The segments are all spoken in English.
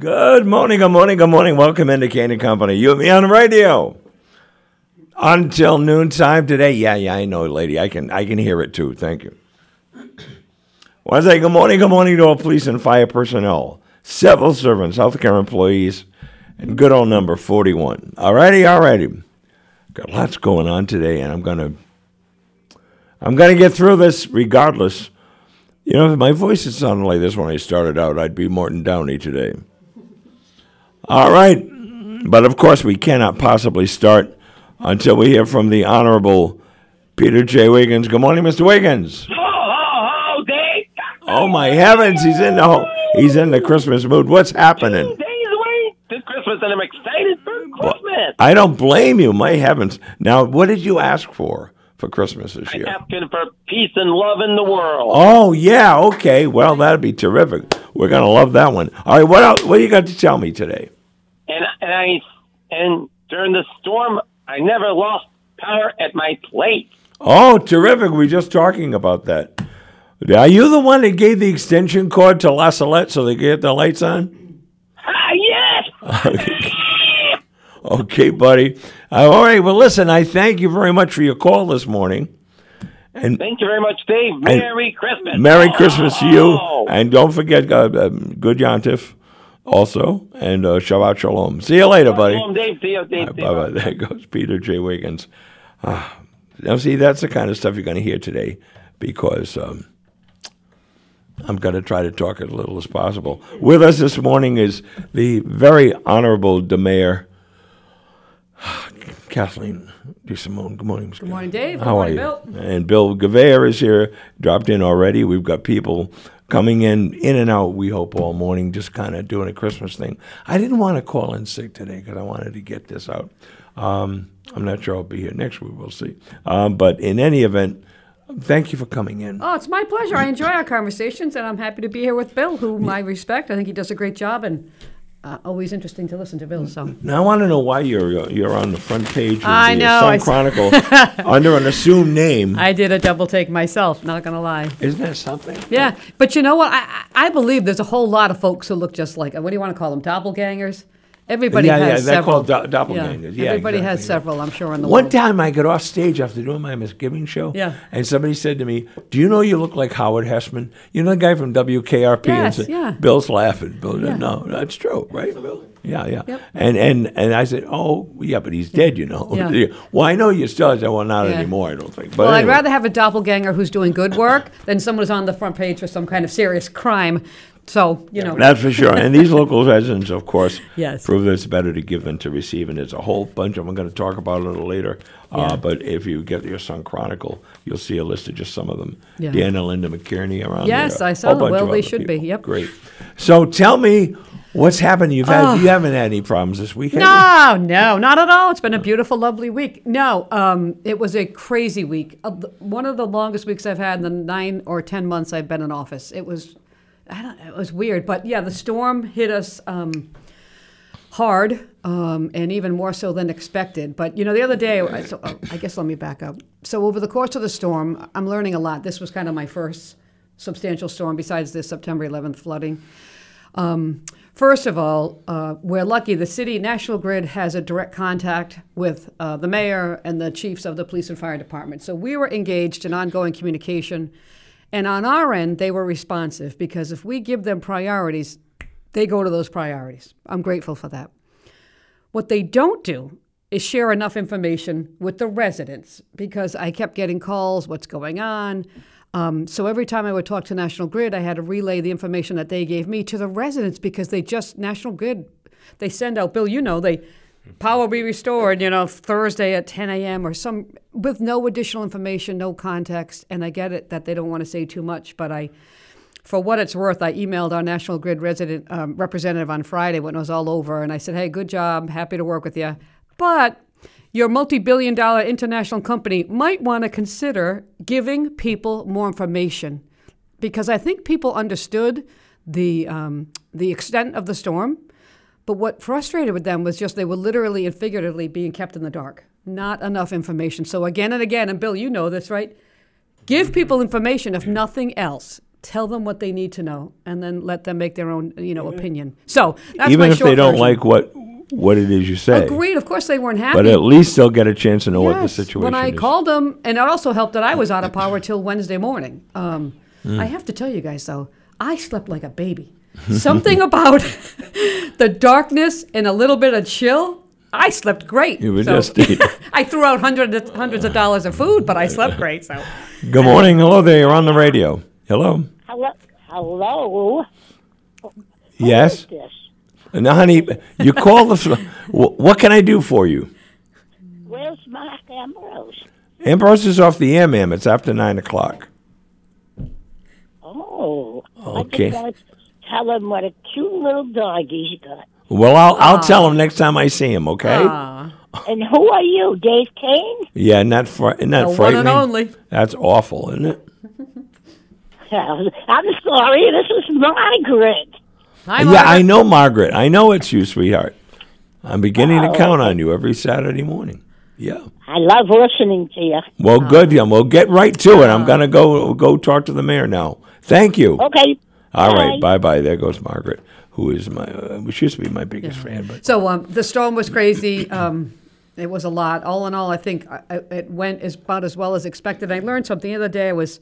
Good morning, good morning, good morning. Welcome into and Company. You and me on the radio until noontime today. Yeah, yeah, I know, lady. I can, I can hear it too. Thank you. Want to say good morning, good morning to all police and fire personnel, civil servants, healthcare employees, and good old number forty-one. Alrighty, alrighty. Got lots going on today, and I'm gonna, I'm gonna get through this regardless. You know, if my voice had sounded like this when I started out, I'd be Morton Downey today. All right. But of course, we cannot possibly start until we hear from the Honorable Peter J. Wiggins. Good morning, Mr. Wiggins. Ho, ho, ho, Dave. Oh my heavens, he's in the ho- he's in the Christmas mood. What's happening? Days away this Christmas, and I'm excited for Christmas. I don't blame you. My heavens. Now, what did you ask for for Christmas this year? asking for peace and love in the world. Oh yeah, okay. Well, that'd be terrific. We're gonna love that one. All right, what else? What do you got to tell me today? And and I and during the storm, I never lost power at my place. Oh, terrific. We are just talking about that. Are you the one that gave the extension cord to La Salette so they could get the lights on? Ah, yes. Okay, buddy. Uh, all right. Well, listen, I thank you very much for your call this morning. And Thank you very much, Dave. Merry Christmas. Merry Christmas to you. Oh. And don't forget, uh, um, good Yontif also. And uh, Shabbat Shalom. See you later, buddy. Shalom, Dave. See you, Dave. See. Bye bye. There goes Peter J. Wiggins. Ah, now, see, that's the kind of stuff you're going to hear today because um, I'm going to try to talk as little as possible. With us this morning is the very honorable the mayor, Cathleen DeSimone. Good morning, Ms. Good morning, Dave. Good How morning, are you? Bill. And Bill Gouveia is here, dropped in already. We've got people coming in, in and out, we hope, all morning, just kind of doing a Christmas thing. I didn't want to call in sick today because I wanted to get this out. Um, I'm not sure I'll be here next week. We'll see. Um, but in any event, thank you for coming in. Oh, it's my pleasure. I enjoy our conversations, and I'm happy to be here with Bill, whom I respect. I think he does a great job, and uh, always interesting to listen to Bill. So Now I want to know why you're you're on the front page of I the know, Sun I Chronicle under an assumed name. I did a double take myself. Not gonna lie. Isn't that something? Yeah, but you know what? I I I believe there's a whole lot of folks who look just like. What do you want to call them? Doppelgangers. Everybody Yeah, yeah, has they're several. called do- doppelgangers. Yeah, everybody has exactly, yeah. several. I'm sure in the One world. time I got off stage after doing my Misgiving show. Yeah. And somebody said to me, Do you know you look like Howard Hesseman? You know the guy from WKRP? Yes, and said, yeah. Bill's laughing. Bill, Yeah. no, that's true, right? Bill? Yeah, yeah. Yep. And, and and I said, Oh, yeah, but he's dead, you know. Yeah. well, I know you still. I said, Well, not Yeah. anymore, I don't think. But Well, I'd anyway. rather have a doppelganger who's doing good work than someone who's on the front page for some kind of serious crime. So you know. That's for sure. And these local residents, of course, Yes. prove that it's better to give than to receive. And there's a whole bunch of them. I'm going to talk about a little later. Uh, Yeah. but if you get your Sun Chronicle, you'll see a list of just some of them. Yeah. Dan and Linda McKierney around Yes, there. I saw them. Well, they should be, yep. Great. So tell me what's happened. You've had you haven't had any problems this weekend. have? No, no, not at all. It's been a beautiful, lovely week. No, um, it was a crazy week. Uh, One of the longest weeks I've had in the nine or ten months I've been in office. It was, I don't, it was weird, but yeah, the storm hit us um, hard, um, and even more so than expected. But you know, the other day, I- so, oh, I guess let me back up. So over the course of the storm, I'm learning a lot. This was kind of my first substantial storm besides the September 11th flooding. Um, first of all, uh, we're lucky. The city National Grid has a direct contact with uh, the mayor and the chiefs of the police and fire department. So we were engaged in ongoing communication, and on our end, they were responsive because if we give them priorities, they go to those priorities. I'm grateful for that. What they don't do is share enough information with the residents because I kept getting calls, what's going on. Um, so every time I would talk to National Grid, I had to relay the information that they gave me to the residents because they just, National Grid, they send out, Bill, you know, they, power will be restored, you know, Thursday at 10 a.m. or some, with no additional information, no context. And I get it that they don't want to say too much, but I, for what it's worth, I emailed our National Grid resident um, representative on Friday when it was all over, and I said, "Hey, good job, happy to work with you, but your multi-billion-dollar international company might want to consider giving people more information, because I think people understood the um, the extent of the storm, but what frustrated with them was just they were literally and figuratively being kept in the dark, not enough information. So again and again, and Bill, you know this, right? Give people information, if nothing else. tell them what they need to know, and then let them make their own, you know, opinion. So that's Even my if short they don't version. like what what it is you say. Agreed. Of course, they weren't happy. But at least they'll get a chance to know what the Yes. situation When I is. called them, and it also helped that I was out of power till Wednesday morning. Um, Hmm. I have to tell you guys though, I slept like a baby. Something about the darkness and a little bit of chill. I slept great. You were So- just I threw out hundreds hundreds of dollars of food, but I slept great. So Good morning. Hello there. You're on the radio. Hello. Hello, hello. Yes. This. Now, honey, you call the. What can I do for you? Where's Mark Ambrose? Ambrose is off the air, ma'am. It's after nine o'clock. Oh, Okay. I just want to tell him what a cute little dog he's got. Well, I'll I'll tell him next time I see him. Okay. Ah. And who are you, Dave Kane? Yeah, not fr- isn't that The one and only. That's awful, isn't it? I'm sorry, this is Margaret. Hi, yeah, I know, Margaret. I know it's you, sweetheart. I'm beginning to count on you every Saturday morning. Yeah. I love listening to you. Well, good. Yeah. Well, get right to it. I'm gonna go go talk to the mayor now. Thank you. Okay. All right. bye. Bye bye. There goes Margaret, who is my uh, which used to be my biggest fan, but So um, the storm was crazy. Um, it was a lot. All in all, I think I, I- it went as, about as well as expected. I learned something the other day. I was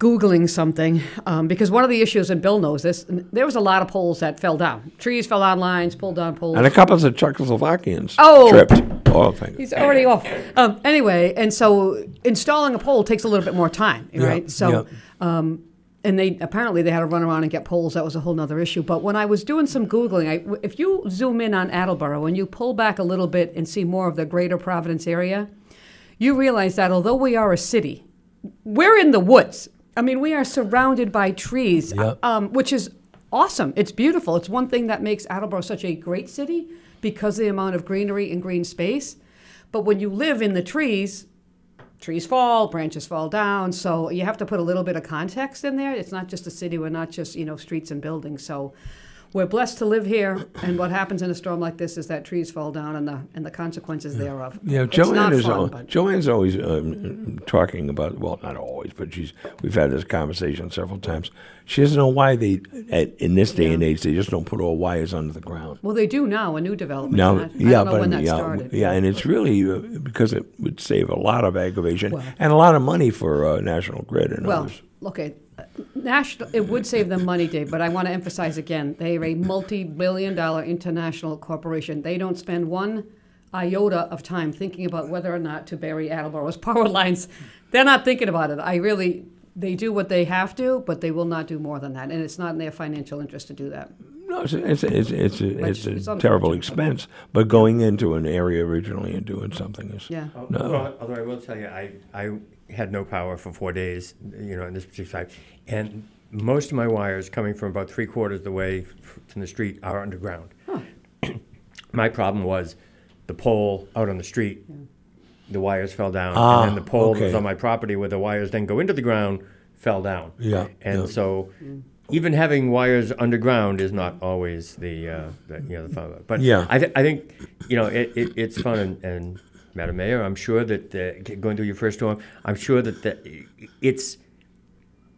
Googling something um, because one of the issues, and Bill knows this, there was a lot of poles that fell down. Trees fell on lines, pulled down poles. and a couple of Czechoslovakians Oh. tripped. Oh, thank He's already off. Um, anyway, and so installing a pole takes a little bit more time, right? So, um, and they apparently they had to run around and get poles. That was a whole nother issue. But when I was doing some googling, I, if you zoom in on Attleboro and you pull back a little bit and see more of the Greater Providence area, you realize that although we are a city, we're in the woods. I mean, we are surrounded by trees, Yep. um, which is awesome. It's beautiful. It's one thing that makes Attleboro such a great city because of the amount of greenery and green space. But when you live in the trees, trees fall, branches fall down. So you have to put a little bit of context in there. It's not just a city. We're not just you know streets and buildings. So we're blessed to live here. And what happens in a storm like this is that trees fall down and the and the consequences thereof. Yeah, Joanne is. fun, al- Joanne's always um, talking about. Well, not always, but she's. We've had this conversation several times. She doesn't know why they, at, in this day and age, they just don't put all wires under the ground. Well, they do now. A new development. Now, I, yeah, don't know but when I mean, that yeah, started. yeah, and it's really uh, because it would save a lot of aggravation Well- and a lot of money for uh, National Grid and Well, others. okay, uh, national. It would save them money, Dave. But I want to emphasize again: they are a multi-billion-dollar international corporation. They don't spend one iota of time thinking about whether or not to bury Attleboro's power lines. They're not thinking about it. I really. They do what they have to, but they will not do more than that, and it's not in their financial interest to do that. No, it's a, it's it's a, it's it's a it's terrible expense, but going into an area originally and doing something is Yeah. no. Well, although I will tell you, I, I had no power for four days, you know, in this particular time. And most of my wires coming from about three quarters of the way from the street are underground. my problem was the pole out on the street, the wires fell down. Ah, and then the pole that was on my property where the wires then go into the ground fell down. Yeah, And yeah. so even having wires underground is not always the, uh, the you know, the fun of it. But Yeah. I, th- I think, you know, it, it, it's fun. And, and Madam Mayor, I'm sure that uh, going through your first storm, I'm sure that the, it's,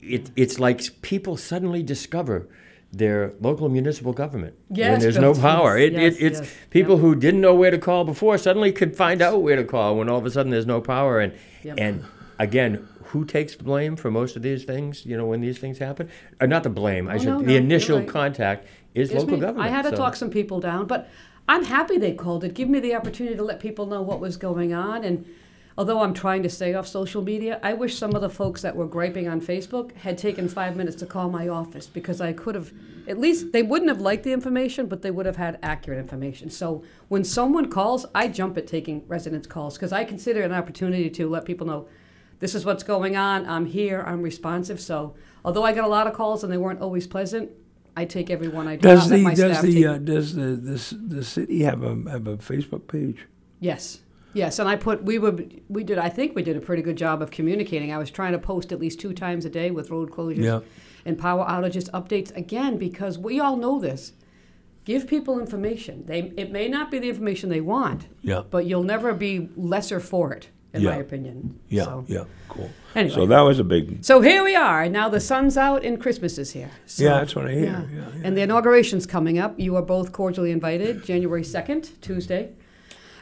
it, it's like people suddenly discover their local municipal government when there's no power. Yes, it, it's yes, people who didn't know where to call before suddenly could find out where to call when all of a sudden there's no power. And Yep. and again, who takes the blame for most of these things? You know, when these things happen, or not the blame. I Oh, should. no, no, the you're initial right. contact is local me? government. I had to so- talk some people down, but I'm happy they called it. Give me the opportunity to let people know what was going on. And although I'm trying to stay off social media, I wish some of the folks that were griping on Facebook had taken five minutes to call my office because I could have, at least they wouldn't have liked the information, but they would have had accurate information. So when someone calls, I jump at taking residents' calls because I consider it an opportunity to let people know this is what's going on. I'm here. I'm responsive. So although I got a lot of calls and they weren't always pleasant, I take everyone I do. Does the does the uh, does the this the city have a have a Facebook page? Yes. Yes, and I put we were we did I think we did a pretty good job of communicating. I was trying to post at least two times a day with road closures Yeah. and power outages updates again because we all know this. Give people information. They it may not be the information they want, Yeah. but you'll never be lesser for it. in my opinion. Yeah, So- yeah, cool. Anyway. So that was a big. So here we are. Now the sun's out and Christmas is here. So, yeah, that's what I hear. Yeah, yeah. And the inauguration's coming up. You are both cordially invited, January 2nd, Tuesday.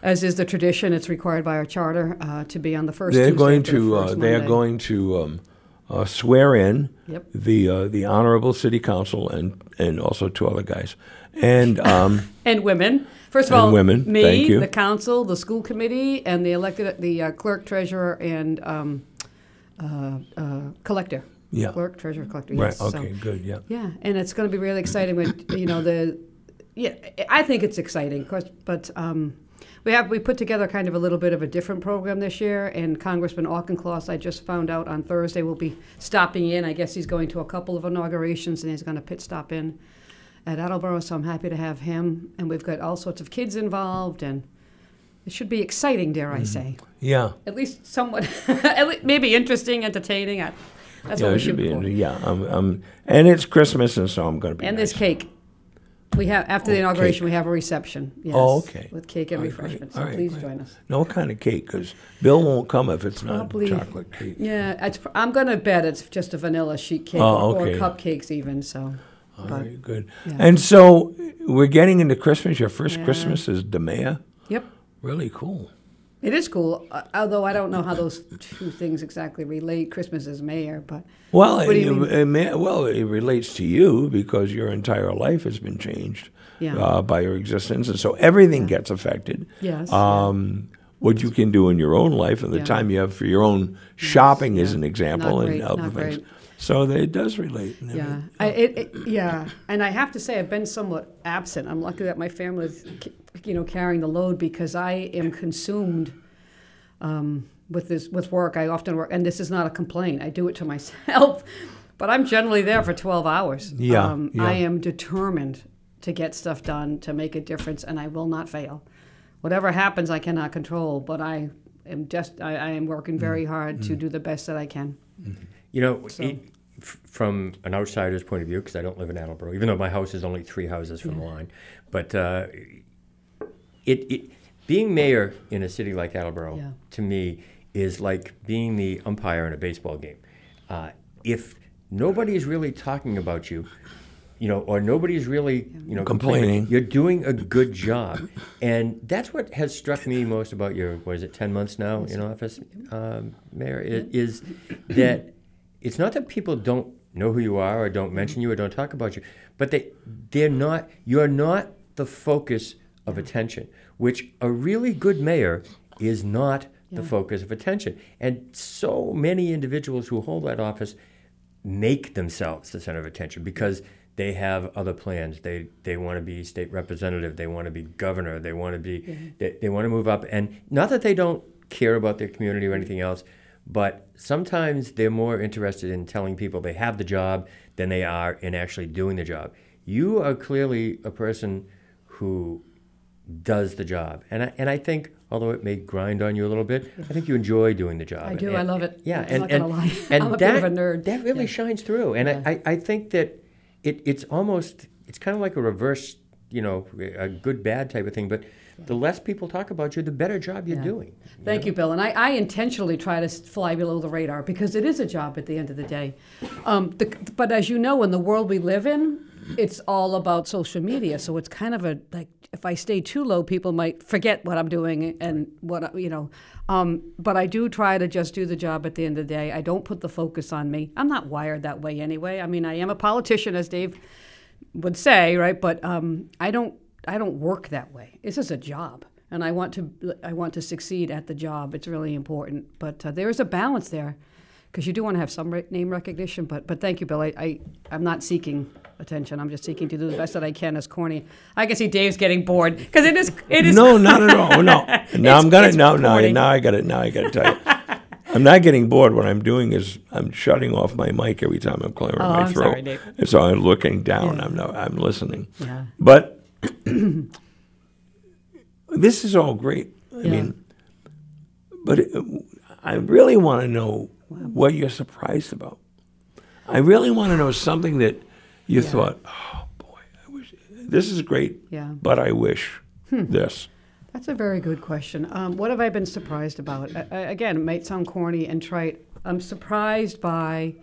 As is the tradition, it's required by our charter uh, to be on the first They're Tuesday going to. Uh, they are going to um, uh, swear in Yep. the uh, the honorable city council and and also two other guys and. Um, And women. First of all, women, me, thank you. the council, the school committee, and the elected, the uh, clerk, treasurer, and um, uh, uh, collector. Yeah. Clerk, treasurer, collector. right. Yes. So- Okay. Good. Yeah. Yeah, and it's going to be really exciting with you know the yeah I think it's exciting, of course, but um, we have we put together kind of a little bit of a different program this year, and Congressman Auchincloss I just found out on Thursday will be stopping in. I guess he's going to a couple of inaugurations, and he's going to pit stop in at Attleboro, so I'm happy to have him, and we've got all sorts of kids involved, and it should be exciting, dare Mm-hmm. I say, Yeah. at least somewhat, at least maybe interesting, entertaining. I, that's Yeah. what we should be. Yeah. I'm, I'm, and it's Christmas, and so I'm going to be. And nice. there's cake. We have after the Oh, inauguration, we have a reception. Yes, Oh, okay. With cake and All right, great. refreshments. All So right, please great. join us. No what kind of cake? Because Bill won't come if it's not Probably- chocolate cake. Yeah, it's, I'm gonna bet it's just a vanilla sheet cake Oh, or, okay. or cupcakes even. So, All but right, good. yeah. And so we're getting into Christmas. Your first Yeah. Christmas is Demea. yep, Really cool. It is cool. Uh, although I don't know how those two things exactly relate. Christmas is mayor, but Well, What do you it, it may- well, it relates to you because your entire life has been changed Yeah. uh, by your existence, and so everything gets affected. yes, Um, What you can do in your own life and the Yeah. time you have for your own shopping is yeah. an example, and other things. great. So that it does relate. and yeah, everything. I, it, it, yeah. And I have to say, I've been somewhat absent. I'm lucky that my family is, you know, carrying the load because I am consumed um, with this with work. I often work, and this is not a complaint. I do it to myself, but I'm generally there for 12 hours. Yeah, um, yeah. I am determined to get stuff done, to make a difference, and I will not fail. Whatever happens, I cannot control, but I am just I, I am working Mm. very hard to do the best that I can. You know, So- it, f- from an outsider's point of view, because I don't live in Attleboro, even though my house is only three houses from the line, but uh, it, it being mayor in a city like Attleboro Yeah. to me is like being the umpire in a baseball game. Uh, if nobody is really talking about you, you know, or nobody's really, you know, Complaining. You're doing a good job, and that's what has struck me most about your. What is it? Ten months now in office, um, Mayor, i- is that it's not that people don't know who you are or don't mm-hmm. mention you or don't talk about you, but they they're not. You're not the focus of attention, which a really good mayor is not the focus of attention. And so many individuals who hold that office make themselves the center of attention because they have other plans. They they want to be state representative. They want to be governor. They want to be they, they want to move up. And not that they don't care about their community or anything else, but sometimes they're more interested in telling people they have the job than they are in actually doing the job. You are clearly a person who does the job, and I, and I think although it may grind on you a little bit, I think you enjoy doing the job. I do. And- I love it. Yeah, I'm and not and, lie. and I'm a that bit of a nerd. that really Yeah. shines through, and Yeah. I, I, I think that it, it's almost it's kind of like a reverse, you know, a good bad type of thing. But the less people talk about you, the better job you're Yeah. doing. Thank you, Bill. And I, I intentionally try to fly below the radar because it is a job at the end of the day. Um, the, but as you know, in the world we live in, it's all about social media. So it's kind of a like if I stay too low, people might forget what I'm doing and what you know. Um, but I do try to just do the job at the end of the day. I don't put the focus on me. I'm not wired that way anyway. I mean, I am a politician, as Dave would say, right? But um, I don't I don't work that way. This is a job, and I want to I want to succeed at the job. It's really important, but uh, there is a balance there, because you do want to have some re- name recognition. But but thank you, Bill. I, I I'm not seeking attention. I'm just seeking to do the best that I can. As corny, I can see Dave's getting bored because it is it is No, not at all. No. Now I'm gonna no no now I got it. Now I got to tell you. I'm not getting bored. What I'm doing is I'm shutting off my mic every time I'm clearing Oh, my I'm throat. sorry, Dave. And so I'm looking down. Yeah. I'm no, I'm listening. Yeah. But this is all great. I Yeah. mean, but it, I really want to know what you're surprised about. I really want to know something that you thought, oh boy, I wish this is great. Yeah. But I wish this. That's a very good question. Um, what have I been surprised about? I, I, again, it might sound corny and trite. I'm surprised by,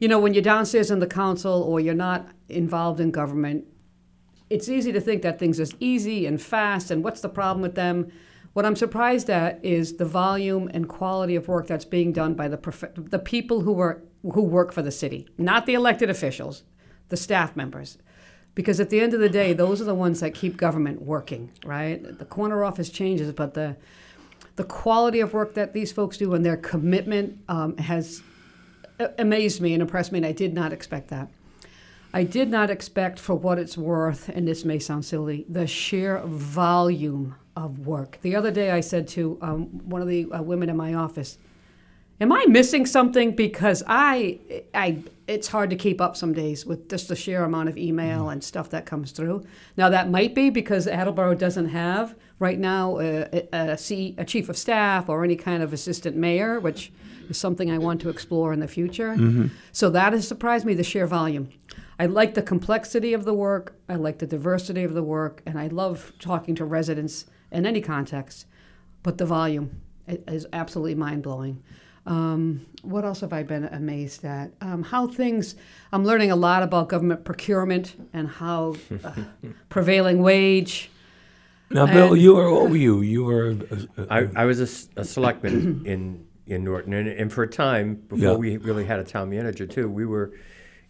you know, when you're downstairs in the council or you're not involved in government, it's easy to think that things are easy and fast and what's the problem with them. What I'm surprised at is the volume and quality of work that's being done by the prof- the people who work who work for the city, not the elected officials, the staff members. Because at the end of the day, those are the ones that keep government working, right? The corner office changes, but the the quality of work that these folks do and their commitment um, has amazed me and impressed me, and I did not expect that. I did not expect, for what it's worth, and this may sound silly, the sheer volume of work. The other day, I said to um, one of the uh, women in my office, Am I missing something? Because I, I, it's hard to keep up some days with just the sheer amount of email and stuff that comes through. Now that might be because Attleboro doesn't have right now a, a, C, a chief of staff or any kind of assistant mayor, which is something I want to explore in the future. So that has surprised me the sheer volume. I like the complexity of the work. I like the diversity of the work, and I love talking to residents in any context. But the volume is absolutely mind blowing. Um, what else have I been amazed at? Um, how things, I'm learning a lot about government procurement and how uh, prevailing wage. Now, Bill, And- you were what were you? You were uh, I, I was a, s- a selectman in, in Norton, and, and for a time, before Yeah. we really had a town manager too, we were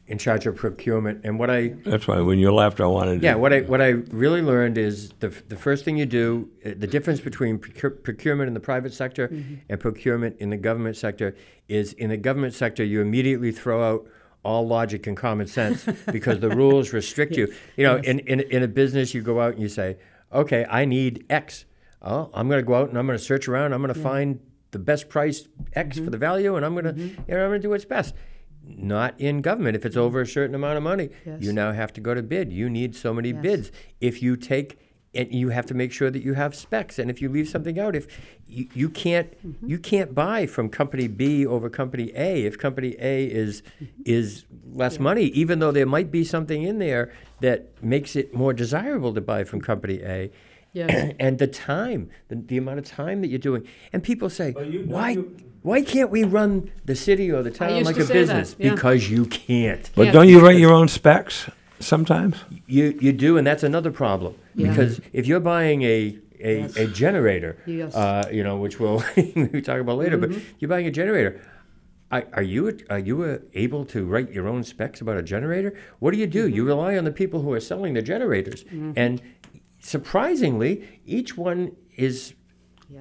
in charge of procurement. And what I that's why when you left, I wanted to. Yeah, what I what I really learned is the the first thing you do, uh, the difference between procure, procurement in the private sector mm-hmm. and procurement in the government sector is in the government sector you immediately throw out all logic and common sense because the rules restrict you. You know, in, in in a business you go out and you say, okay, I need X. Oh, I'm going to go out and I'm going to search around. I'm going to find the best price X for mm-hmm. the value, and I'm going to mm-hmm. you know I'm going to do what's best. Not in government. If it's over a certain amount of money, Yes. you now have to go to bid. You need so many Yes. bids. If you take, and you have to make sure that you have specs. And if you leave something out, if you, you can't, Mm-hmm. you can't buy from company B over company A if company A is Mm-hmm. is less money, even though there might be something in there that makes it more desirable to buy from company A. Yes. and the time, the, the amount of time that you're doing, and people say, you- don't why? you- Why can't we run the city or the town used like to a say that, business? yeah. Because you can't. But Yeah. don't you write your own specs sometimes? You you do, and that's another problem Yeah. because if you're buying a a, Yes. a generator, Yes. uh, you know, which we'll we talk about later, but you're buying a generator. Are, are you are you uh, able to write your own specs about a generator? What do you do? You rely on the people who are selling the generators, and surprisingly, each one is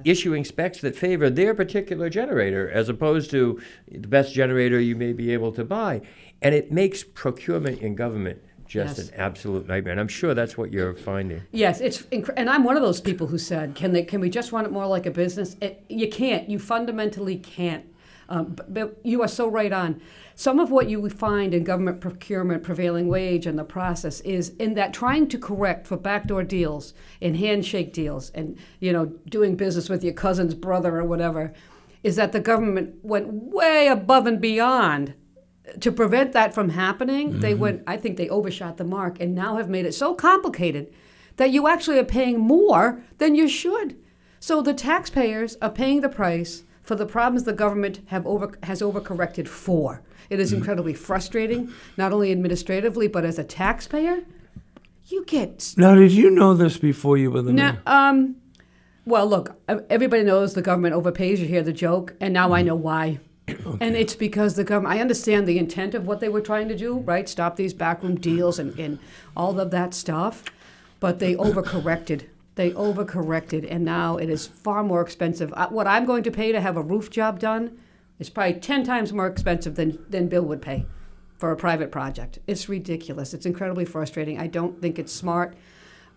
issuing specs that favor their particular generator as opposed to the best generator you may be able to buy. And it makes procurement in government just Yes. an absolute nightmare. And I'm sure that's what you're finding. Yes, it's inc- and I'm one of those people who said, "Can they? Can we just run it more like a business?" It, you can't. You fundamentally can't. Um, but, but you are so right on. Some of what you find in government procurement, prevailing wage, and the process is in that trying to correct for backdoor deals and handshake deals, and you know doing business with your cousin's brother or whatever, is that the government went way above and beyond to prevent that from happening, they went, I think they overshot the mark and now have made it so complicated that you actually are paying more than you should. So the taxpayers are paying the price for the problems the government have over, has overcorrected for. It is incredibly frustrating, not only administratively, but as a taxpayer. You get Now, did you know this before you were the now, mayor? um, well, look, everybody knows the government overpays. You hear the joke, and now I know why. And it's because the government. I understand the intent of what they were trying to do, right? Stop these backroom deals and, and all of that stuff, but they overcorrected. They overcorrected, and now it is far more expensive. What I'm going to pay to have a roof job done is probably ten times more expensive than than Bill would pay for a private project. It's ridiculous. It's incredibly frustrating. I don't think it's smart.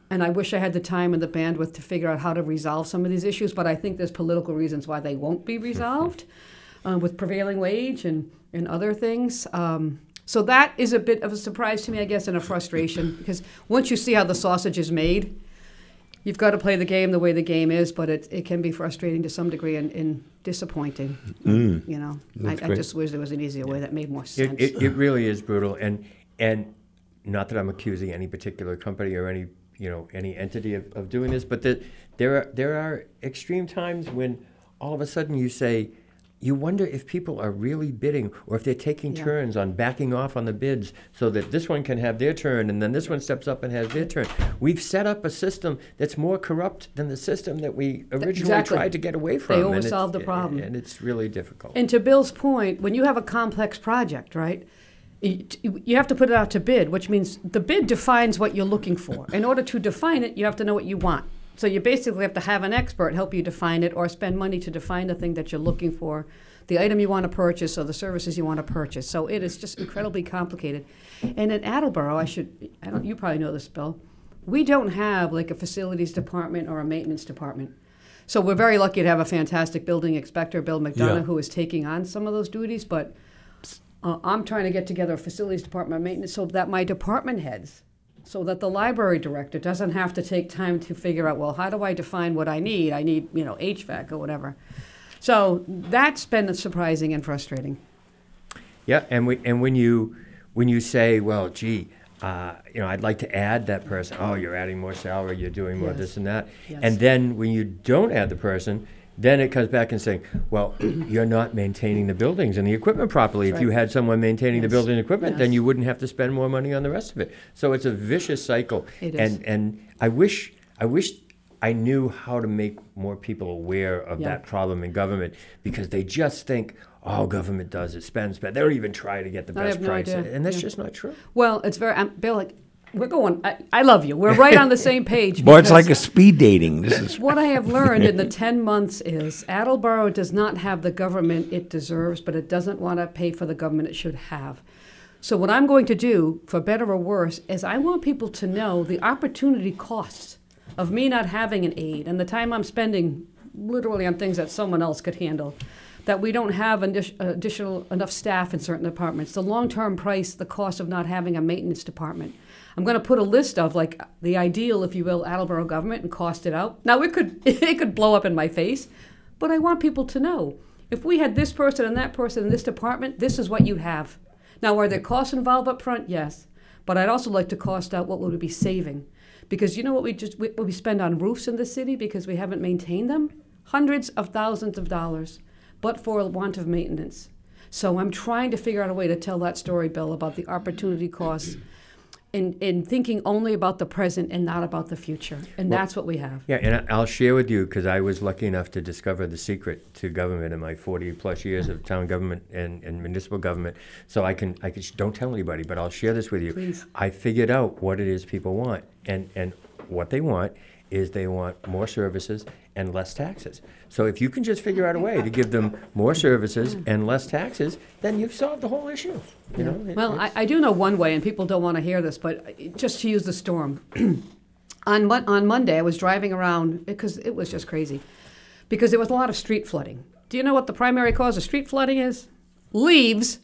And I wish I had the time and the bandwidth to figure out how to resolve some of these issues, but I think there's political reasons why they won't be resolved uh, with prevailing wage and, and other things. Um, so that is a bit of a surprise to me, I guess, and a frustration because once you see how the sausage is made, you've got to play the game the way the game is, but it, it can be frustrating to some degree and, and disappointing. Mm. You know, I, That's I great. just wish there was an easier way that made more It, sense. it, it really is brutal, and and not that I'm accusing any particular company or any you know, any entity of, of doing this, but that there are there are extreme times when all of a sudden you say, you wonder if people are really bidding or if they're taking Yeah. turns on backing off on the bids so that this one can have their turn and then this one steps up and has their turn. We've set up a system that's more corrupt than the system that we originally exactly. tried to get away from. They always solve the problem. And it's really difficult. And to Bill's point, when you have a complex project, right, you have to put it out to bid, which means the bid defines what you're looking for. In order to define it, you have to know what you want. So you basically have to have an expert help you define it or spend money to define the thing that you're looking for, the item you want to purchase or the services you want to purchase. So it is just incredibly complicated. And in Attleboro, I should, I don't, you probably know this, Bill, we don't have like a facilities department or a maintenance department. So we're very lucky to have a fantastic building inspector, Bill McDonough, Yeah. who is taking on some of those duties. But uh, I'm trying to get together a facilities department of maintenance so that my department heads, so that the library director doesn't have to take time to figure out, well, how do I define what I need? I need, you know, HVAC or whatever. So that's been surprising and frustrating. Yeah, and we, and when you when you say, well, gee, uh, you know, I'd like to add that person. Oh, you're adding more salary. You're doing more Yes. this and that. Yes. And then when you don't add the person, then it comes back and saying, well, you're not maintaining the buildings and the equipment properly. If you had someone maintaining Yes. the building and equipment, then Yes. you wouldn't have to spend more money on the rest of it. So it's a vicious cycle. It is. And and I wish I wish I knew how to make more people aware of Yeah. that problem in government because they just think all government does is spend, spend. They don't even try to get the best have no price, idea. and that's Yeah. just not true. Well, it's very, um, Bill, like, we're going, I, I love you. We're right on the same page. Boy, it's like a speed dating. This is What I have learned in the 10 months is Attleboro does not have the government it deserves, but it doesn't want to pay for the government it should have. So, what I'm going to do, for better or worse, is I want people to know the opportunity costs of me not having an aide and the time I'm spending literally on things that someone else could handle. That we don't have additional enough staff in certain departments, the long term price, the cost of not having a maintenance department. I'm going to put a list of like the ideal, if you will, Attleboro government and cost it out. Now it could it could blow up in my face, but I want people to know if we had this person and that person in this department, this is what you'd have. Now, are there costs involved up front? Yes, but I'd also like to cost out what would we be saving, because you know what we just what we spend on roofs in the city because we haven't maintained them, hundreds of thousands of dollars, but for want of maintenance. So I'm trying to figure out a way to tell that story, Bill, about the opportunity costs in, in thinking only about the present and not about the future. And that's what we have. Yeah, and I'll share with you because I was lucky enough to discover the secret to government in my 40 plus years of town government and, and municipal government. So I can, I can, don't tell anybody, but I'll share this with you. Please. I figured out what it is people want. And, and what they want is they want more services and less taxes. So if you can just figure out a way to give them more services and less taxes, then you've solved the whole issue. You know, It- Well, I, I do know one way, and people don't want to hear this, but uh, just to use the storm. on, on Monday, I was driving around because it was just crazy because there was a lot of street flooding. Do you know what the primary cause of street flooding is? Leaves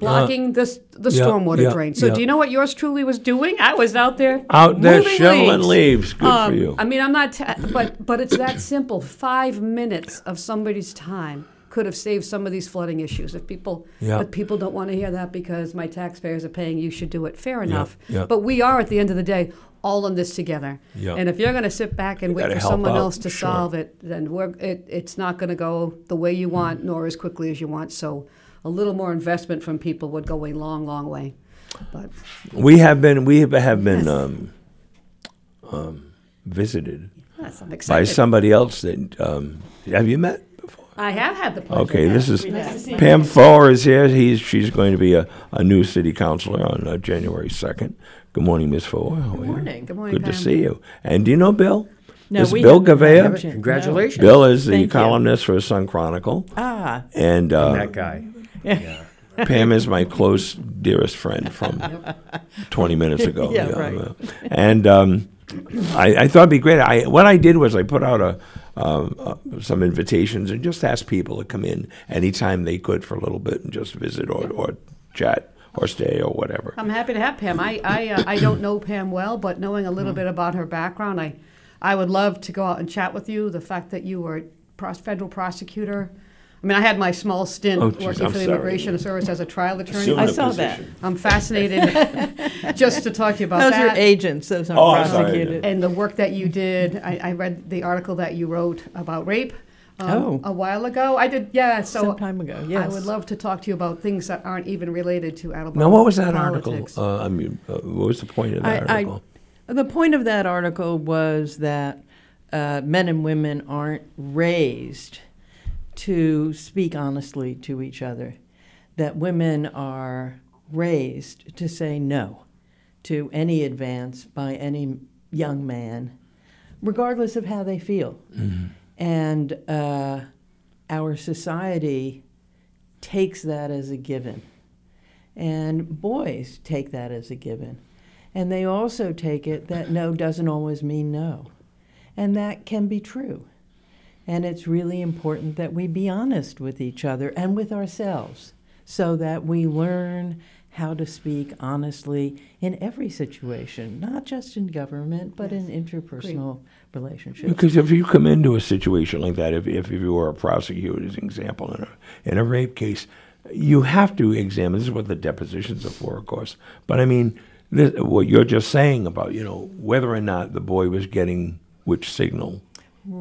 blocking the, s- the yeah, stormwater yeah, drain. So yeah. do you know what yours truly was doing? I was out there out there shoveling leaves. Good for Um, you. I mean, I'm not, ta- but but it's that simple. Five minutes of somebody's time could have saved some of these flooding issues. If people, Yeah. but people don't want to hear that because my taxpayers are paying. You should do it. Fair enough. yeah. But we are at the end of the day all in this together. Yeah. And if you're going to sit back and wait for someone out, else to sure. solve it, then we're, it, it's not going to go the way you want, nor as quickly as you want. So, a little more investment from people would go a long, long way. But we have been we have have been um, um, visited yes, by somebody else that um, have you met before? I have had the pleasure. Okay, this is Nice to see you. Pam Foer is here. He's she's going to be a, a new city councilor on uh, January second. Good morning, Miss Foer. How are you? morning. Good morning, Good to Pam. see you. And do you know Bill? No, This we Bill haven't Gouveia. him yet. Congratulations. Bill is the Thank you. columnist for Sun Chronicle, Ah, and uh, that guy. Pam is my close, dearest friend from 20 minutes ago. Yeah, right. And um, I, I thought it'd be great. I, what I did was I put out a, um, uh, some invitations and just asked people to come in anytime they could for a little bit and just visit or, or chat or stay or whatever. I'm happy to have Pam. I I, uh, I don't know Pam well, but knowing a little bit about her background, I I would love to go out and chat with you. The fact that you were pros- federal prosecutor, I mean, I had my small stint Oh, geez, working I'm for the sorry. Immigration Service as a trial attorney. Assume I the saw that. I'm fascinated just to talk to you about Those that. are agents, those aren't Oh, prosecuted. and the work that you did. I, I read the article that you wrote about rape um, Oh. a while ago. I did, yeah. So Some time ago, I would love to talk to you about things that aren't even related to Attleboro Now, what was that politics. article? Uh, I mean, uh, what was the point of that I- I- article? The point of that article was that uh, men and women aren't raised to speak honestly to each other, that women are raised to say no to any advance by any young man, regardless of how they feel. And uh, our society takes that as a given. And boys take that as a given. And they also take it that no doesn't always mean no. And that can be true. And it's really important that we be honest with each other and with ourselves so that we learn how to speak honestly in every situation, not just in government, but in interpersonal relationships. Because if you come into a situation like that, if, if, if you were a prosecutor, as an example, in a, in a rape case, you have to examine. This is what the depositions are for, of course. But I mean, this, what you're just saying about, you know, whether or not the boy was getting which signal,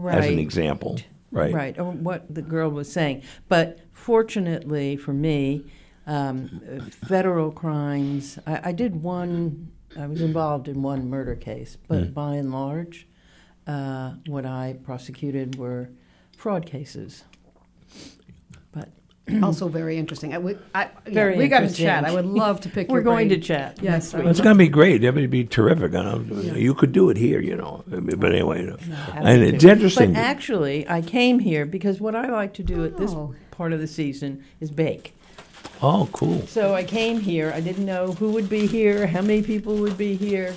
as an example, right? Right, or what the girl was saying. But fortunately for me, um, federal crimes, I, I did one, I was involved in one murder case, but Hmm. by and large, uh, what I prosecuted were fraud cases. But also very interesting. I, would- I, yeah, Very we got to chat. I would love to pick. We're your going to chat Yes, next I week. would It's going to be great. That would be terrific. I know, You could do it here, you know. But anyway, and it's to. interesting. But actually, I came here because what I like to do at this Oh. part of the season is bake. oh, cool. So I came here. I didn't know who would be here, how many people would be here.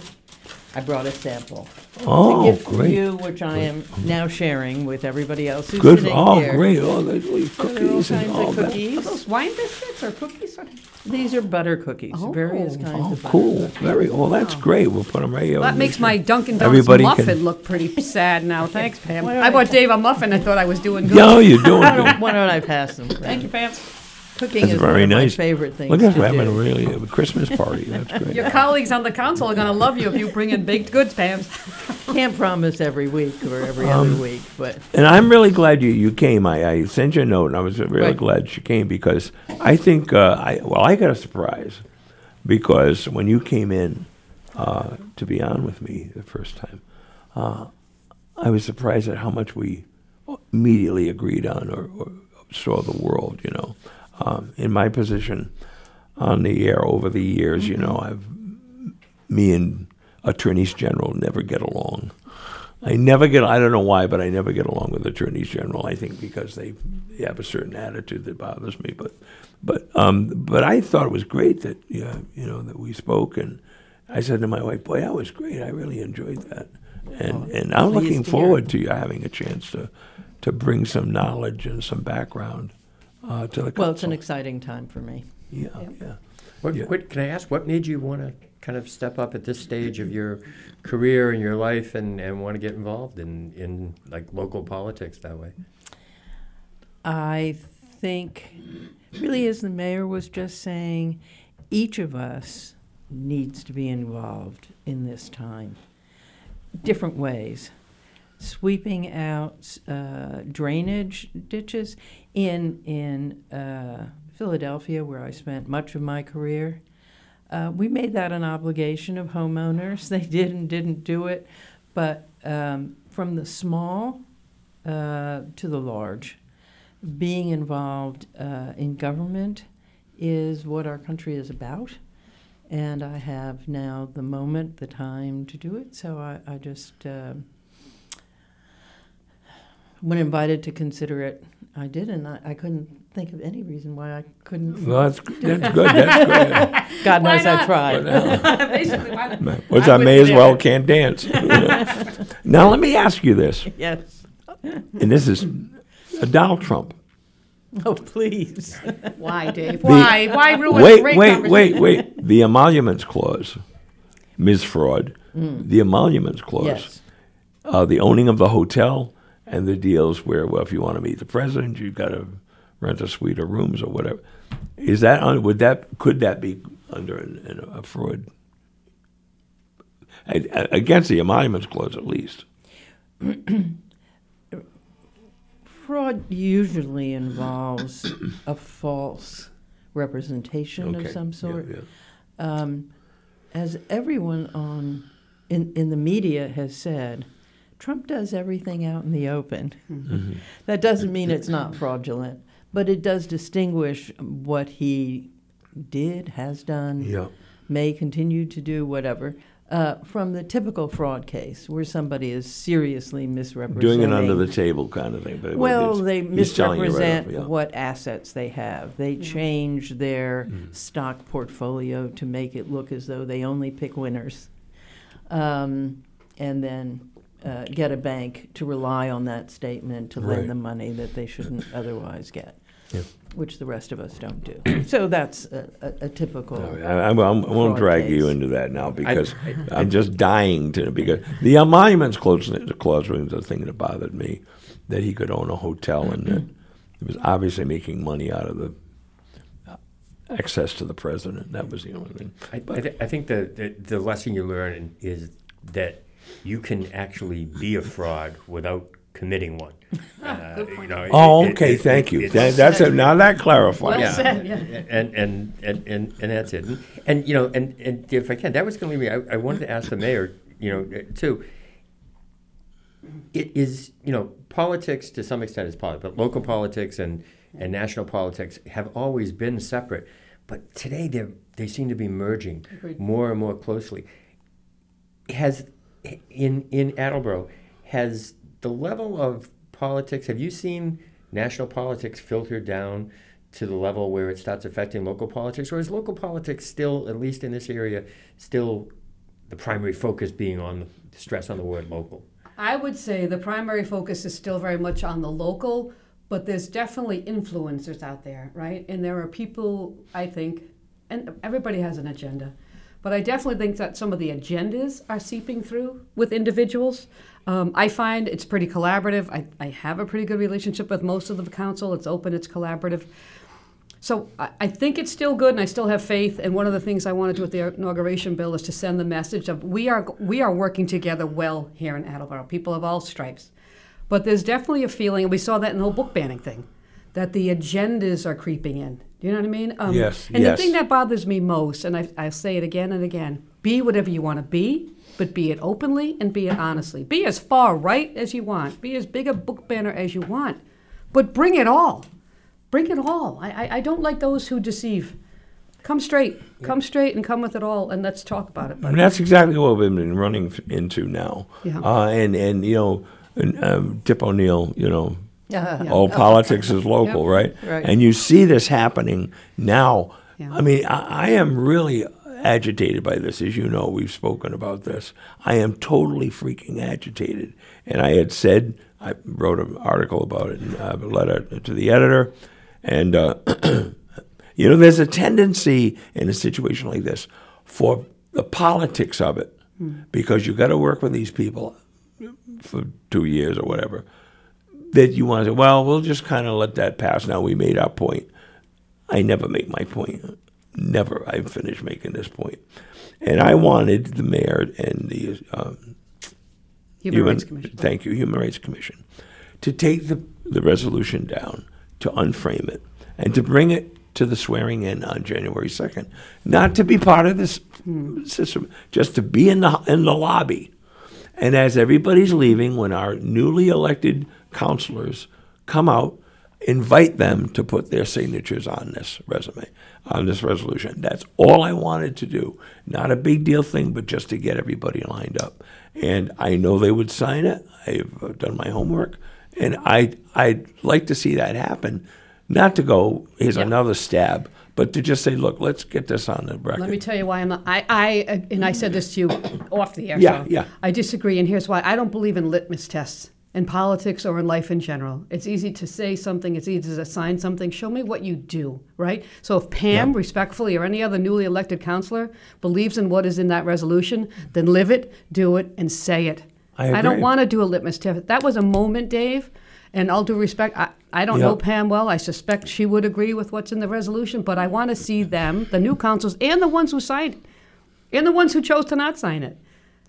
I brought a sample. Oh, to give for great. you, which I am now sharing with everybody else who's Good. sitting Oh, here. great. Oh, there's little So there are all cookies and kinds all of that. Are cookies. those wine biscuits or cookies? Or, These are butter cookies, oh. various Oh. kinds Oh, of butter Oh, cool. cookies. Very well. That's oh. great. We'll put them right here. that makes my Dunkin' Donuts Everybody muffin look pretty sad now. Thanks, Pam. I I- bought Dave a muffin. I thought I was doing good. No, you're doing Why good. don't, why don't I pass them? Thank you, Pam. Cooking That's is very one of nice. my favorite things Look at us. to We're having a do. really a Christmas party. That's great. Your colleagues on the council are going to love you if you bring in baked goods, Pam. Can't promise every week or every Um, other week, but And I'm really glad you, you came. I, I sent you a note, and I was really Right. glad you came because I think uh, I well I got a surprise because when you came in uh, to be on with me the first time, uh, I was surprised at how much we immediately agreed on or, or saw the world. You know, um, in my position on the air over the years, you know, I've me and attorneys general never get along. I never get. I don't know why, but I never get along with attorneys general. I think because they, they have a certain attitude that bothers me. But, but, um, but I thought it was great that yeah, you know that we spoke, and I said to my wife, "Boy, that was great. I really enjoyed that." And and I'm looking forward to you having a chance to, to bring some knowledge and some background uh, to the council. well, it's an exciting time for me. yeah, yeah. What, Yeah. what, can I ask, what made you want to kind of step up at this stage of your career and your life and, and want to get involved in, in like local politics that way? I think, really, as the mayor was just saying, each of us needs to be involved in this time, different ways. Sweeping out uh, drainage ditches in in uh, Philadelphia, where I spent much of my career. Uh, we made that an obligation of homeowners. They did and didn't do it, but um, from the small uh, to the large, being involved uh, in government is what our country is about. And I have now the moment, the time to do it. So I, I just, uh, when invited to consider it, I did. And I, I couldn't think of any reason why I couldn't. Well, that's that's good. That's good. God Why knows I not? tried. Basically, why not? What's I I may as there. well can't dance. now let me ask you this, yes. and this is uh, Donald Trump. Oh, please. Why, Dave? Why? Why ruin a Wait, great wait, conversation? wait, wait. The emoluments clause, Ms. Fraud. The emoluments clause, yes. uh, the owning of the hotel, and the deals where, well, if you want to meet the president, you've got to rent a suite or rooms or whatever. Is that on? Would that could that be under an, an, a fraud against the emoluments clause at least? Fraud usually involves a false representation of Okay, some yeah, sort. yeah. Um, as everyone on in, in the media has said, Trump does everything out in the open. Mm-hmm. That doesn't mean it's not fraudulent, but it does distinguish what he did, has done, Yeah. may continue to do, whatever, uh, from the typical fraud case where somebody is seriously misrepresenting. Doing it under the table kind of thing. But Well, they he's telling you right misrepresent off, yeah. what assets they have. They change their Mm. stock portfolio to make it look as though they only pick winners. Um, and then uh, get a bank to rely on that statement to Right. lend them money that they shouldn't otherwise get, Yeah. which the rest of us don't do. so that's a, a, a typical. No, I, I, I won't fraud drag you into that now because I, am just dying to because the emoluments clause, the clause was the thing that bothered me that he could own a hotel and that he was obviously making money out of the uh, access to the president. That was the only thing. I, I, th- I think the, the, the lesson you learn is that you can actually be a fraud without committing one. Uh, you know, Oh, it- it- okay. it- thank you. it's- That, that's it. Now that Well clarifies. Yeah. said, yeah. and, and, and, and, and that's it. And, and you know, and, and if I can, that was going to leave me. I, I wanted to ask the mayor, you know, uh, too. It is, you know, politics to some extent is politics, but local politics and, and national politics have always been separate. But today they they seem to be merging Agreed. more and more closely. Has in in Attleboro has the level of politics? Have you seen national politics filter down to the level where it starts affecting local politics, or is local politics still, at least in this area, still the primary focus being on the stress on the word local? I would say the primary focus is still very much on the local, but there's definitely influencers out there, right? And there are people, I think, and everybody has an agenda, but I definitely think that some of the agendas are seeping through with individuals. Um, I find it's pretty collaborative. I, I have a pretty good relationship with most of the council. It's open, it's collaborative. So I, I think it's still good, and I still have faith. And one of the things I want to do with the inauguration bill is to send the message of we are we are working together well here in Attleboro. People of all stripes, but there's definitely a feeling, and we saw that in the whole book banning thing, that the agendas are creeping in. Do you know what I mean? Um, Yes, And yes. the thing that bothers me most, and I, I say it again and again: be whatever you want to be, but be it openly and be it honestly. Be as far right as you want. Be as big a book banner as you want, but bring it all. Bring it all. I, I, I don't like those who deceive. Come straight. Come straight and come with it all, and let's talk about it. And that's exactly what we've been running into now. Yeah. Uh, and, and, you know, and, um, Tip O'Neill, you know, Yeah. all politics is local, right? Right. And you see this happening now. Yeah. I mean, I, I am really agitated by this. As you know, we've spoken about this. I am totally freaking agitated. And I had said, I wrote an article about it, and uh, a letter to the editor. And, uh, you know, there's a tendency in a situation like this for the politics of it, because you've got to work with these people for two years or whatever that you want to say, well, we'll just kind of let that pass. Now we made our point. I never make my point. Never. I finished making this point. And I wanted the mayor and the um, Human, Rights Commission. Thank you, Human Rights Commission, to take the, the resolution down, to unframe it, and to bring it to the swearing in on January 2nd. Not to be part of this system, just to be in the, in the lobby. And as everybody's leaving, when our newly elected councilors come out, invite them to put their signatures on this resume, on this resolution. That's all I wanted to do. Not a big deal thing, but just to get everybody lined up. And I know they would sign it. I've done my homework, and I I'd like to see that happen. Not to go here's Yeah. another stab, but to just say, look, let's get this on the record. Let me tell you why I'm not. I, I and I said this to you off the air. Yeah, so yeah. I disagree, and here's why. I don't believe in litmus tests in politics or in life in general. It's easy to say something. It's easy to sign something. Show me what you do, right? So if Pam, respectfully, or any other newly elected counselor believes in what is in that resolution, then live it, do it, and say it. I I don't want to do a litmus test. That was a moment, Dave. And all due respect, I, I don't Yep. know Pam well. I suspect she would agree with what's in the resolution, but I want to see them, the new councils, and the ones who signed, and the ones who chose to not sign it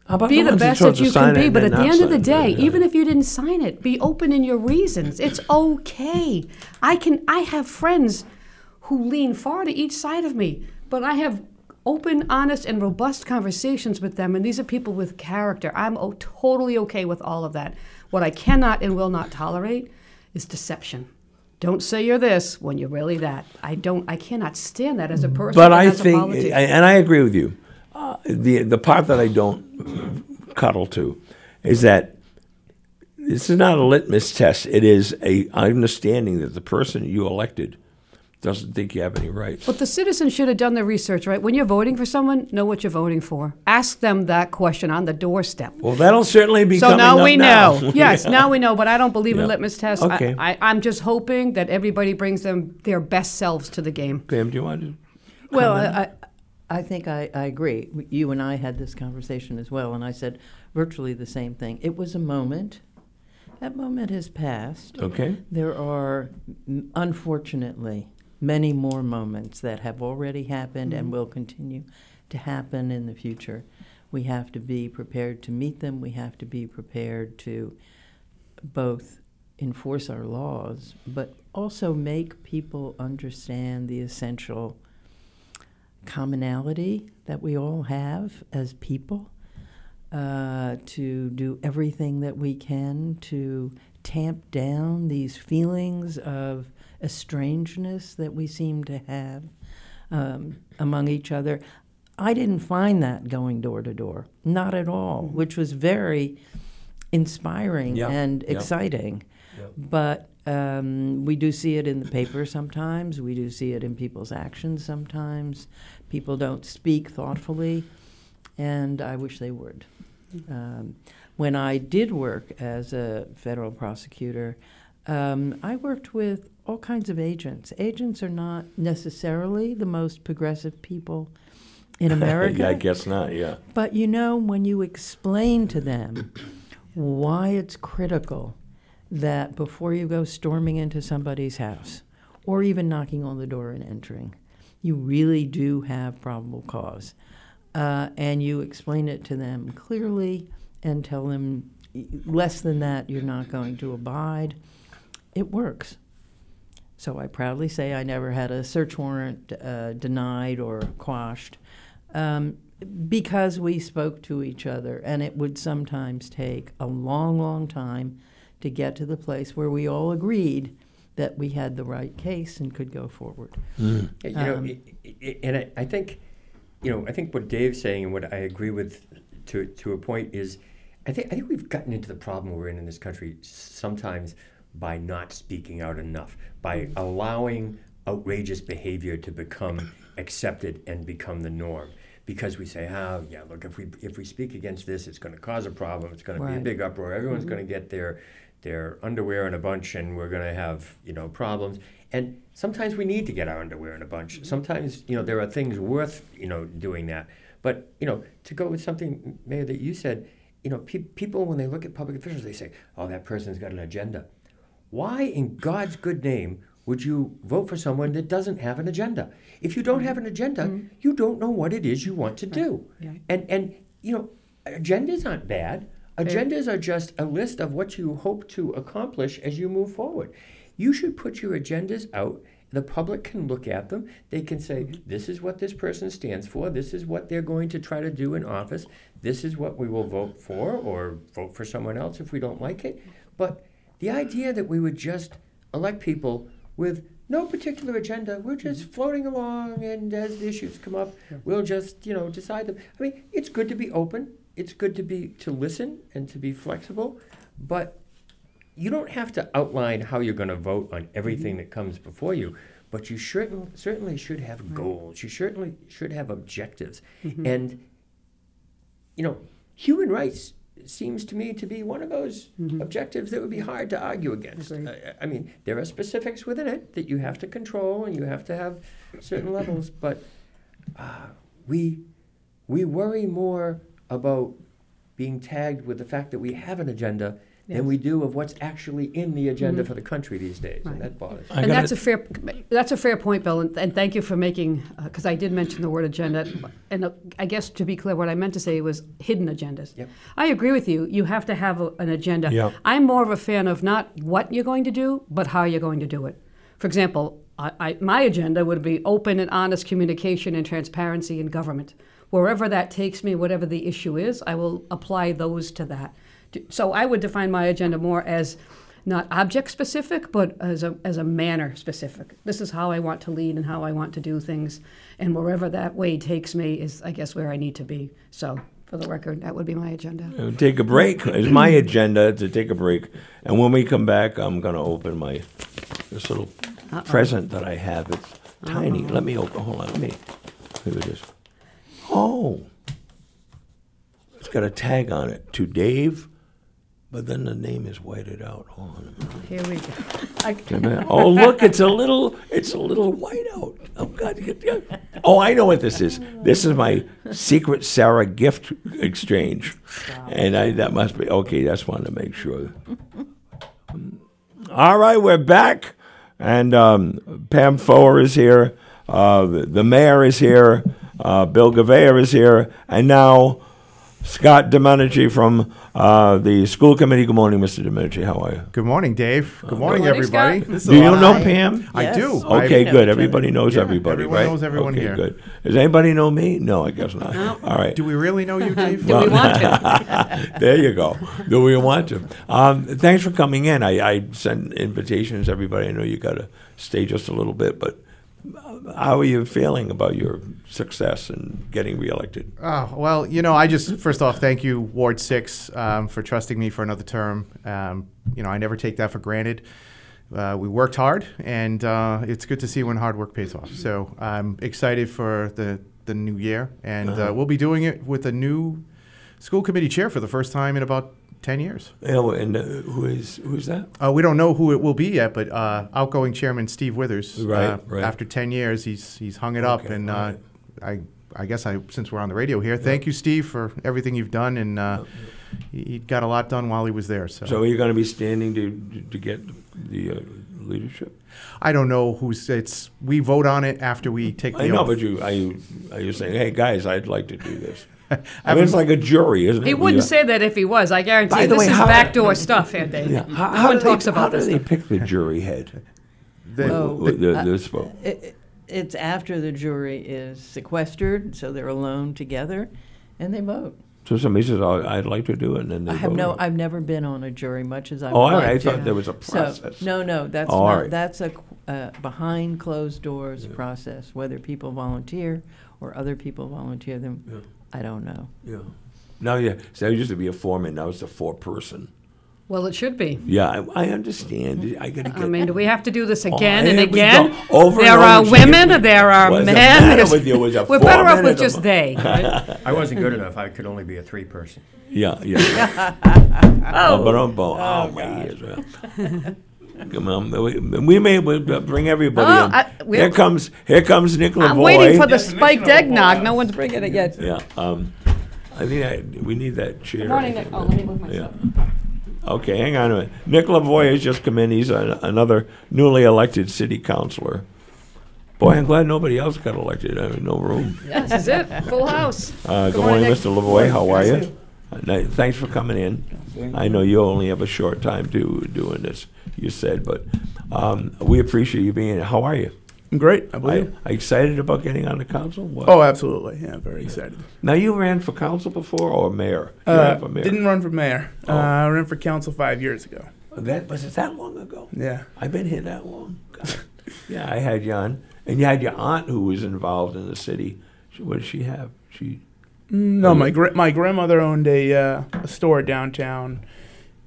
How about be the who best that you can be. But at the end of the sign it? day, even if you didn't sign it, be open in your reasons. It's okay. I can. I have friends who lean far to each side of me, but I have open, honest, and robust conversations with them, and these are people with character. I'm o- totally okay with all of that. What I cannot and will not tolerate is deception. Don't say you're this when you're really that. I don't. I cannot stand that as a mm. person. But I think, and I agree with you. Uh, the the part that I don't cuddle to is that this is not a litmus test. It is a understanding that the person you elected doesn't think you have any rights. But the citizens should have done their research, right? When you're voting for someone, know what you're voting for. Ask them that question on the doorstep. Well, that'll certainly be So coming now up we now. know. Yes, now we know. But I don't believe Yeah. in litmus tests. Okay. I, I, I'm just hoping that everybody brings them their best selves to the game. Pam, do you want to? Well, I, I, I think I, I agree. You and I had this conversation as well, and I said virtually the same thing. It was a moment. That moment has passed. Okay. There are, unfortunately, many more moments that have already happened and mm-hmm. will continue to happen in the future. We have to be prepared to meet them. We have to be prepared to both enforce our laws, but also make people understand the essential commonality that we all have as people. Uh, to do everything that we can to tamp down these feelings of estrangeness that we seem to have um, among each other. I didn't find that going door to door, not at all, which was very inspiring Yeah, and yeah. exciting. But um, we do see it in the paper sometimes. We do see it in people's actions sometimes. People don't speak thoughtfully, and I wish they would. Um, when I did work as a federal prosecutor, um, I worked with all kinds of agents. Agents are not necessarily the most progressive people in America. I guess not. Yeah. But you know, when you explain to them why it's critical that before you go storming into somebody's house or even knocking on the door and entering, you really do have probable cause. Uh, and you explain it to them clearly and tell them less than that you're not going to abide, it works. So I proudly say I never had a search warrant uh, denied or quashed um, because we spoke to each other, and it would sometimes take a long, long time to get to the place where we all agreed that we had the right case and could go forward. Yeah, You know, Um, i- i- and I, I think, you know, I think what Dave's saying and what I agree with to to a point is, I think I think we've gotten into the problem we're in in this country sometimes by not speaking out enough, by allowing outrageous behavior to become accepted and become the norm. Because we say, oh yeah, look, if we if we speak against this, it's going to cause a problem. It's going to be a big uproar. Everyone's mm-hmm. going to get their their underwear in a bunch, and we're going to have you know problems. And sometimes we need to get our underwear in a bunch. Mm-hmm. Sometimes you know there are things worth you know doing that. But you know to go with something, Mayor, that you said, you know, pe- people when they look at public officials, they say, oh, that person's got an agenda. Why in God's good name would you vote for someone that doesn't have an agenda? If you don't have an agenda, mm-hmm. you don't know what it is you want to do. Yeah. And and you know, agendas aren't bad. Agendas are just a list of what you hope to accomplish as you move forward. You should put your agendas out. The public can look at them. They can say, mm-hmm. this is what this person stands for. This is what they're going to try to do in office. This is what we will vote for or vote for someone else if we don't like it. But the idea that we would just elect people with no particular agenda, we're just mm-hmm. floating along, and as the issues come up, we'll just you know decide them. I mean, it's good to be open. It's good to be to listen and to be flexible, but you don't have to outline how you're going to vote on everything mm-hmm. that comes before you. But you certain, certainly should have goals. You certainly should have objectives, mm-hmm. and you know, human rights seems to me to be one of those mm-hmm. objectives that would be hard to argue against. I, I mean, there are specifics within it that you have to control and you have to have certain levels, but uh, we we worry more about being tagged with the fact that we have an agenda than we do of what's actually in the agenda for the country these days, and that bothers me. I And gotta- that's a fair, that's a fair point, Bill, and, and thank you for making, because I did mention the word agenda, and uh, I guess to be clear, what I meant to say was hidden agendas. Yep. I agree with you. You have to have a, an agenda. Yeah. I'm more of a fan of not what you're going to do, but how you're going to do it. For example, I, I, my agenda would be open and honest communication and transparency in government. Wherever that takes me, whatever the issue is, I will apply those to that. So I would define my agenda more as not object specific, but as a, as a manner specific. This is how I want to lead and how I want to do things. And wherever that way takes me is, I guess, where I need to be. So, for the record, that would be my agenda. Uh, Take a break. It's my agenda to take a break. And when we come back, I'm going to open my this little present that I have. It's tiny. Let me open. Hold on. Let me. Here it is. Oh. It's got a tag on it to Dave, but then the name is whited out. Hold on a minute. Here we go. I, Wait a minute. Oh, look, it's a little, it's a little white out. Oh God! Oh, I know what this is. This is my secret Sarah gift exchange, and I that must be okay. That's one to make sure. All right, we're back, and um, Pam Foer is here. Uh, the, the mayor is here. Uh, Bill Gouveia is here, and now Scott Domenici from uh, the school committee. Good morning, Mr. Domenici. How are you? Good morning, Dave. Good morning, morning, everybody. Scott. This is Do a you lot know fun. Pam? I Yes. do. Okay, know good. Everybody knows Yeah, everybody, everyone right? knows everyone okay, here. good. Does anybody know me? No, I guess not. All right. Do we really know you, Dave? do we want to? there you go. Do we want to? Um, thanks for coming in. I, I sent invitations. Everybody, I know you got to stay just a little bit, but how are you feeling about your success in getting reelected? Oh, well, you know, I just, first off, thank you, Ward 6, um, for trusting me for another term. Um, you know, I never take that for granted. Uh, we worked hard, and uh, it's good to see when hard work pays off. So I'm excited for the, the new year, and uh we'll be doing it with a new school committee chair for the first time in about 10 years. Oh, and uh, who is who's that? Uh, we don't know who it will be yet, but uh, outgoing chairman Steve Withers. Right, uh, right. After ten years, he's he's hung it up, and uh, I I guess I since we're on the radio here, thank you, Steve, for everything you've done, and uh, he, he got a lot done while he was there. So, So are you going to be standing to to get the uh, leadership? I don't know who's it's. We vote on it after we take the I know, oath. but you you are you saying, hey guys, I'd like to do this? I mean, it's like a jury, isn't it? He wouldn't You- say that if he was. I guarantee By you the this way, is how- backdoor stuff here, Dave. Yeah. How, no how one do they, talks how about do this they stuff. pick the jury head? The- Oh, With the- this vote. It, it- it's after the jury is sequestered, so they're alone together, and they vote. So somebody says, oh, I'd like to do it, and then they I have vote no. on. I've never been on a jury, much as I. Oh, all would right. I to. thought there was a process. So no, no, that's all not. right. That's a qu- uh, behind closed doors process. Whether people volunteer or other people volunteer them, Yeah. I don't know. Yeah. Now, yeah. So there used to be a foreman. Now it's a four-person. Well, it should be. Yeah, I, I understand. I got to get. I mean, do we have to do this Oh, again and again? go. Over and there over are again. women, there are What's the men. matter with you? Was it We're four better off with minutes just they. right? I wasn't good enough. I could only be a three person. Yeah, yeah. oh, but I'm oh, oh my ears. well. Come on, we, we may bring everybody Oh, in. I- we- here comes here comes Nick Lavoie. I'm waiting for the spiked eggnog. No one's bringing it yet. Yeah, um, I think I, we need that chair. Good morning, Nick. Oh, let me move myself. Yeah. Okay, hang on a minute. Nick Lavoie has just come in. He's a, another newly elected city councilor. Boy, I'm glad nobody else got elected. I mean, no room. Yeah, this is it. Full house. Uh, good, Good morning, morning, Mr. Lavoie. How are you? Thanks for coming in. I know you only have a short time to doing this. You said, but um, we appreciate you being here. How are you? I'm great. I Are, believe. are you excited about getting on the council? What? Oh, absolutely. Yeah, very excited. Now you ran for council before or mayor? You Uh, ran for mayor. didn't run for mayor. Oh. Uh, I ran for council five years ago. that was it that long ago? Yeah. I've been here that long. God. yeah, I had you on, and you had your aunt who was involved in the city. She- What did she have? She No, my gra- my grandmother owned a uh, a store downtown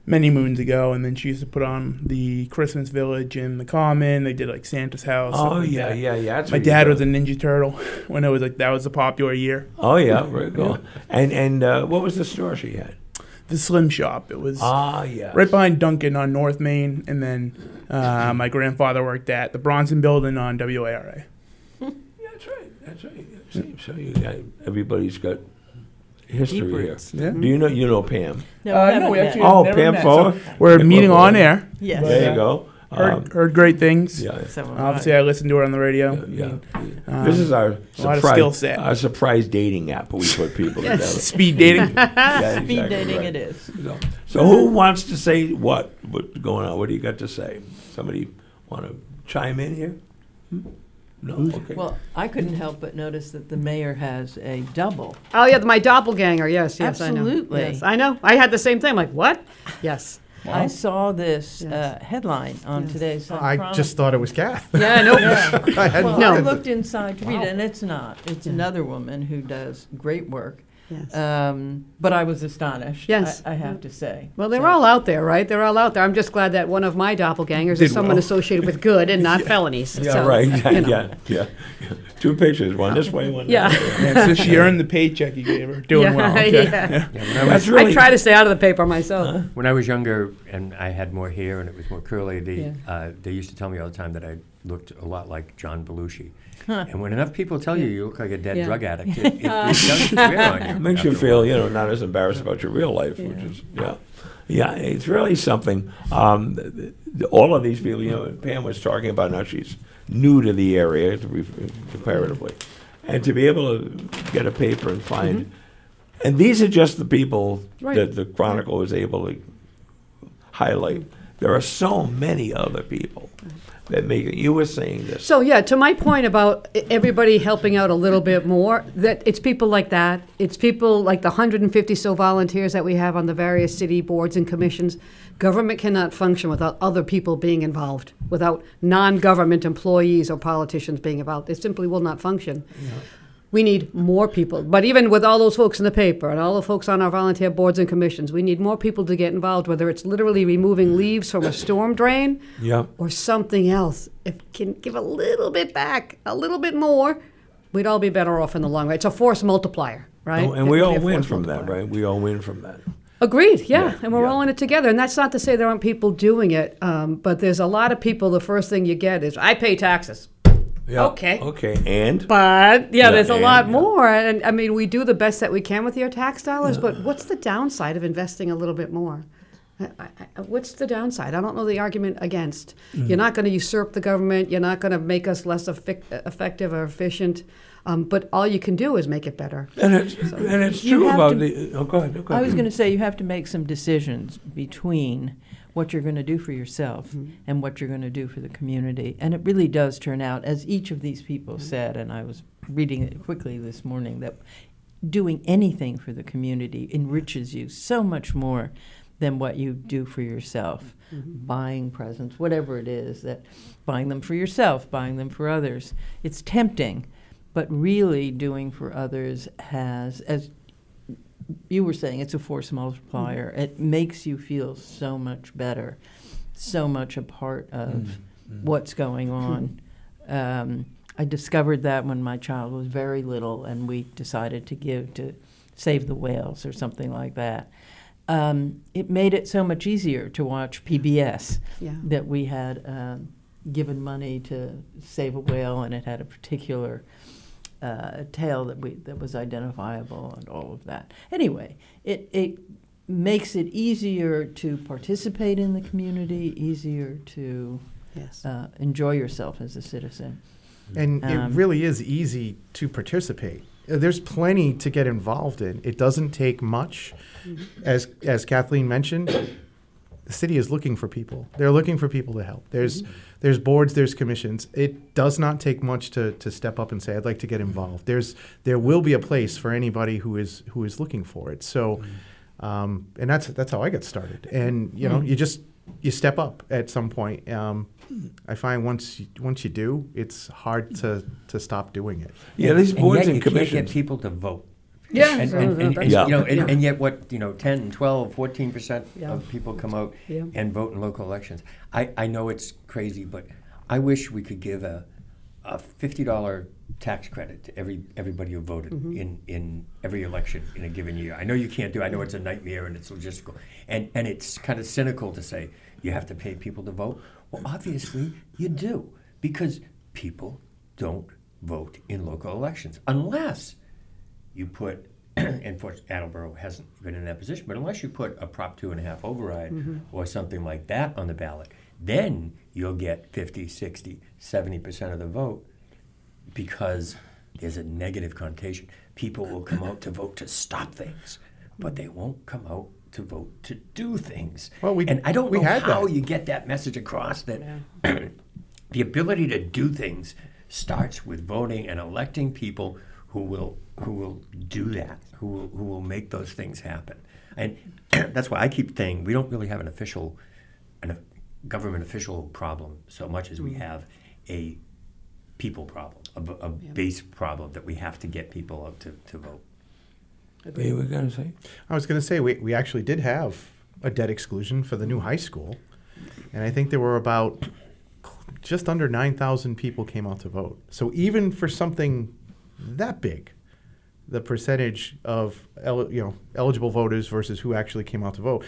many moons ago, and then she used to put on the Christmas Village and the Common. They did like Santa's house. Oh like yeah, that. yeah, yeah. That's My dad was a Ninja Turtle when it was like that was a popular year. Oh yeah, very cool. And and uh, what was the store she had? The Slim Shop. It was Ah, yeah. right behind Dunkin on North Main, and then uh, my grandfather worked at the Bronson Building on WARA. Yeah, that's right. That's right. So you got everybody's got history Deep here. roots. Yeah. Do you know you know Pam? No, Uh, haven't no, we met. actually Oh, never Pam met. Fuller? So we're Yeah, meeting well, on air. Yes. But, There uh, you go. Heard, Um, heard great things. yeah. So am Obviously, I. I listened to her on the radio. Yeah. Um, this is our a lot of surprise, skill set. our surprise dating app. We put people together. Speed dating. Yeah, Speed exactly dating right. it is. So, so who wants to say what? What's going on? What do you got to say? Somebody want to chime in here? No. Okay. Well, I couldn't help but notice that the mayor has a double. Oh yeah, my doppelganger. Yes, yes, Absolutely. I know. Yes, I know. I had the same thing. I'm like, what? Yes. I saw this Yes. uh, headline on Yes. today's Sun I Chronicle. just thought it was Kath. Yeah. No. I had Well, No. I looked inside to read it, and it's not. It's another woman who does great work. Yes. Um, but I was astonished. Yes. I, I have to say. Well, they're So- all out there, right? They're all out there. I'm just glad that one of my doppelgangers Did is someone well. associated with good and not felonies. yeah, So, right. you Yeah, know. yeah, yeah, yeah. Two pictures, one this way, one Yeah. that way. Yeah, so she earned the paycheck you gave her. Doing Yeah, well. Okay. yeah. Yeah, when, I was, really I try to stay out of the paper myself. when I was younger and I had more hair and it was more curly, they, Yeah. uh, they used to tell me all the time that I looked a lot like John Belushi. And when enough people tell you you look like a dead Yeah. drug addict, it, it, it does on you. It makes you feel, you know, not as embarrassed about your real life, which is, yeah. Yeah, it's really something. Um, th- th- all of these people, you know, Pam was talking about now she's new to the area to be, comparatively. And to be able to get a paper and find, and these are just the people Right. that the Chronicle was able to highlight. There are so many other people that make it. You were saying this. So yeah, to my point about everybody helping out a little bit more, that it's people like that. It's people like the 150 so volunteers that we have on the various city boards and commissions. Government cannot function without other people being involved, without non-government employees or politicians being involved. It simply will not function. We need more people. But even with all those folks in the paper and all the folks on our volunteer boards and commissions, we need more people to get involved, whether it's literally removing leaves from a storm drain yeah. or something else. If can give a little bit back, a little bit more, we'd all be better off in the long run. It's a force multiplier, right? Oh, and we It all win from that, right? We all win from that. Agreed, yeah, Yeah, and we're yeah. all in it together. And that's not to say there aren't people doing it, um, but there's a lot of people. The first thing you get is, "I pay taxes," Yeah. Okay. Okay. And but yeah, Yeah, there's a and- lot yeah. more. And I mean, we do the best that we can with your tax dollars. But what's the downside of investing a little bit more? I, I, what's the downside? I don't know the argument against. Mm-hmm. You're not going to usurp the government. You're not going to make us less effic- effective or efficient. Um, but all you can do is make it better. and it's and it's true about to- the. Oh, go ahead. Go I was going to say you have to make some decisions between what you're going to do for yourself Mm-hmm. and what you're going to do for the community. And it really does turn out, as each of these people Mm-hmm. said, and I was reading it quickly this morning, that doing anything for the community enriches you so much more than what you do for yourself. Mm-hmm. Buying presents, whatever it is, that buying them for yourself, buying them for others. It's tempting, but really doing for others has, as you were saying it's a force multiplier. It makes you feel so much better, so much a part of what's going on. Um, I discovered that when my child was very little, and we decided to give to Save the Whales or something like that. Um, it made it so much easier to watch PBS Yeah. that we had um, given money to save a whale, and it had a particular uh, tale that we that was identifiable and all of that. Anyway, it it makes it easier to participate in the community, easier to Yes. uh, enjoy yourself as a citizen. And Um, it really is easy to participate. Uh, There's plenty to get involved in. It doesn't take much. As as Cathleen mentioned, the city is looking for people. They're looking for people to help. There's there's boards, there's commissions. It does not take much to, to step up and say, I'd like to get involved. There's there will be a place for anybody who is who is looking for it. So um, and that's that's how I got started. And you know, you just you step up at some point. Um, I find once you, once you do, it's hard to, to stop doing it. yeah, these And boards yet and you can't get people to vote. Yeah. And, and, and, and, Yeah. you know, and, and yet what, you know, 10, 12, 14% Yeah. of people come out Yeah. and vote in local elections. I, I know it's crazy, but I wish we could give a, a $50 tax credit to every everybody who voted Mm-hmm. in, in every election in a given year. I know you can't do I know it's a nightmare and it's logistical. And, and it's kind of cynical to say you have to pay people to vote. Well, obviously you do because people don't vote in local elections unless you put and for Attleboro hasn't been in that position. But unless you put a Prop two and a half override mm-hmm. or something like that on the ballot, then you'll get 50, 60, 70% of the vote because there's a negative connotation. People will come out to vote to stop things, but they won't come out to vote to do things. Well, we- and I don't we know had how that. you get that message across that the ability to do things starts with voting and electing people who will who will do that, who will, who will make those things happen. And that's why I keep saying we don't really have an official, an, a government official problem so much as we mm. have a people problem, a, b- a base problem that we have to get people out to, to vote. What you were going to say? I was going to say, we, we actually did have a debt exclusion for the new high school. And I think there were about just under 9,000 people came out to vote. So even for something that big, the percentage of el- you know eligible voters versus who actually came out to vote,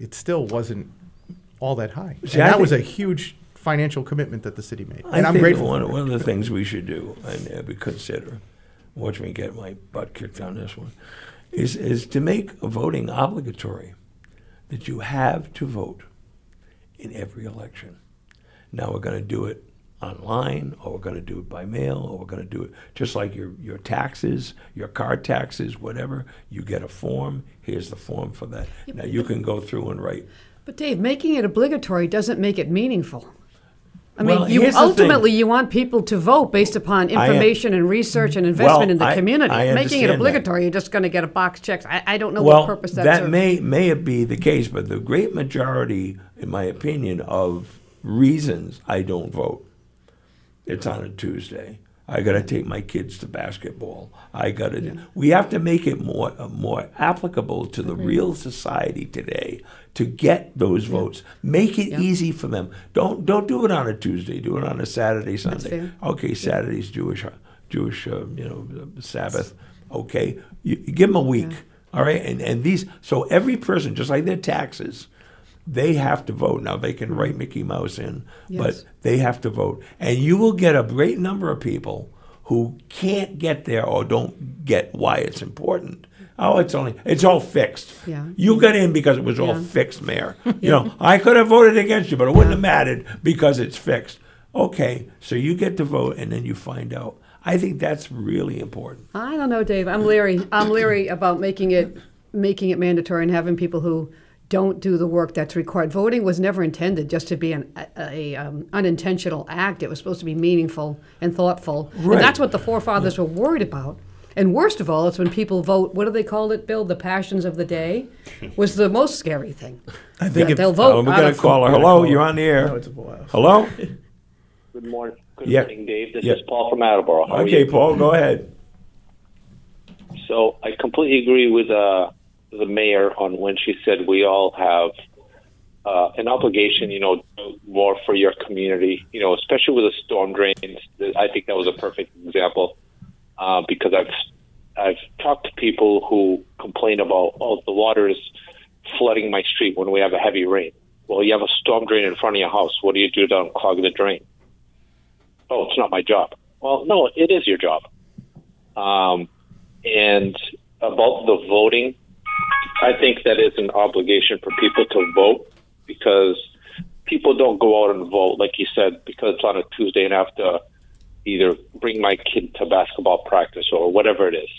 it still wasn't all that high. See, and I that was a huge financial commitment that the city made. I and I'm grateful. One, one of the things we should do, and uh, we consider, watch me get my butt kicked on this one, is, is to make voting obligatory, that you have to vote in every election. Now we're going to do it online, or we're going to do it by mail, or we're going to do it just like your, your taxes, your car taxes, whatever. You get a form. Here's the form for that. Now you can go through and write. But Dave, making it obligatory doesn't make it meaningful. I Well, mean, you here's the thing. ultimately you want people to vote based upon information and research and investment in the I- community. I Making it that. obligatory, you're just going to get a box checked. I, I don't know well, what purpose that, that serves. may may it be the case, but the great majority, in my opinion, of reasons I don't vote, it's on a Tuesday. I got to take my kids to basketball. I got to. We have to make it more uh, more applicable to the real society today to get those votes. Make it easy for them. Don't don't do it on a Tuesday. Do it on a Saturday, Sunday. Okay, Saturday's Jewish, Jewish, uh, you know, Sabbath. Okay, you, you give them a week. All right, and and these so every person, just like their taxes, they have to vote. Now they can write mm-hmm. Mickey Mouse in, Yes. but they have to vote, and you will get a great number of people who can't get there or don't get why it's important. Oh, it's only it's all fixed. Yeah. You got in because it was all fixed, Mayor. You know, I could have voted against you, but it wouldn't have mattered because it's fixed. Okay, so you get to vote, and then you find out. I think that's really important. I don't know, Dave. I'm leery. I'm leery about making it making it mandatory and having people who don't do the work that's required. Voting was never intended just to be an a, a, um, unintentional act. It was supposed to be meaningful and thoughtful, Right. and that's what the forefathers were worried about. And worst of all, it's when people vote. What do they call it, Bill? The passions of the day was the most scary thing. I think That if, they'll vote. Oh, we're out gonna call her. Hello, call you're on the air. No, it's a full house. Hello. Good morning. Good Yeah. morning, Dave. This Yeah. is Paul from Attleboro. How Okay. Paul, go ahead. So I completely agree with uh, the mayor on when she said we all have uh, an obligation, you know, more for your community, you know, especially with the storm drains. I think that was a perfect example uh, because I've I've talked to people who complain about oh the water is flooding my street when we have a heavy rain. Well, you have a storm drain in front of your house. What do you do to unclog the drain? Oh, it's not my job. Well, no, it is your job. Um, and about the voting, I think that is an obligation for people to vote because people don't go out and vote, like you said, because it's on a Tuesday and I have to either bring my kid to basketball practice or whatever it is.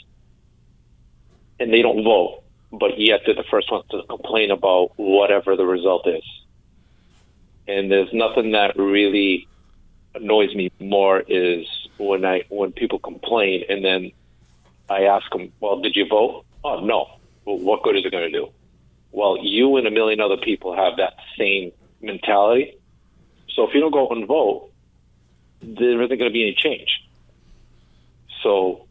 And they don't vote, but yet they're the first ones to complain about whatever the result is. And there's nothing that really annoys me more is when I when people complain and then I ask them, "Well, did you vote?" "Oh, no." Well, what good is it going to do? Well, you and a million other people have that same mentality. So if you don't go out and vote, there isn't going to be any change. So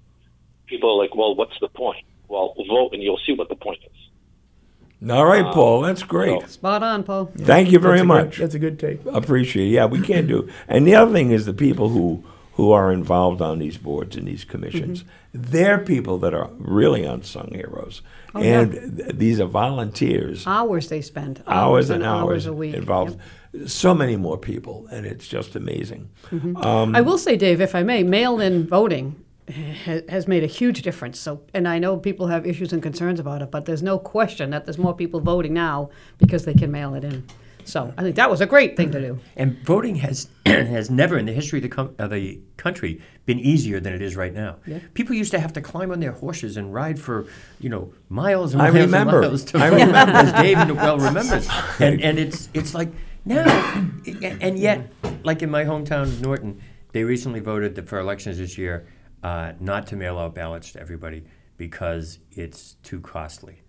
people are like, "Well, what's the point?" Well, vote and you'll see what the point is. All right, um, Paul, that's great. Spot on, Paul. Thank you very That's much. Good, that's a good take. Appreciate it. Yeah, we can't do. And the other thing is the people who who are involved on these boards and these commissions. Mm-hmm. They're people that are really unsung heroes, Oh, yeah. and th- these are volunteers. Hours they spend. hours and hours, a week. involved. So many more people, and it's just amazing. Mm-hmm. Um, I will say, Dave, if I may, mail-in voting has made a huge difference. So, and I know people have issues and concerns about it, but there's no question that there's more people voting now because they can mail it in. So, I think that was a great thing to do. And voting has has never in the history of the, com- of the country been easier than it is right now. People used to have to climb on their horses and ride for you know miles and I miles remember. and miles to I vote, remember. as Dave well remembers. And and it's it's like now, and yet like in my hometown of Norton, they recently voted that for elections this year uh, not to mail out ballots to everybody because it's too costly.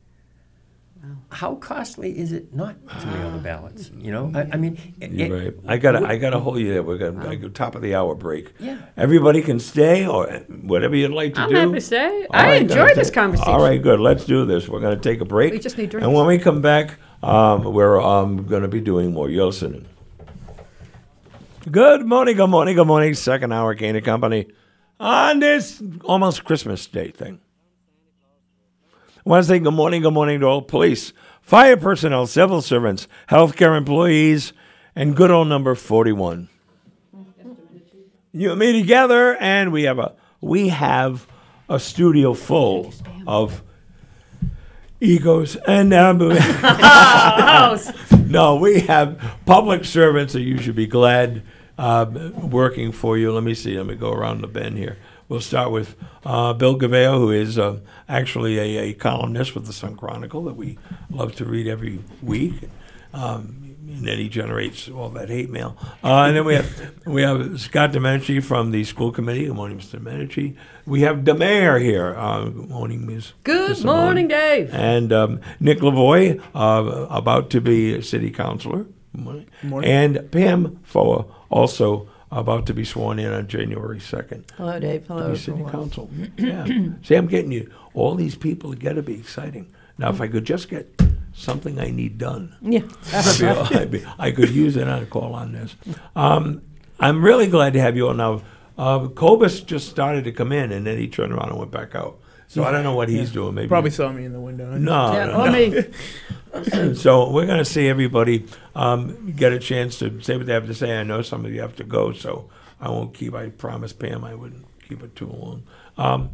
How costly is it not to mail the ballots? You know, I, I mean, You're it- right. I gotta, I gotta hold you there. We're gonna I go top of the hour break. Yeah. Everybody can stay or whatever you'd like to I'm do. happy to stay. All I right, enjoyed good. this conversation. All right, good. Let's do this. We're gonna take a break. We just need drinks. And when we come back, um, we're um, gonna be doing more. You're listening. Good morning, good morning, good morning. Second hour, Kane and Company, on this almost Christmas Day thing. I want to say good morning, good morning to all police, fire personnel, civil servants, healthcare employees, and good old number 41. You and me together, and we have a we have a studio full of egos, and um, no, we have public servants that you should be glad uh, working for you. Let me see. Let me go around the bend here. We'll start with uh, Bill Gouveia, who is uh, actually a, a columnist with the Sun Chronicle that we love to read every week. Um, and then he generates all that hate mail. Uh, and then we have we have Scott Domenici from the school committee. Good morning, Mr. Domenici. We have the mayor here. Uh, good morning, Ms. Good Simone. morning, Dave. And um, Nick Lavoie, uh, about to be a city councilor. Morning. Morning. And Pam Foa, also about to be sworn in on January 2nd. Hello, Dave. Hello, Be city everyone. council. Yeah. See, I'm getting you. All these people together be exciting. Now, if I could just get something I need done. Yeah. I'd be- I'd be- I could use it on-call on this. Um, I'm really glad to have you on now. Uh, Cobus just started to come in, and then he turned around and went back out. So I don't know what he's doing. Maybe Probably saw me in the window. no, Yeah, no, no. me. So we're going to see everybody um, get a chance to say what they have to say. I know some of you have to go, so I won't keep. I promised Pam I wouldn't keep it too long. Um,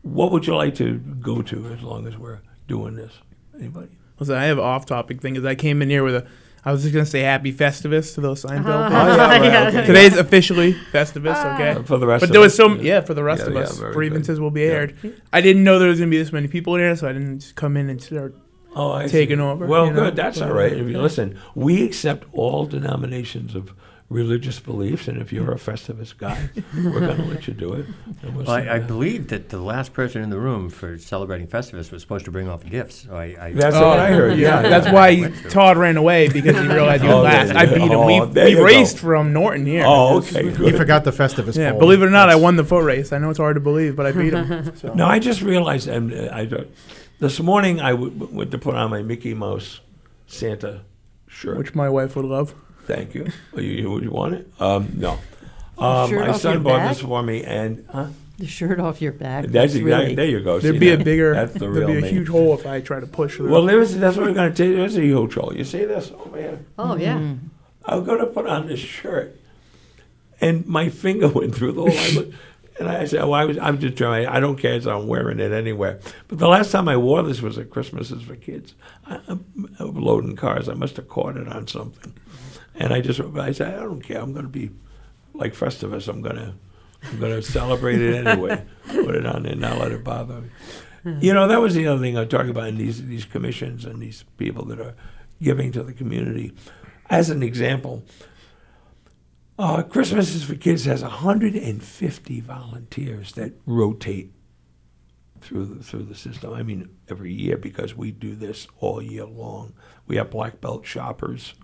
what would you like to go to as long as we're doing this? Anybody? Listen, I have an off-topic thing. Is I came in here with a. I was just gonna say Happy Festivus to those Seinfeld. Uh-huh. people. Oh, yeah, right, okay. Today's officially Festivus, okay. Uh, for the rest But of there was us, some, yeah. yeah, for the rest Yeah, of us, very grievances good. will be Yeah. aired. I didn't know there was gonna be this many people in here, so I didn't just come in and start. Oh, I taken see. over, Well, you know, good. That's all right. If you listen, we accept all denominations of religious beliefs, and if you're a Festivus guy, we're going to let you do it. We'll Well. I, I believe that the last person in the room for celebrating Festivus was supposed to bring off gifts. So I, I That's what I heard. Yeah, Oh, That's why Went. Todd ran away because he realized he was Oh, last. there I you beat him. go. We, Oh, we you go. raced from Norton here. Oh, okay, He forgot the Festivus Yeah, pole. believe it or not, I won the foot race. I know it's hard to believe, but I beat him. So. No, I just realized, and uh, I don't- this morning I w- went to put on my Mickey Mouse Santa shirt. Which my wife would love. Thank you. Oh, you, you, you want it? Um, no. Um, Shirt my off son your bought back? this for me, and huh? The shirt off your back. that's exactly really, there. You go. There'd See be a that? bigger, That's the there'd real be a me. huge hole if I try to push through. Well, there's, that's what we're going to take. There's a huge hole. You see this over here? Oh, yeah. I'm going to put on this shirt, and my finger went through the hole. I looked, and I said, "Well, I was, I'm just trying. I don't care. So I'm wearing it anywhere." But the last time I wore this was at Christmases for kids. I, I'm, I'm loading cars. I must have caught it on something, and I just I said, "I don't care. I'm going to be like Festivus. I'm going to." I'm going to celebrate it anyway. Put it on there, not let it bother me. You know, that was the other thing I'm talking about in these these commissions and these people that are giving to the community. As an example, uh, Christmas is for Kids has 150 volunteers that rotate through the, through the system. I mean, every year because we do this all year long. We have black belt shoppers.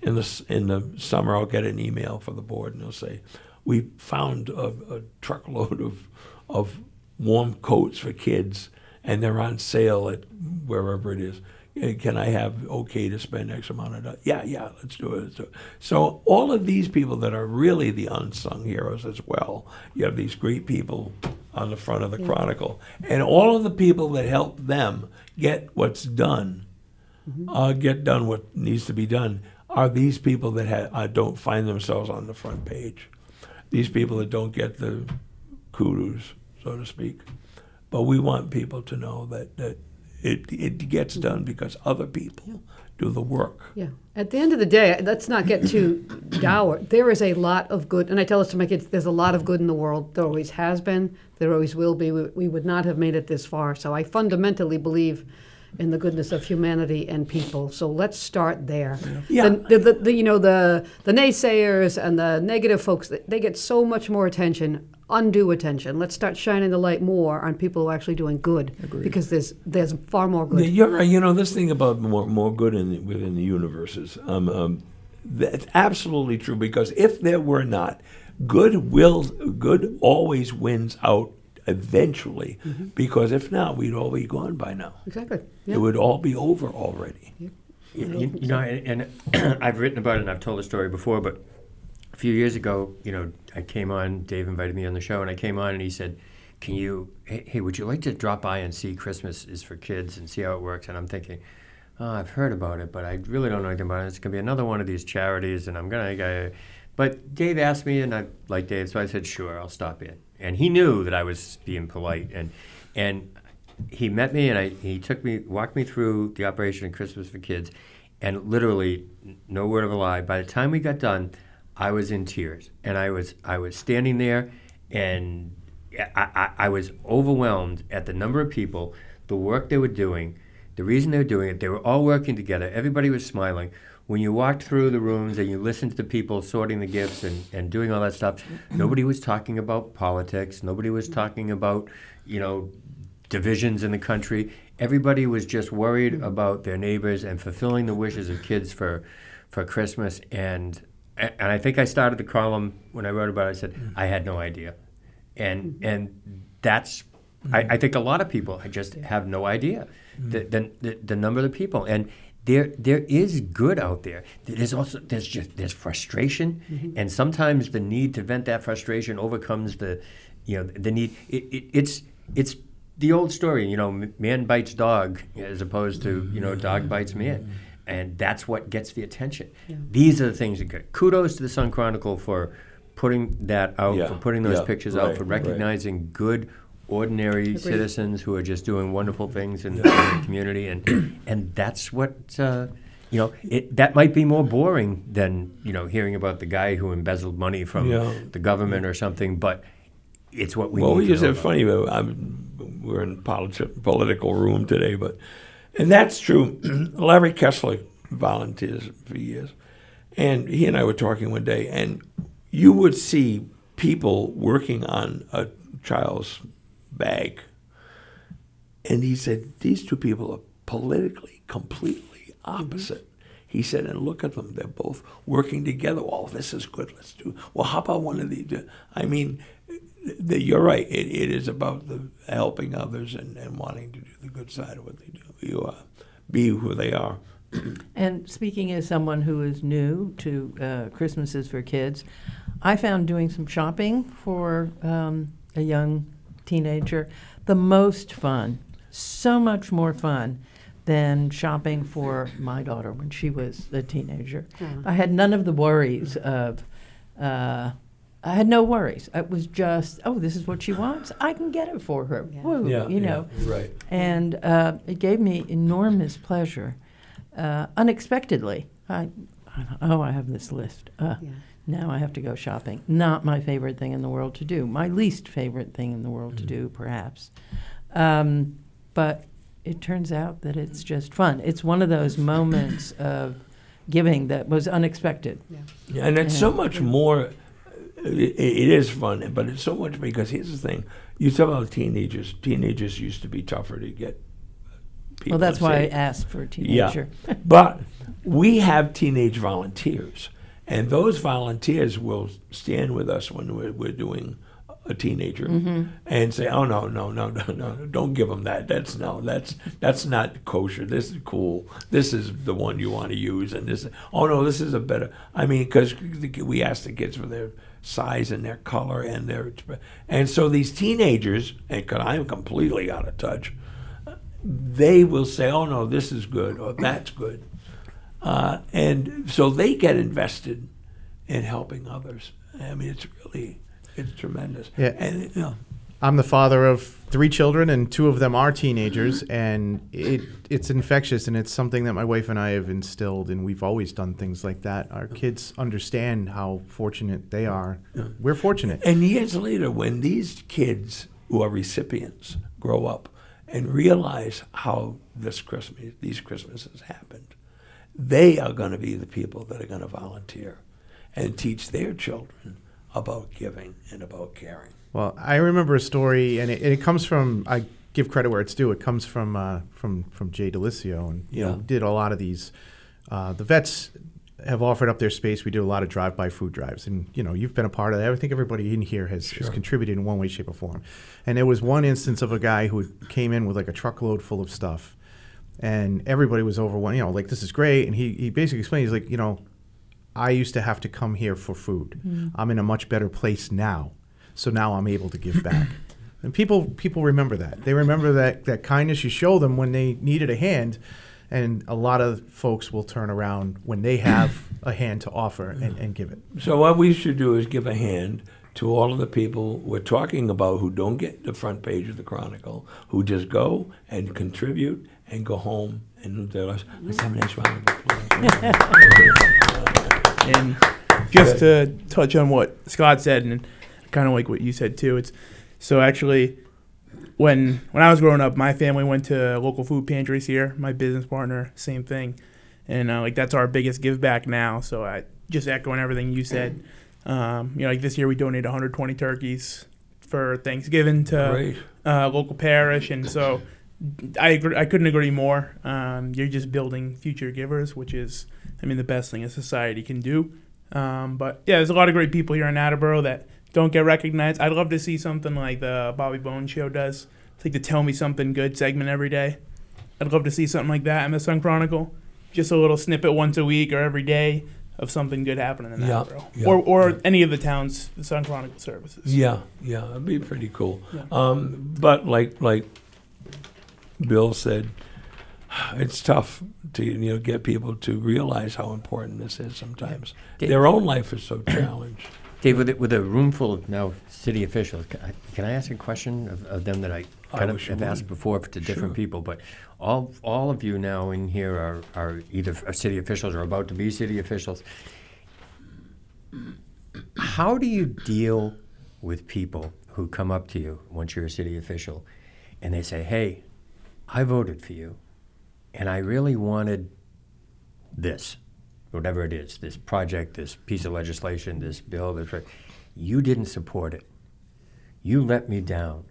In the in the summer, I'll get an email from the board, and they'll say, "We found a, a truckload of of warm coats for kids, and they're on sale at wherever it is. Uh, Can I have okay to spend X amount of dollars? Yeah, yeah, let's do it. Let's do it. So all of these people that are really the unsung heroes as well. You have these great people on the front of the Chronicle, and all of the people that help them get what's done uh, get done what needs to be done are these people that ha- uh, don't find themselves on the front page. These people that don't get the kudos, so to speak. But we want people to know that, that it, it gets done because other people do the work. Yeah. At the end of the day, let's not get too dour. There is a lot of good, and I tell this to my kids there's a lot of good in the world. There always has been, there always will be. We, we would not have made it this far. So I fundamentally believe in the goodness of humanity and people. So let's start there. Yeah. The, the, the, you know, the, the naysayers and the negative folks, they- get so much more attention, undue attention. Let's start shining the light more on people who are actually doing good. Because there's, there's far more good. You're right. You know this thing about more more good in within the universes. Um, um, that's absolutely true. Because if there were not, good will good always wins out eventually. Mm-hmm. Because if not, we'd all be gone by now. Exactly. Yeah. It would all be over already. You, you- you know, and, and I've written about it and I've told the story before, but a few years ago, you know, I came on, Dave invited me on the show, and I came on and he said, Can you, hey, hey, would you like to drop by and see Christmas is for Kids and see how it works? And I'm thinking, Oh, I've heard about it, but I really don't know anything about it. It's going to be another one of these charities, and I'm going to. But Dave asked me, and I like Dave, so I said, Sure, I'll stop in. And he knew that I was being polite, and and he met me and I, he took me, walked me through the operation of Christmas for Kids, and literally, no word of a lie. By the time we got done, I was in tears, and I was I was standing there, and I, I, I was overwhelmed at the number of people, the work they were doing, the reason they were doing it. They were all working together. Everybody was smiling. When you walked through the rooms and you listened to the people sorting the gifts and, and doing all that stuff, nobody was talking about politics. Nobody was talking about, you know, divisions in the country. Everybody was just worried about their neighbors and fulfilling the wishes of kids for, for Christmas. And and I think I started the column when I wrote about it. I said I had no idea, and and that's I, I think a lot of people just have no idea the, the, the number of people and. There, there is good out there. There's also there's just there's frustration, mm-hmm. and sometimes the need to vent that frustration overcomes the, you know, the need. It, it, it's it's the old story, you know, man bites dog as opposed to, you know, dog bites man. Mm-hmm. And that's what gets the attention. These are the things that get. Kudos to the Sun Chronicle for putting that out, Yeah, for putting those yeah, pictures right, out, for right. recognizing good, ordinary citizens who are just doing wonderful things in, the community. And, and that's what, uh, you know, it, that might be more boring than, you know, hearing about the guy who embezzled money from Yeah. the government or something, but it's what we well, we just have funny. I'm, we're in politi- political room today, but and that's true. Larry Kessler volunteers for years, and he and I were talking one day, and you would see people working on a child's bag, and he said these two people are politically completely opposite. He said, and look at them; they're both working together. Oh, this is good. Let's do. Well, how about one of these? I mean, the, you're right. It, it is about the helping others and, and wanting to do the good side of what they do. You uh, be who they are. And speaking as someone who is new to uh, Christmases for kids, I found doing some shopping for um, a young teenager the most fun, so much more fun than shopping for my daughter when she was a teenager. I had none of the worries of. Uh, I had no worries. It was just, oh, this is what she wants. I can get it for her. Woo, you know. right. And uh, it gave me enormous pleasure, uh, unexpectedly. I, I oh, I have this list. Uh, Yeah. Now I have to go shopping. Not my favorite thing in the world to do. My least favorite thing in the world Mm-hmm. to do, perhaps. Um, but it turns out that it's just fun. It's one of those moments of giving that was unexpected. Yeah, and it's so much more. It, it is fun, but it's so much because here's the thing: you talk about teenagers. Teenagers used to be tougher to get. People Well, that's to why I asked for a teenager. Yeah, but we have teenage volunteers, and those volunteers will stand with us when we're, we're doing a teenager mm-hmm. and say, "Oh no, no, no, no, no! Don't give them that. That's no, that's that's not kosher. This is cool. This is the one you want to use, and this. Oh no, this is a better. I mean, because we ask the kids for their size and their color and their, and so these teenagers, and because I'm completely out of touch, they will say, "Oh no, this is good," or "That's good," uh, and so they get invested in helping others. I mean, it's really it's tremendous. Yeah. And you know, I'm the father of three children, and two of them are teenagers, and it it's infectious, and it's something that my wife and I have instilled, and we've always done things like that. Our kids understand how fortunate they are. We're fortunate. And years later, when these kids who are recipients grow up and realize how this Christmas, these Christmases happened, they are going to be the people that are going to volunteer and teach their children about giving and about caring. Well, I remember a story, and it, it comes from I give credit where it's due. It comes from uh, from from Jay Delicio, and you know did a lot of these. Uh, the vets have offered up their space. We do a lot of drive-by food drives, and you know you've been a part of that. I think everybody in here has, has contributed in one way, shape, or form. And there was one instance of a guy who came in with like a truckload full of stuff, and everybody was overwhelmed. You know, like this is great, and he he basically explained he's like, you know, I used to have to come here for food. Mm-hmm. I'm in a much better place now. So now I'm able to give back. and people people remember that. They remember that that kindness you show them when they needed a hand. And a lot of folks will turn around when they have a hand to offer and, mm-hmm. and give it. So what we should do is give a hand to all of the people we're talking about who don't get the front page of the Chronicle, who just go and contribute and go home and live their lives. Let's have a nice round of applause. And just to touch on what Scott said, and kind of like what you said too, it's so actually when when I was growing up, my family went to local food pantries here. My business partner, same thing, and uh, like that's our biggest give back now. So I just echoing everything you said. Um, you know, like this year we donated 120 turkeys for Thanksgiving to Great. uh, local parish, and so I agree, I couldn't agree more. Um, you're just building future givers, which is, I mean, the best thing a society can do. Um, but yeah, there's a lot of great people here in Attleboro that don't get recognized. I'd love to see something like the Bobby Bones show does. It's like the Tell Me Something Good segment every day. I'd love to see something like that in the Sun Chronicle. Just a little snippet once a week or every day of something good happening in Yeah, Attleboro. yeah, or or yeah. any of the town's the Sun Chronicle services. Yeah, yeah, it'd be pretty cool. Yeah. Um, but like like Bill said, it's tough to you know get people to realize how important this is. Sometimes Dave- their own life is so challenged. Dave, with a, with a room full of now city officials, can I, can I ask a question of, of them that I I kind of have asked before to different Sure. people? But all all of you now in here are, are either city officials or about to be city officials. How do you deal with people who come up to you once you're a city official and they say, "Hey, I voted for you, and I really wanted this, whatever it is, this project, this piece of legislation, this bill, this, you didn't support it. You let me down.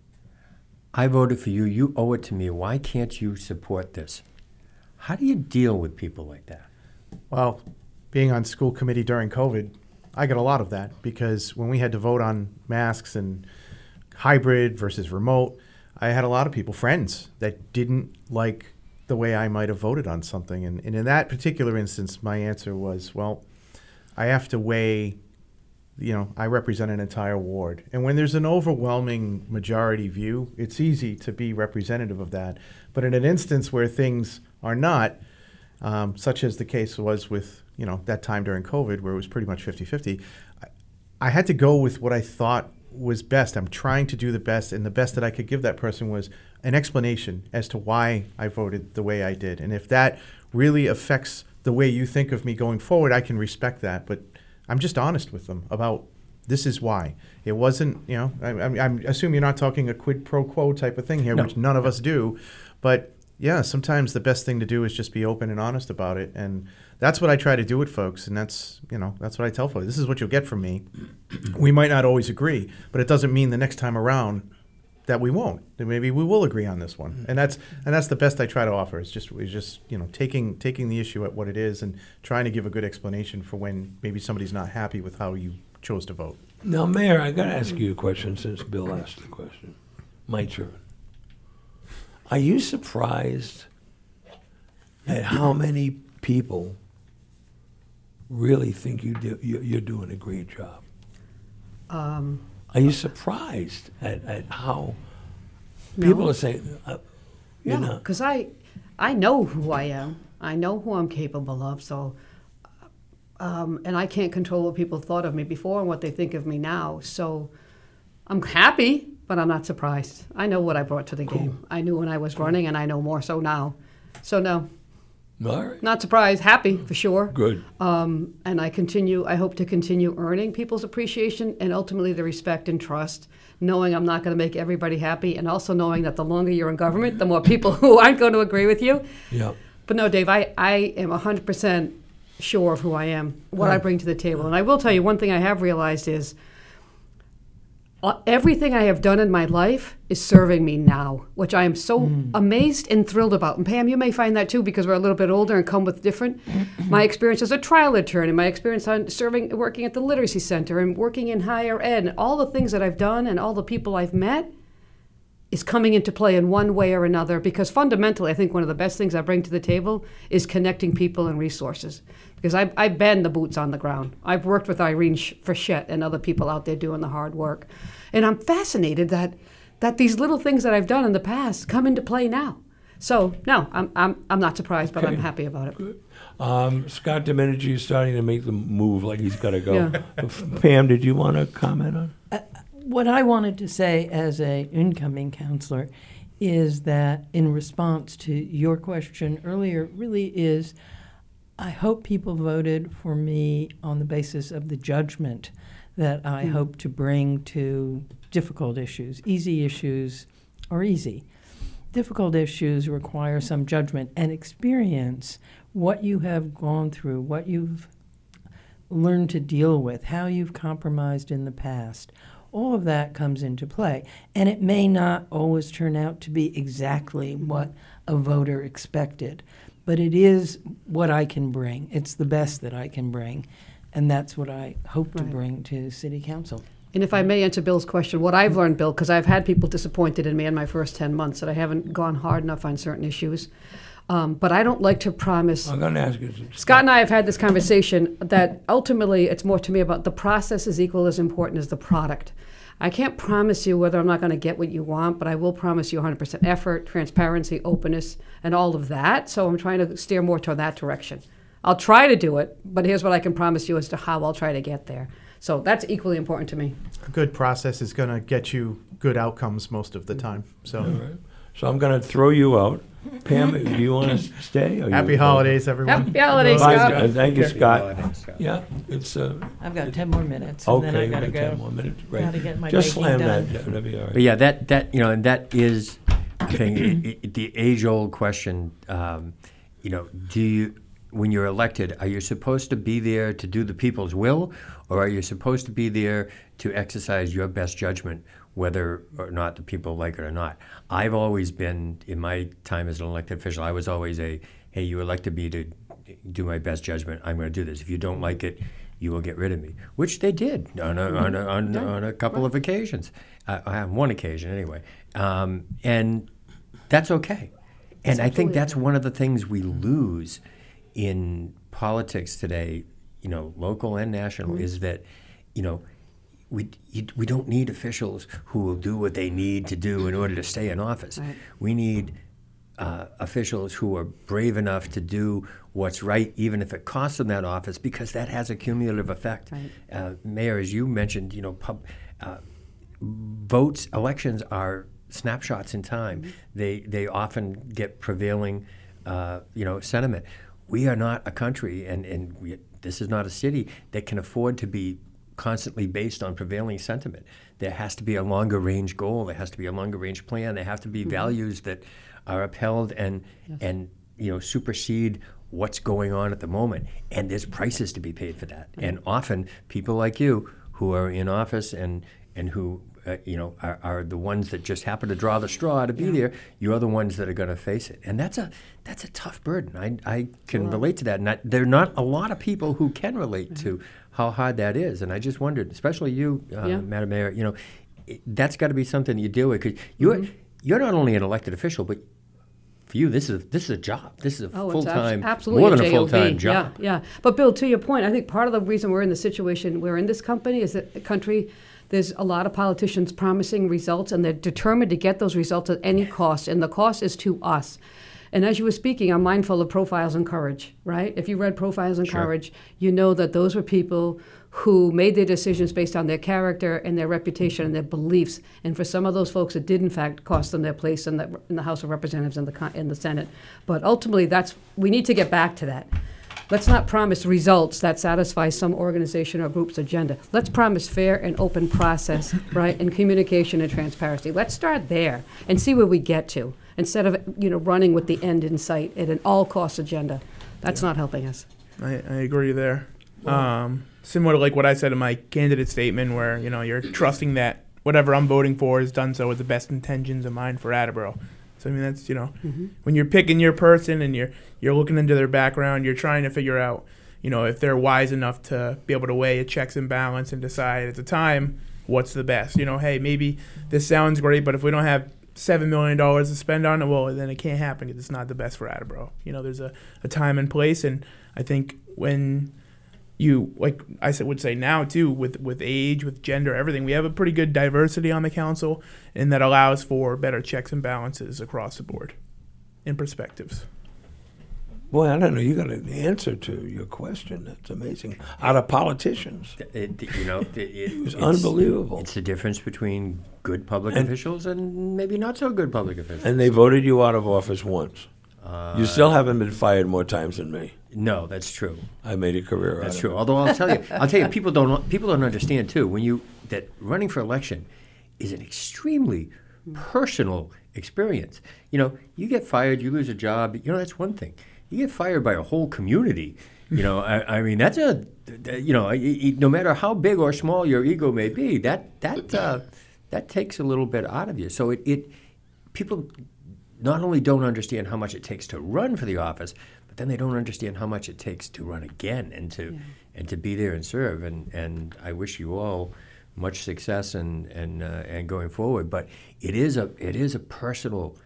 I voted for you. You owe it to me. Why can't you support this? How do you deal with people like that? Well, being on school committee during COVID, I got a lot of that because when we had to vote on masks and hybrid versus remote, I had a lot of people, friends, that didn't like the way I might have voted on something. And, and in that particular instance, my answer was, well, I have to weigh, you know, I represent an entire ward. And when there's an overwhelming majority view, it's easy to be representative of that. But in an instance where things are not, um, such as the case was with you know that time during COVID, where it was pretty much 50-50, I, I had to go with what I thought was best. I'm trying to do the best, and the best that I could give that person was an explanation as to why I voted the way I did. And if that really affects the way you think of me going forward, I can respect that. But I'm just honest with them about this is why. It wasn't, you know, I, I, I'm assuming you're not talking a quid pro quo type of thing here, No. which none of us do. But yeah, sometimes the best thing to do is just be open and honest about it. And that's what I try to do with folks. And that's, you know, that's what I tell folks. This is what you'll get from me. We might not always agree, but it doesn't mean the next time around that we won't. That maybe we will agree on this one. Mm-hmm. And that's and that's the best I try to offer. It's just is just you know taking taking the issue at what it is and trying to give a good explanation for when maybe somebody's not happy with how you chose to vote. Now, Mayor, I got to ask you a question since Bill asked the question. My turn. Are you surprised at how many people really think you do, you- you're doing a great job? Um, Are you surprised at, at how people are saying, uh, you know, because I, I know who I am. I know who I'm capable of. So, um, and I can't control what people thought of me before and what they think of me now. So, I'm happy, but I'm not surprised. I know what I brought to the game. I knew when I was running, and I know more so now. So no, All right. not surprised. Happy for sure. Good. Um, and I continue. I hope to continue earning people's appreciation and ultimately the respect and trust. Knowing I'm not going to make everybody happy, and also knowing that the longer you're in government, the more people who aren't going to agree with you. Yeah. But no, Dave, I, I am 100% sure of who I am, what I bring to the table. And I will tell you one thing I have realized is Uh, everything I have done in my life is serving me now, which I am so hmm. amazed and thrilled about. And Pam, you may find that too because we're a little bit older and come with different. Mm-hmm. my experience as a trial attorney, my experience on serving, working at the literacy center, and working in higher ed, all the things that I've done and all the people I've met is coming into play in one way or another because fundamentally, I think one of the best things I bring to the table is connecting people and resources. Because I've, I've been the boots on the ground. I've worked with Irene Sh- Frechette and other people out there doing the hard work. And I'm fascinated that, that these little things that I've done in the past come into play now. So, no, I'm, I'm, I'm not surprised, but I'm happy about it. Um, Scott Domenici is starting to make the move like he's got to go. Yeah. Pam, did you want to comment on? What I wanted to say as a incoming councilor is that in response to your question earlier really is I hope people voted for me on the basis of the judgment that I hmm. hope to bring to difficult issues. Easy issues are easy. Difficult issues require some judgment and experience what you have gone through, what you've learned to deal with, how you've compromised in the past. All of that comes into play. And it may not always turn out to be exactly hmm. what a voter expected, but it is what I can bring. It's the best that I can bring. And that's what I hope to bring to City Council. And if I may answer Bill's question, what I've learned, Bill, because I've had people disappointed in me in my first 10 months that I haven't gone hard enough on certain issues. Um, but I don't like to promise. I'm going to ask you. Scott and I have had this conversation that ultimately it's more to me about the process is equal as important as the product. I can't promise you whether I'm not going to get what you want, but I will promise you 100% effort, transparency, openness, and all of that. So I'm trying to steer more toward that direction. I'll try to do it, but here's what I can promise you as to how I'll try to get there. So that's equally important to me. A good process is going to get you good outcomes most of the time. So All right. So I'm going to throw you out. Pam, do you want to stay? or you- happy holidays, everyone. Happy holidays, Bye, Scott. Scott. Thank you, Happy Scott. holidays, Scott. Yeah, it's uh, I've got 10 more minutes, and then I okay. got to we've got go. 10 more minutes. Right. Gotta get my Just baking slam done. that. That'll be all But yeah, that that you know, and that is I think i- i- the age-old question. Um, you know, do you when you're elected, are you supposed to be there to do the people's will, or are you supposed to be there to exercise your best judgment, whether or not the people like it or not? I've always been in my time as an elected official. I was always a hey, you elected me to do my best judgment. I'm going to do this. If you don't like it, you will get rid of me, which they did on a, on a, on, on a couple of occasions, uh, on one occasion anyway. Um, and that's okay. And I think that's one of the things we lose in politics today, you know, local and national, is that, you know, we, you, we don't need officials who will do what they need to do in order to stay in office. Right. We need uh, officials who are brave enough to do what's right, even if it costs them that office, because that has a cumulative effect. Right. Uh, Mayor, as you mentioned, you know, pub, uh, votes, elections are snapshots in time. They they often get prevailing, uh, you know, sentiment. We are not a country, and and we, this is not a city that can afford to be constantly based on prevailing sentiment. There has to be a longer range goal. There has to be a longer range plan. There have to be values that are upheld and and you know supersede what's going on at the moment. And there's prices to be paid for that. And often people like you who are in office and and who uh, you know are, are the ones that just happen to draw the straw to be there. You're the ones that are going to face it, and that's a that's a tough burden. I, I can relate to that, and I, there are not a lot of people who can relate to how hard that is. And I just wondered, especially you, uh, Yeah. Madam Mayor, you know, it, that's got to be something you deal with because you're Mm-hmm. you're not only an elected official, but for you, this is this is a job. This is a Oh, full time, absolutely more than a JOB. full time job. Yeah, yeah. But Bill, to your point, I think part of the reason we're in the situation we're in this company is that the country. There's a lot of politicians promising results, and they're determined to get those results at any cost, and the cost is to us. And as you were speaking, I'm mindful of Profiles in Courage, right? If you read Profiles in Courage, you know that those were people who made their decisions based on their character and their reputation and their beliefs. And for some of those folks, it did in fact cost them their place in the, in the House of Representatives and the in the Senate. But ultimately, that's we need to get back to that. Let's not promise results that satisfy some organization or group's agenda. Let's promise fair and open process, right, and communication and transparency. Let's start there and see where we get to instead of you know running with the end in sight at an all-cost agenda. That's not helping us. I, I agree there. Um, similar to like what I said in my candidate statement, where you know you're trusting that whatever I'm voting for is done so with the best intentions in mind for Attleboro. So I mean that's you know when you're picking your person and you're you're looking into their background, you're trying to figure out you know if they're wise enough to be able to weigh a checks and balance and decide at the time what's the best. You know, hey maybe this sounds great, but if we don't have seven million dollars to spend on it, well then it can't happen because it's not the best for Attleboro. You know, there's a, a time and place, and I think when you like I would say now too with with age with gender everything we have a pretty good diversity on the council and that allows for better checks and balances across the board in perspectives Boy, I don't know. You got an answer to your question. That's amazing. Out of politicians. It, you know, it, it, was it's- unbelievable. It's the difference between good public And- officials and maybe not so good public officials. And they voted you out of office once. Uh, you still haven't been fired more times than me. no, that's true. I made a career That's out true. of it. Although I'll tell you, I'll tell you, people don't people don't understand too when you that running for election is an extremely personal experience. You know, you get fired, you lose a job. You know, that's one thing. You get fired by a whole community. You know, I, I mean, that's a you know, no matter how big or small your ego may be, that that uh, that takes a little bit out of you. So it, it people not only don't understand how much it takes to run for the office, but then they don't understand how much it takes to run again and to and to be there and serve. And and I wish you all much success and and uh, and going forward. But it is a it is a personal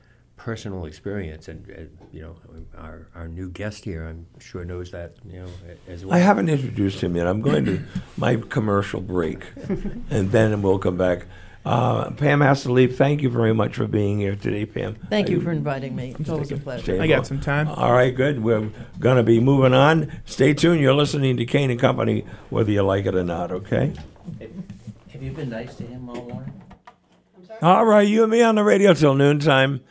personal experience, and uh, you know our our new guest here, I'm sure knows that you know as well. I haven't introduced him yet. I'm going to my commercial break, and then we'll come back. Uh, Pam has to leave. Thank you very much for being here today, Pam. Thank Are you for inviting me. It's always a pleasure. Stay I got some time. All right, good. We're going to be moving on. Stay tuned. You're listening to Kane and Company, whether you like it or not. Okay. Have you been nice to him all morning? All right, you and me on the radio till noontime.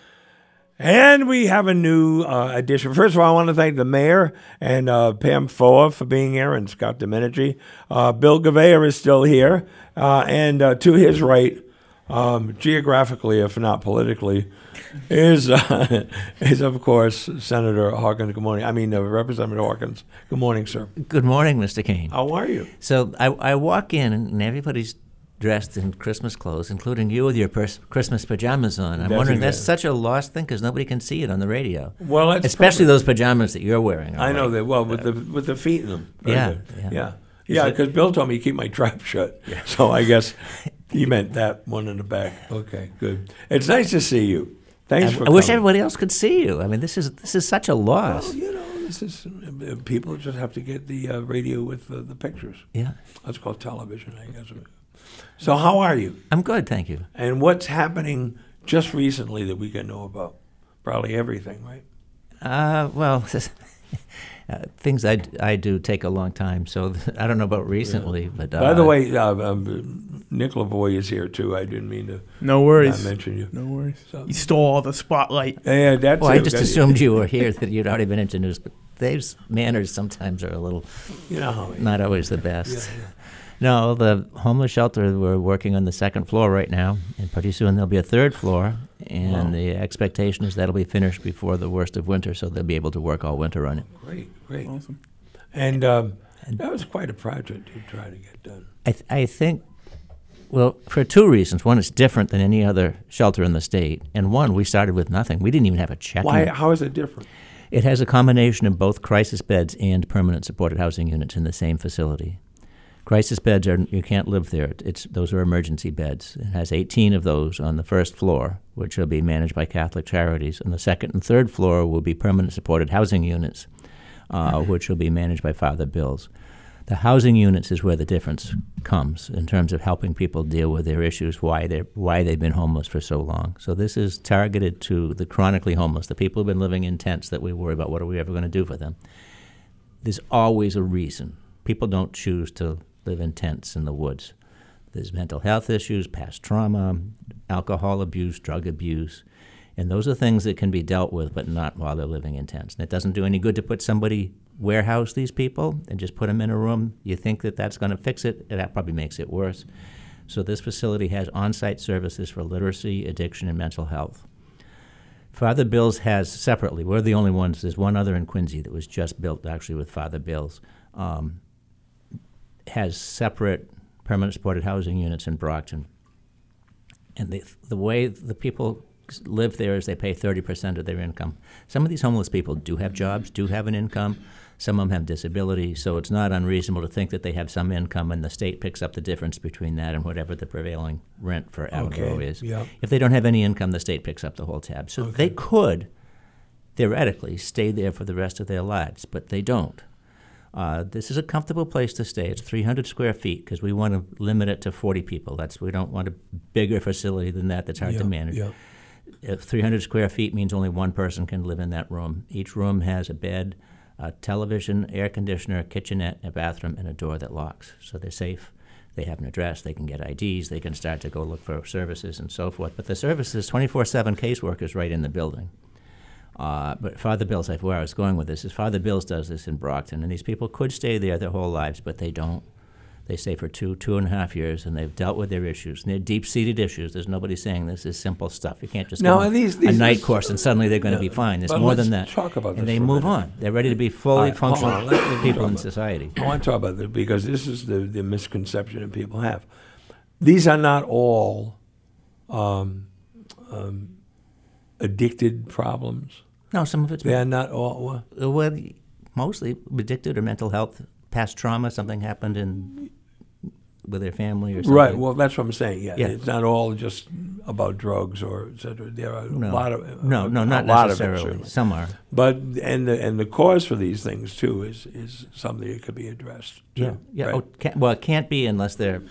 And we have a new uh, addition. First of all, I want to thank the mayor and uh, Pam Foa for being here and Scott Domenici. Uh, Bill Gouveia is still here. Uh, and uh, to his right, um, geographically, if not politically, is, uh, is of course, Senator Hawkins. Good morning. I mean, uh, Representative Hawkins. Good morning, sir. Good morning, Mr. Kane. How are you? So I, I walk in and everybody's dressed in Christmas clothes, including you with your pers- Christmas pajamas on. I'm That's wondering that's such a lost thing because nobody can see it on the radio. Well, especially perfect. those pajamas that you're wearing. I know that well with the with the feet in them. Yeah, yeah. yeah, yeah. Because Bill told me to keep my trap shut. So I guess he meant that one in the back. Okay, good. It's nice to see you. Thanks I, for. I wish everybody else could see you. I mean, this is this is such a loss. Well, you know, this is uh, people just have to get the uh, radio with uh, the pictures. Yeah, That's called television, I guess. So how are you? I'm good, thank you. And what's happening just recently that we can know about? Probably everything, right? Uh, well, uh, things I do take a long time, so I don't know about recently. But uh, By the way, uh, um, Nick Lavoie is here too. I didn't mean to no worries not mention you. no worries So- you stole all the spotlight Yeah, that's well, I just assumed you were here that you'd already been introduced, but Dave's manners sometimes are a little You know not always the best. No, the homeless shelter, we're working on the second floor right now, and pretty soon there'll be a third floor, and Wow. the expectation is that'll be finished before the worst of winter, so they'll be able to work all winter on it. Great, great. awesome And um, that was quite a project to try to get done. I, th- I think, well, for two reasons. One, it's different than any other shelter in the state, and one, we started with nothing. We didn't even have a check. Why? How is it different? It has a combination of both crisis beds and permanent supported housing units in the same facility. Crisis beds are you can't live there. It's those are emergency beds. It has 18 of those on the first floor, which will be managed by Catholic Charities, and the second and third floor will be permanent supported housing units, uh, which will be managed by Father Bills. The housing units is where the difference comes in terms of helping people deal with their issues, why they why they've been homeless for so long. So this is targeted to the chronically homeless, the people who've been living in tents that we worry about what are we ever going to do for them. There's always a reason. People don't choose to live in tents in the woods. There's mental health issues, past trauma, alcohol abuse, drug abuse, and those are things that can be dealt with, but not while they're living in tents. And it doesn't do any good to put somebody warehouse these people and just put them in a room. You think that that's going to fix it, and that probably makes it worse. So this facility has on-site services for literacy, addiction, and mental health. Father Bill's has separately. We're the only ones. There's one other in Quincy that was just built actually with Father Bill's. Um, has separate permanent supported housing units in Brockton. And the, the way the people live there is they pay 30% of their income. Some of these homeless people do have jobs, do have an income. Some of them have disability, so it's not unreasonable to think that they have some income, and the state picks up the difference between that and whatever the prevailing rent for Attleboro Okay, is. yeah. If they don't have any income, the state picks up the whole tab. So they could theoretically stay there for the rest of their lives, but they don't. Uh, this is a comfortable place to stay. It's 300 square feet because we want to limit it to 40 people. That's we don't want a bigger facility than that. That's hard to manage. yeah. If 300 square feet means only one person can live in that room. Each room has a bed, a television, air conditioner, a kitchenette, a bathroom, and a door that locks. So they're safe. They have an address. They can get IDs. They can start to go look for services and so forth. But the services, 24/7 caseworkers right in the building. Uh, but Father Bill's, like where I was going with this is Father Bill's does this in Brockton, and these people could stay there their whole lives, but they don't. They stay for two, two and a half years, and they've dealt with their issues. And they're deep-seated issues. There's nobody saying this is simple stuff. You can't just No, them and these- a these- night course and suddenly they're going to Yeah, be fine. There's more than that. talk about and this they move on. They're ready to be fully right, functional on, people in society. I want to talk about this because this is the, the misconception that people have. These are not all um, um, addicted problems. No, some of it's They are not all. Uh, well, mostly addicted or mental health, past trauma, something happened in with their family or something. Right. Well, that's what I'm saying. Yeah, Yeah. it's not all just about drugs or et cetera. There are No. a lot of no, no, a not lot of it, necessarily. Some are. But and the and the cause for these things too is is something that could be addressed. Too, Yeah, yeah. Right. Oh, can't, well, it can't be unless they're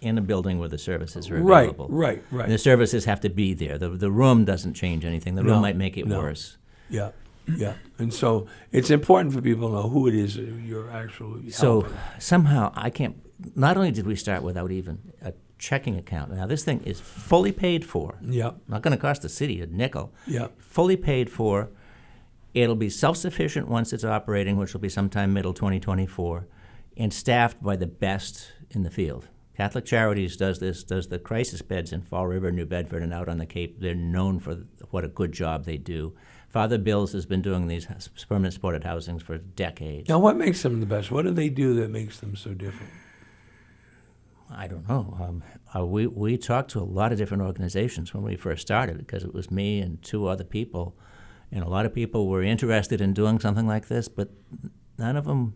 in a building where the services are Right, available. right, right. And the services have to be there. The, the room doesn't change anything. The room No, might make it no. worse. Yeah, yeah. And so it's important for people to know who it is you're actually So helping. somehow I can't. Not only did we start without even a checking account. Now this thing is fully paid for. Yeah. Not going to cost the city a nickel. Yeah. Fully paid for. It'll be self-sufficient once it's operating, which will be sometime middle 2024, and staffed by the best in the field. Catholic Charities does this, does the crisis beds in Fall River, New Bedford, and out on the Cape. They're known for what a good job they do. Father Bills has been doing these permanent supported housings for decades. Now, what makes them the best? What do they do that makes them so different? I don't know. Um, uh, we we talked to a lot of different organizations when we first started because it was me and two other people, and a lot of people were interested in doing something like this, but none of them.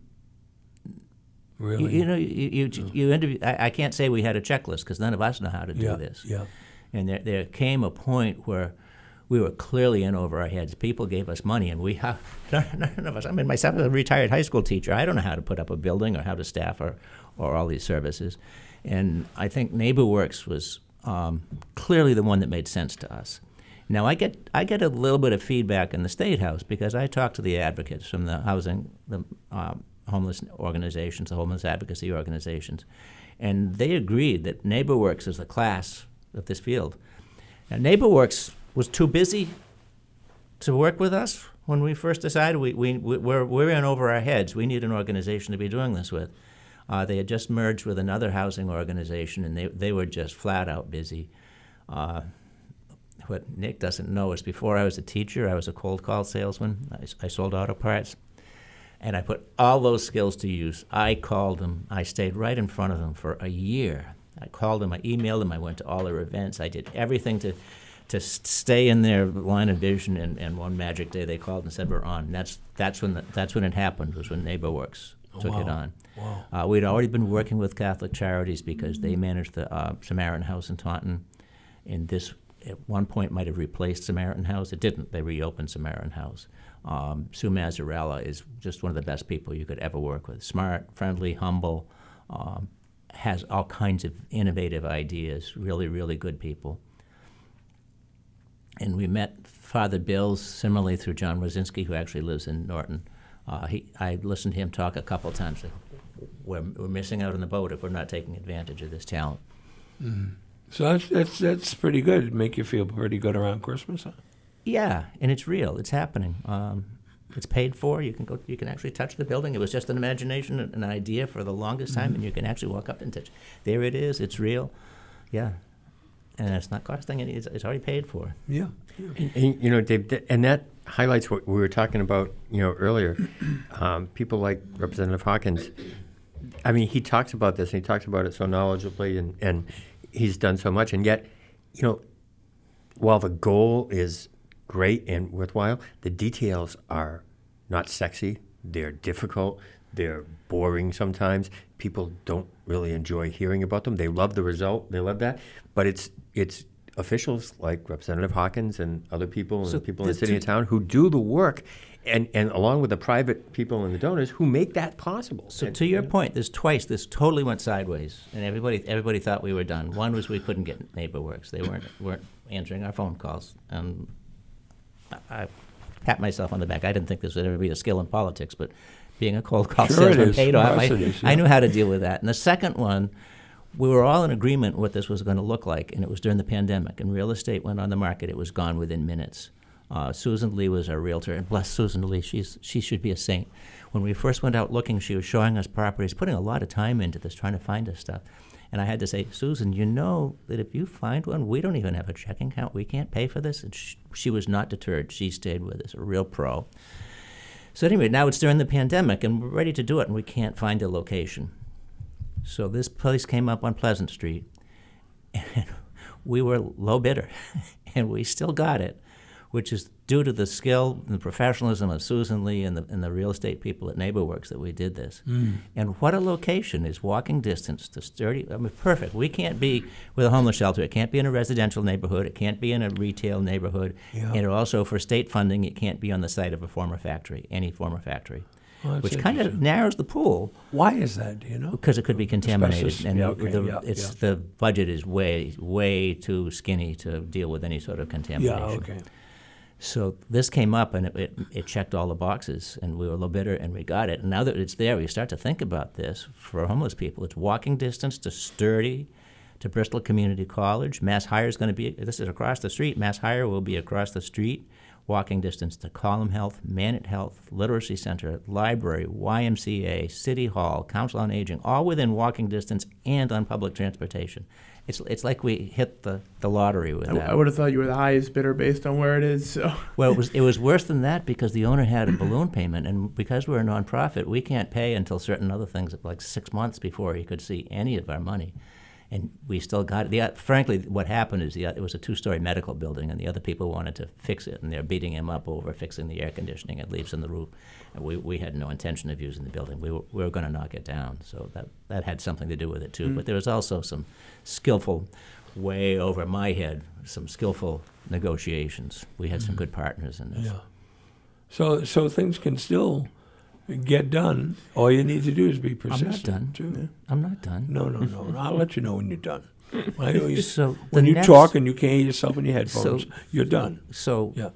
Really? You, you know, you you, you interview. I, I can't say we had a checklist because none of us know how to do Yeah, this. yeah. And there there came a point where. We were clearly in over our heads. People gave us money, and we have none of us. I mean, myself as a retired high school teacher, I don't know how to put up a building or how to staff or, or all these services. And I think NeighborWorks was um, clearly the one that made sense to us. Now I get I get a little bit of feedback in the state house because I talk to the advocates from the housing, the um, homeless organizations, the homeless advocacy organizations, and they agreed that NeighborWorks is the class of this field. Now NeighborWorks was too busy to work with us when we first decided we, we, we we're, we're in over our heads. We need an organization to be doing this with. Uh, they had just merged with another housing organization, and they, they were just flat out busy. Uh, what Nick doesn't know is before I was a teacher, I was a cold call salesman. I, I sold auto parts. And I put all those skills to use. I called them. I stayed right in front of them for a year. I called them. I emailed them. I went to all their events. I did everything to, to stay in their line of vision. And, and one magic day, they called and said, "We're on." And that's that's when the, that's when it happened. Was when NeighborWorks took it on. Wow. Uh, we'd already been working with Catholic Charities because they managed the uh, Samaritan House in Taunton, and this at one point might have replaced Samaritan House. It didn't. They reopened Samaritan House. Um, Sue Mazzarella is just one of the best people you could ever work with. Smart, friendly, humble, um, has all kinds of innovative ideas. Really, really good people. And we met Father Bills similarly through John Rosinski, who actually lives in Norton. Uh, he, I listened to him talk a couple times. We're, we're missing out on the boat if we're not taking advantage of this talent. So that's that's that's pretty good. It make you feel pretty good around Christmas. Huh? Yeah, and it's real. It's happening. Um, it's paid for. You can go. You can actually touch the building. It was just an imagination, an idea for the longest time, and you can actually walk up and touch. There it is. It's real. Yeah, and it's not costing any. It's, it's already paid for. Yeah. And, and, you know, Dave, th- and that highlights what we were talking about, you know, earlier. Um, people like Representative Hawkins. I mean, he talks about this, and he talks about it so knowledgeably, and, and he's done so much, and yet, you know, while the goal is great and worthwhile, the details are not sexy. They're difficult. They're boring sometimes. People don't really enjoy hearing about them. They love the result. They love that, but it's it's officials like Representative Hawkins and other people and So people in the city and town who do the work, and, and along with the private people and the donors who make that possible. So And- to your point, this twice this totally went sideways, and everybody everybody thought we were done. One was we couldn't get NeighborWorks; they weren't weren't answering our phone calls, and I, I pat myself on the back. I didn't think this would ever be a skill in politics, but being a cold call Sure salesman paid off. Of I, is, I knew how to deal with that. And the second one, we were all in agreement what this was going to look like, and it was during the pandemic. And real estate went on the market; it was gone within minutes. Uh, Susan Lee was our realtor, and bless Susan Lee, she's she should be a saint. When we first went out looking, she was showing us properties, putting a lot of time into this, trying to find us stuff. And I had to say, Susan, you know that if you find one, we don't even have a checking account. We can't pay for this. And sh- she was not deterred. She stayed with us, a real pro. So anyway, now it's during the pandemic, and we're ready to do it, and we can't find a location. So this place came up on Pleasant Street, and we were low bidder, and we still got it, which is due to the skill and the professionalism of Susan Lee and the, and the real estate people at NeighborWorks that we did this. Mm. And what a location is walking distance to Sturdy, I mean, perfect. We can't be with a homeless shelter. It can't be in a residential neighborhood. It can't be in a retail neighborhood. Yeah. And also for state funding, it can't be on the site of a former factory, any former factory. Well, which kind of narrows the pool Why is that? Do you know? because it could be contaminated, and Yeah, okay, the, yeah, it's yeah. the budget is way way too skinny to deal with any sort of contamination. Yeah. Okay. So this came up, and it, it, it checked all the boxes, and we were a little bitter, and we got it. And now that it's there, we start to think about this for homeless people. It's walking distance to Sturdy, to Bristol Community College. Mass Hire is going to be this is across the street. Mass Hire will be across the street. Walking distance to Column Health, Manit Health, Literacy Center, Library, YMCA, City Hall, Council on Aging, all within walking distance and on public transportation. It's, it's like we hit the, the lottery with I, that. I would have thought you were the highest bidder based on where it is. So Well, it was it was worse than that because the owner had a balloon payment, and because we're a nonprofit, we can't pay until certain other things, like six months before he could see any of our money, and we still got it. The, uh, frankly, what happened is the, uh, it was a two-story medical building, and the other people wanted to fix it, and they're beating him up over fixing the air conditioning and leaves in the roof. And we, we had no intention of using the building. We were, we were going to knock it down, so that that had something to do with it too. Mm. But there was also some skillful, way over my head, some skillful negotiations. We had some mm. good partners in this. Yeah. So so things can still get done. All you need to do is be persistent. I'm not done. Too. I'm not done. No, no, no. I'll let you know when you're done. I So when you next- talk and you can't hear yourself in your headphones, So- you're done. So Yeah.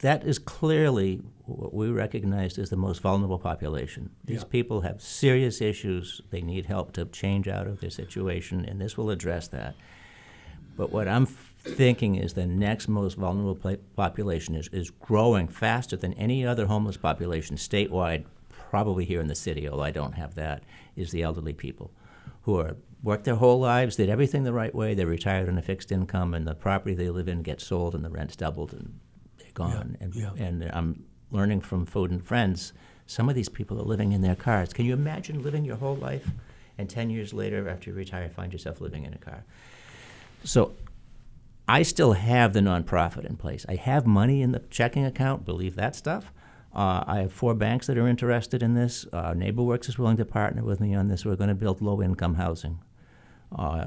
that is clearly what we recognized as the most vulnerable population. These Yeah. people have serious issues. They need help to change out of their situation, and this will address that. But what I'm thinking is the next most vulnerable population is, is growing faster than any other homeless population statewide, probably here in the city, although I don't have that, is the elderly people who are worked their whole lives, did everything the right way, they're retired on a fixed income, and the property they live in gets sold and the rent's doubled and they're gone. and, yeah. and I'm learning from food and friends, some of these people are living in their cars. Can you imagine living your whole life and 10 years later, after you retire, find yourself living in a car? So I still have the nonprofit in place. I have money in the checking account, believe that stuff. Uh, I have four banks that are interested in this. Uh, NeighborWorks is willing to partner with me on this. We're going to build low income housing. Uh,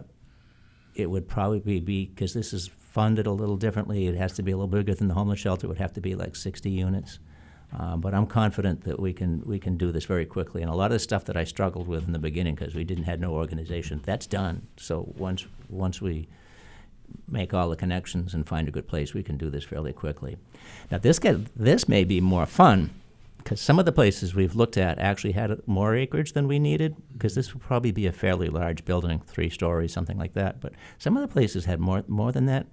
it would probably be because this is funded a little differently. It has to be a little bigger than the homeless shelter. It would have to be like 60 units. Uh, but I'm confident that we can we can do this very quickly. And a lot of the stuff that I struggled with in the beginning because we didn't had no organization, that's done. So once once we make all the connections and find a good place, we can do this fairly quickly. Now this get, this may be more fun because some of the places we've looked at actually had more acreage than we needed because this would probably be a fairly large building, three stories, something like that. But some of the places had more more than that.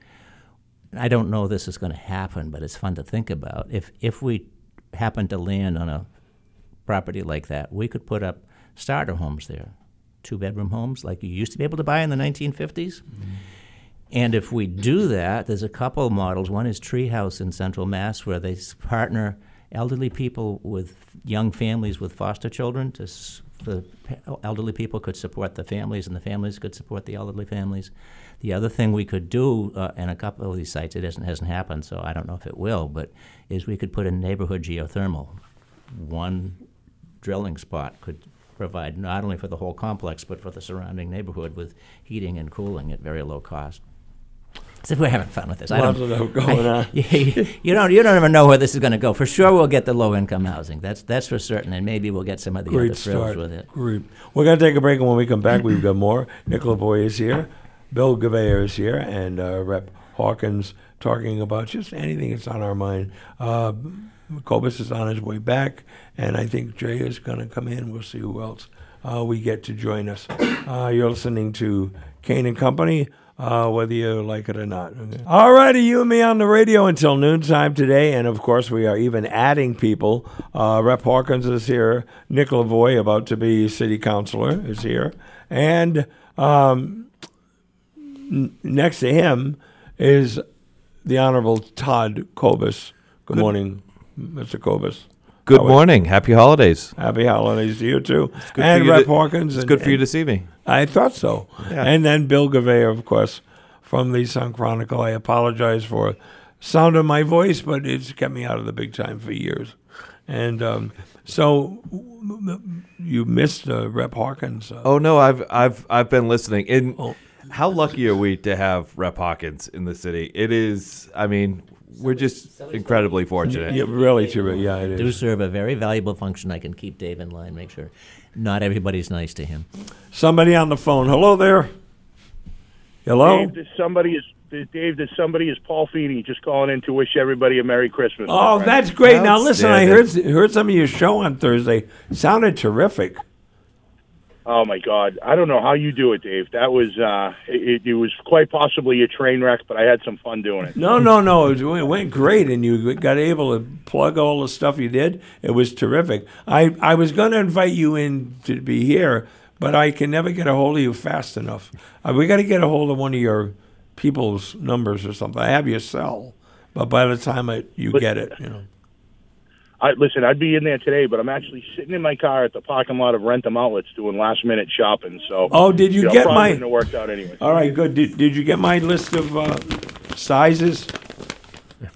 I don't know this is going to happen, but it's fun to think about. If if we happen to land on a property like that, we could put up starter homes there, two bedroom homes like you used to be able to buy in the 1950s. Mm-hmm. And if we do that, there's a couple of models. One is Treehouse in Central Mass, where they partner elderly people with young families with foster children. To the elderly people could support the families, and the families could support the elderly families. The other thing we could do, uh, in a couple of these sites, it hasn't, hasn't happened, so I don't know if it will, but is we could put in neighborhood geothermal. One drilling spot could provide not only for the whole complex, but for the surrounding neighborhood with heating and cooling at very low cost. So we're having fun with this. I don't, of going on. you, you don't you don't even know where this is going to go. For sure, we'll get the low income housing. That's that's for certain, and maybe we'll get some of the Great other frills start. with it. Great. We're going to take a break, and when we come back, we've got more. Nick Lavoie is here, Bill Gouveia is here, and uh, Rep Hawkins talking about just anything that's on our mind. Uh, Kobus is on his way back, and I think Jay is going to come in. We'll see who else uh, we get to join us. Uh, you're listening to Kane and Company. Uh, whether you like it or not. Okay. All righty, you and me on the radio until noontime today, and of course we are even adding people. Uh, Rep Hawkins is here. Nick Lavoie, about to be city councilor, is here, and um, n- next to him is the Honorable Todd Kobus. Good, morning, Mr. Kobus. Good How morning. Happy holidays. Happy holidays to you too. good and you Rep to- Hawkins. It's and- good for you to see me. I thought so. Yeah. And then Bill Gouveia, of course, from the Sun Chronicle. I apologize for sound of my voice, but it's kept me out of the big time for years. And um, so you missed uh, Rep Hawkins. Uh, Oh no, I've I've I've been listening. And Oh. How lucky are we to have Rep Hawkins in the city? It is. I mean, we're just incredibly fortunate. yeah, really true. Yeah, it is. Do serve a very valuable function. I can keep Dave in line. Make sure not everybody's nice to him. Somebody on the phone. Hello there. Hello. Dave, somebody is Dave. This somebody is Paul Feeney just calling in to wish everybody a Merry Christmas. Oh, friend. that's great. Now listen, I heard heard some of your show on Thursday. Sounded terrific. Oh my God, I don't know how you do it, Dave. That was uh, it, it was quite possibly a train wreck, but I had some fun doing it. No, no, no. It, was, it went great, and you got able to plug all the stuff you did. It was terrific. I, I was going to invite you in to be here, but I can never get a hold of you fast enough. Uh, we got to get a hold of one of your people's numbers or something. I have your cell, but by the time I, you But- get it, you know. I, listen, I'd be in there today, but I'm actually sitting in my car at the parking lot of Wrentham Outlets doing last minute shopping. So Oh, did you know, get probably my- wouldn't have worked out anyway. All right, good. Did, did you get my list of uh, sizes?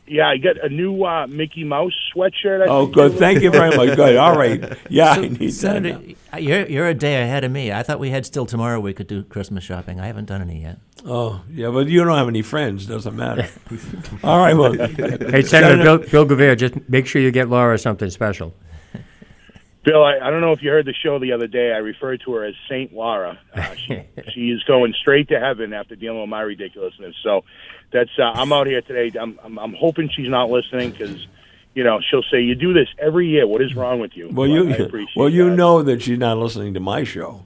Yeah, I got a new uh, Mickey Mouse sweatshirt. I Oh, think good. Thank you very much. Good. All right. Yeah, I need that. Senator, now. you're you're a day ahead of me. I thought we had still tomorrow. We could do Christmas shopping. I haven't done any yet. Oh, yeah, but you don't have any friends. Doesn't matter. All right, well. Hey, Senator Bill, Bill Gouveia, just make sure you get Laura something special. Bill, I, I don't know if you heard the show the other day. I referred to her as Saint Laura. Uh, she, she is going straight to heaven after dealing with my ridiculousness. So that's uh, I'm out here today. I'm I'm, I'm hoping she's not listening because you know she'll say you do this every year. What is wrong with you? Well, But you I appreciate well you that. know that she's not listening to my show.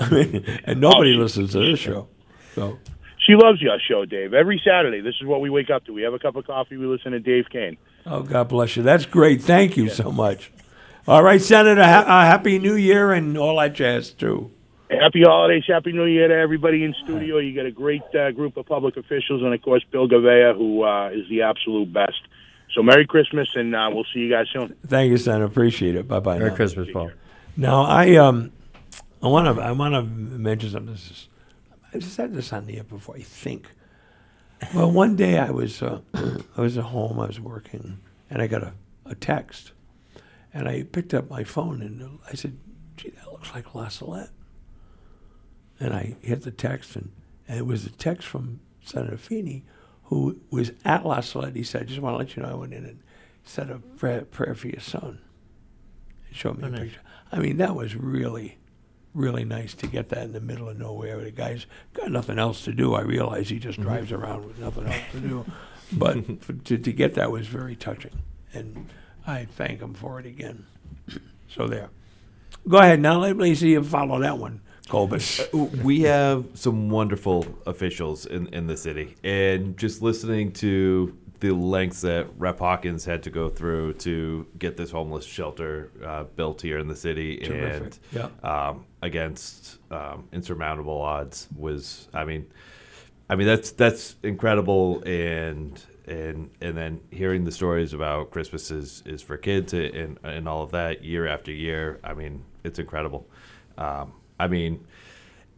I mean, and nobody Oh, she- listens to this show. So She loves your show, Dave. Every Saturday, this is what we wake up to. We have a cup of coffee. We listen to Dave Kane. oh, God bless you. That's great. Thank you so much. All right, Senator. Ha- uh, happy New Year and all that jazz too. Happy holidays, happy New Year to everybody in studio. You got a great uh, group of public officials, and of course Bill Gouveia, who uh, is the absolute best. So Merry Christmas, and uh, we'll see you guys soon. Thank you, Senator. Appreciate it. Bye bye. Merry Christmas, Paul. Now I um I want to I want to mention something. This is, I just had this on the air before. I think. Well, one day I was uh, I was at home. I was working, and I got a, a text, and I picked up my phone and I said, "Gee, that looks like La Salette." And I hit the text, and, and it was a text from Senator Feeney, who was at La Salette. He said, "I just want to let you know I went in and said a prayer, prayer for your son. He showed me Oh, a nice. picture. I mean, that was really, really nice to get that in the middle of nowhere. The guy's got nothing else to do. I realize he Mm-hmm. just drives around with nothing else to do. But for, to, to get that was very touching. And I thank him for it again. So there. Go ahead. Now let me see you follow that one, Kobus. we have some wonderful officials in, in the city, and just listening to the lengths that Rep Hawkins had to go through to get this homeless shelter uh, built here in the city, Terrific. and um, against um, insurmountable odds was, I mean, I mean that's that's incredible, and and and then hearing the stories about Christmas is, is for kids and and all of that year after year. I mean, it's incredible. Um, I mean,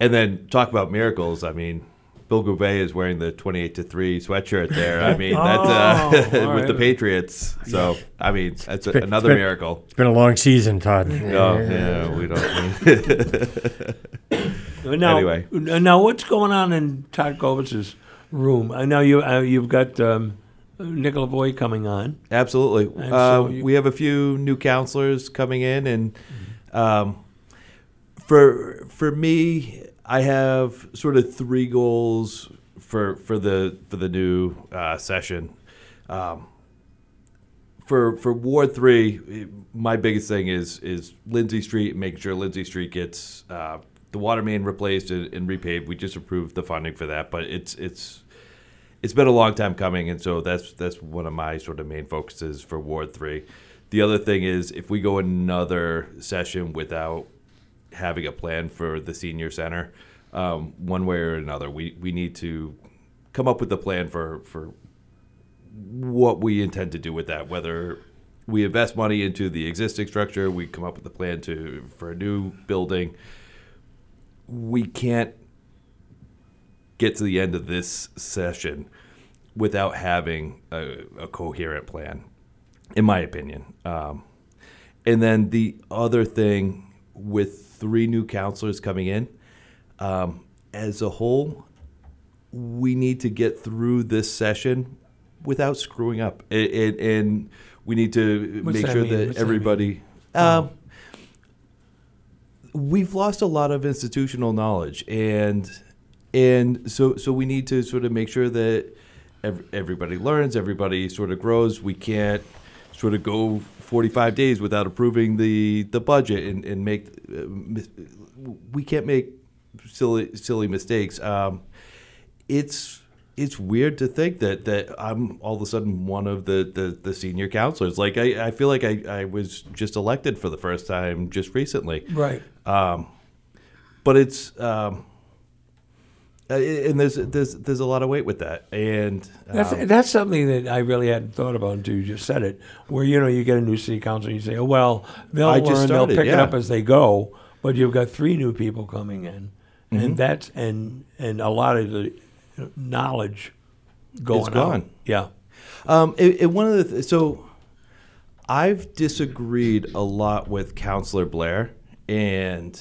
and then talk about miracles. I mean, Bill Gouveia is wearing the twenty-eight to three sweatshirt there. I mean, that's uh, Oh, all with the. Patriots. So I mean, that's a, been- another it's been- miracle. It's been a long season, Todd. Oh yeah, we don't. Now, Anyway. now what's going on in Todd Kobus's room? I know you uh, you've got um, Nick Lavoie coming on. Absolutely. Uh, so you- we have a few new councilors coming in, and um, for for me, I have sort of three goals for for the for the new uh, session. Um, for for Ward Three, my biggest thing is is Lindsay Street, making sure Lindsay Street gets uh, the water main replaced and, and repaved. We just approved the funding for that, but it's it's it's been a long time coming, and so that's that's one of my sort of main focuses for Ward Three. The other thing is if we go another session without having a plan for the senior center, um, one way or another, we, we need to come up with a plan for for what we intend to do with that. Whether we invest money into the existing structure, we come up with a plan to for a new building. We can't get to the end of this session without having a, a coherent plan, in my opinion. Um, and then the other thing with three new councilors coming in, um, as a whole, we need to get through this session without screwing up. It, it, and we need to What's make that sure mean? that What's that everybody. Um, we've lost a lot of institutional knowledge and and so so we need to sort of make sure that ev- everybody learns everybody sort of grows we can't sort of go 45 days without approving the the budget and, and make uh, mis- we can't make silly silly mistakes um, it's it's weird to think that that I'm all of a sudden one of the, the, the senior councilors. Like I, I feel like I, I was just elected for the first time just recently. Right. Um, but it's um, uh, and there's there's there's a lot of weight with that, and That's um, that's something that I really hadn't thought about until you just said it. Where you know you get a new city council, and you say, "Oh well, they'll learn, just they'll started, pick it up as they go." But you've got three new people coming in, Mhm. and that's and and a lot of the knowledge going It's gone. out. Yeah. Um, it, it, one of the th- so I've disagreed a lot with Councilor Blair, and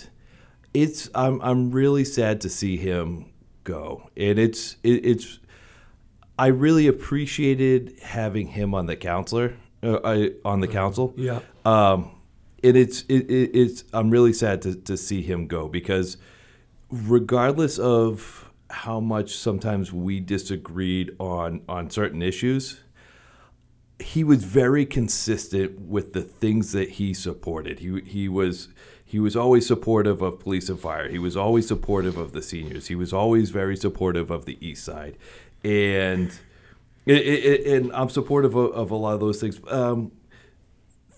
it's I'm I'm really sad to see him go, and it's it, it's I really appreciated having him on the counselor uh, I, on the council. Yeah. Um, and it's it, it, it's I'm really sad to, to see him go because regardless of how much sometimes we disagreed on on certain issues, he was very consistent with the things that he supported. He he was he was always supportive of police and fire. He was always supportive of the seniors. He was always very supportive of the east side, and it, it, and I'm supportive of, of a lot of those things. Um,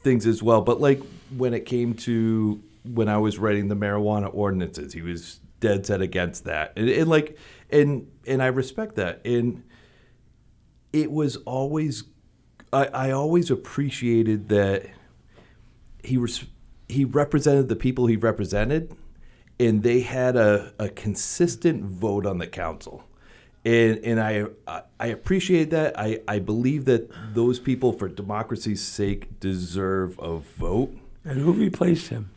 things as well. But like when it came to when I was writing the marijuana ordinances, he was dead set against that, and, and like and and I respect that. And it was always I, I always appreciated that he was he represented the people he represented, and they had a, a consistent vote on the council. And, and I, I appreciate that. I, I believe that those people, for democracy's sake, deserve a vote. And who replaced him?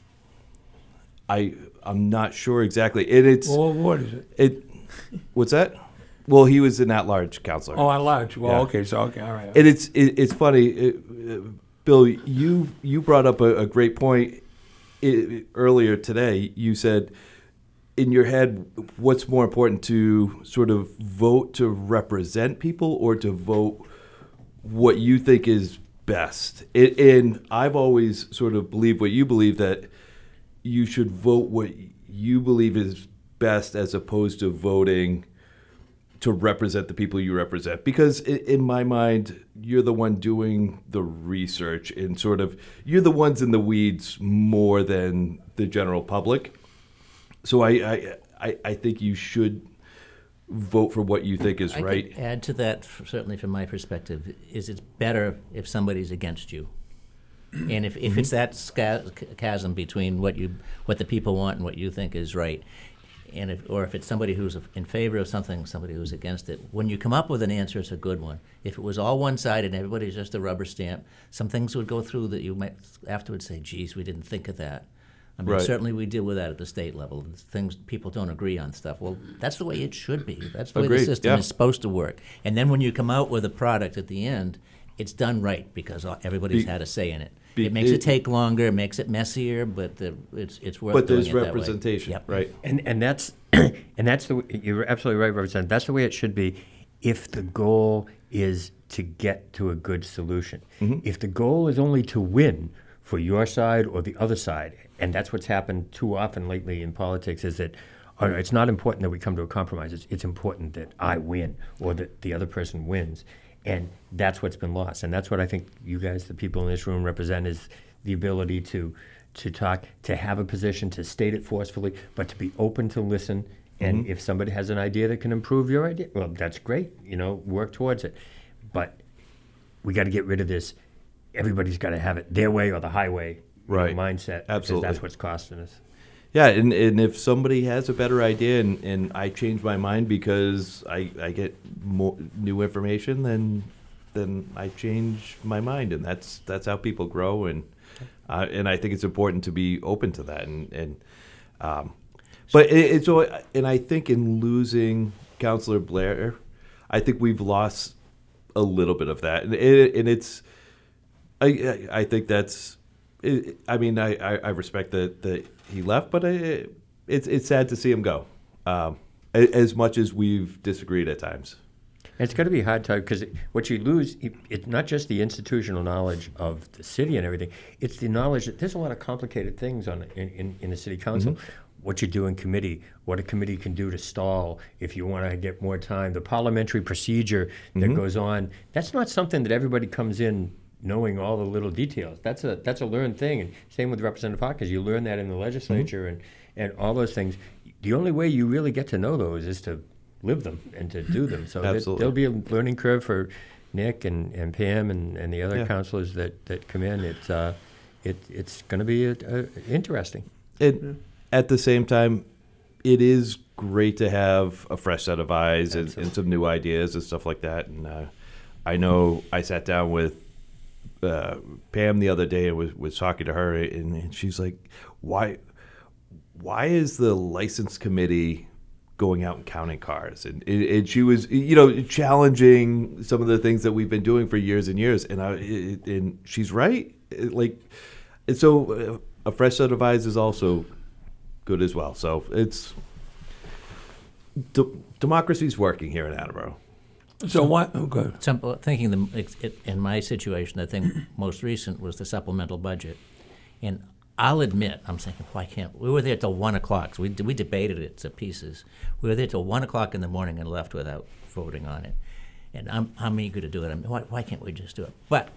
I I'm not sure exactly. And it's Well, what is it? it. What's that? Well, he was an at-large councilor. Oh, at large. Well, Yeah. okay, so okay, all right. And it's it, it's funny, it, uh, Bill. You you brought up a, a great point i earlier today. You said in your head, what's more important to sort of vote to represent people or to vote what you think is best? It, and I've always sort of believed what you believe that you should vote what you believe is best as opposed to voting to represent the people you represent because in my mind you're the one doing the research and sort of you're the ones in the weeds more than the general public so i i i, I think you should vote for what you think is I right add to that, certainly from my perspective, is it's better if somebody's against you. And if, if it's that sca- chasm between what you what the people want and what you think is right, and if or if it's somebody who's in favor of something, somebody who's against it, when you come up with an answer, it's a good one. If it was all one sided and everybody's just a rubber stamp, some things would go through that you might afterwards say, "Geez, we didn't think of that." I mean, Right. certainly we deal with that at the state level. Things people don't agree on stuff. Well, that's the way it should be. That's the way the system yeah. is supposed to work. And then when you come out with a product at the end, it's done right because everybody's Be- had a say in it. Be- it makes it, it- take longer, it makes it messier, but the, it's it's worth but doing there's it that way. representation Yep. right And and that's and that's the w- you're absolutely right, Representative. That's the way it should be. If the goal is to get to a good solution, mm-hmm. if the goal is only to win for your side or the other side, and that's what's happened too often lately in politics, is that. oh, no, it's not important that we come to a compromise. It's, it's important that I win or that the other person wins. And that's what's been lost. And that's what I think you guys, the people in this room, represent is the ability to to talk, to have a position, to state it forcefully, but to be open to listen. And mm-hmm. if somebody has an idea that can improve your idea, well, that's great. You know, work towards it. But we got to get rid of this. Everybody's got to have it their way or the highway Right. mindset. because Absolutely. that's what's costing us. Yeah, and, and if somebody has a better idea and, and I change my mind because I, I get more new information, then then I change my mind, and that's that's how people grow, and uh, and I think it's important to be open to that, and and um, but it, it's al- and I think in losing Councillor Blair, I think we've lost a little bit of that, and, it, and it's I, I think that's. I mean, I, I, I respect that, that he left, but I, it's it's sad to see him go. Um, as much as we've disagreed at times. It's going to be hard to because what you lose, it- it's not just the institutional knowledge of the city and everything. It's the knowledge that there's a lot of complicated things on in, in, in the city council. What you do in committee, what a committee can do to stall if you want to get more time, the parliamentary procedure that goes on. That's not something that everybody comes in knowing all the little details. That's a that's a learned thing. And same with Representative Hawkins, you learn that in the legislature and and all those things. The only way you really get to know those is to live them and to do them. So there, there'll be a learning curve for Nick and, and Pam and, and the other Yeah. councilors that, that come in. It's uh, it, it's going to be uh uh interesting. And at the same time, it is great to have a fresh set of eyes and, and some new ideas and stuff like that. And uh, I know I sat down with uh, Pam the other day was, was talking to her, and, and she's like, "Why, why is the license committee going out and counting cars?" And, and she was, you know, challenging some of the things that we've been doing for years and years. And I, and she's right. Like, and so uh, a fresh set of eyes is also good as well. So it's de- democracy's working here in Attleboro. So what? Okay. Some, uh, thinking the, it, it, in my situation, the thing most recent was the supplemental budget, and I'll admit I'm thinking why can't we were there till one o'clock. So we we debated it to pieces. We were there till one o'clock in the morning and left without voting on it. And I'm I'm eager to do it. I mean, why why can't we just do it? But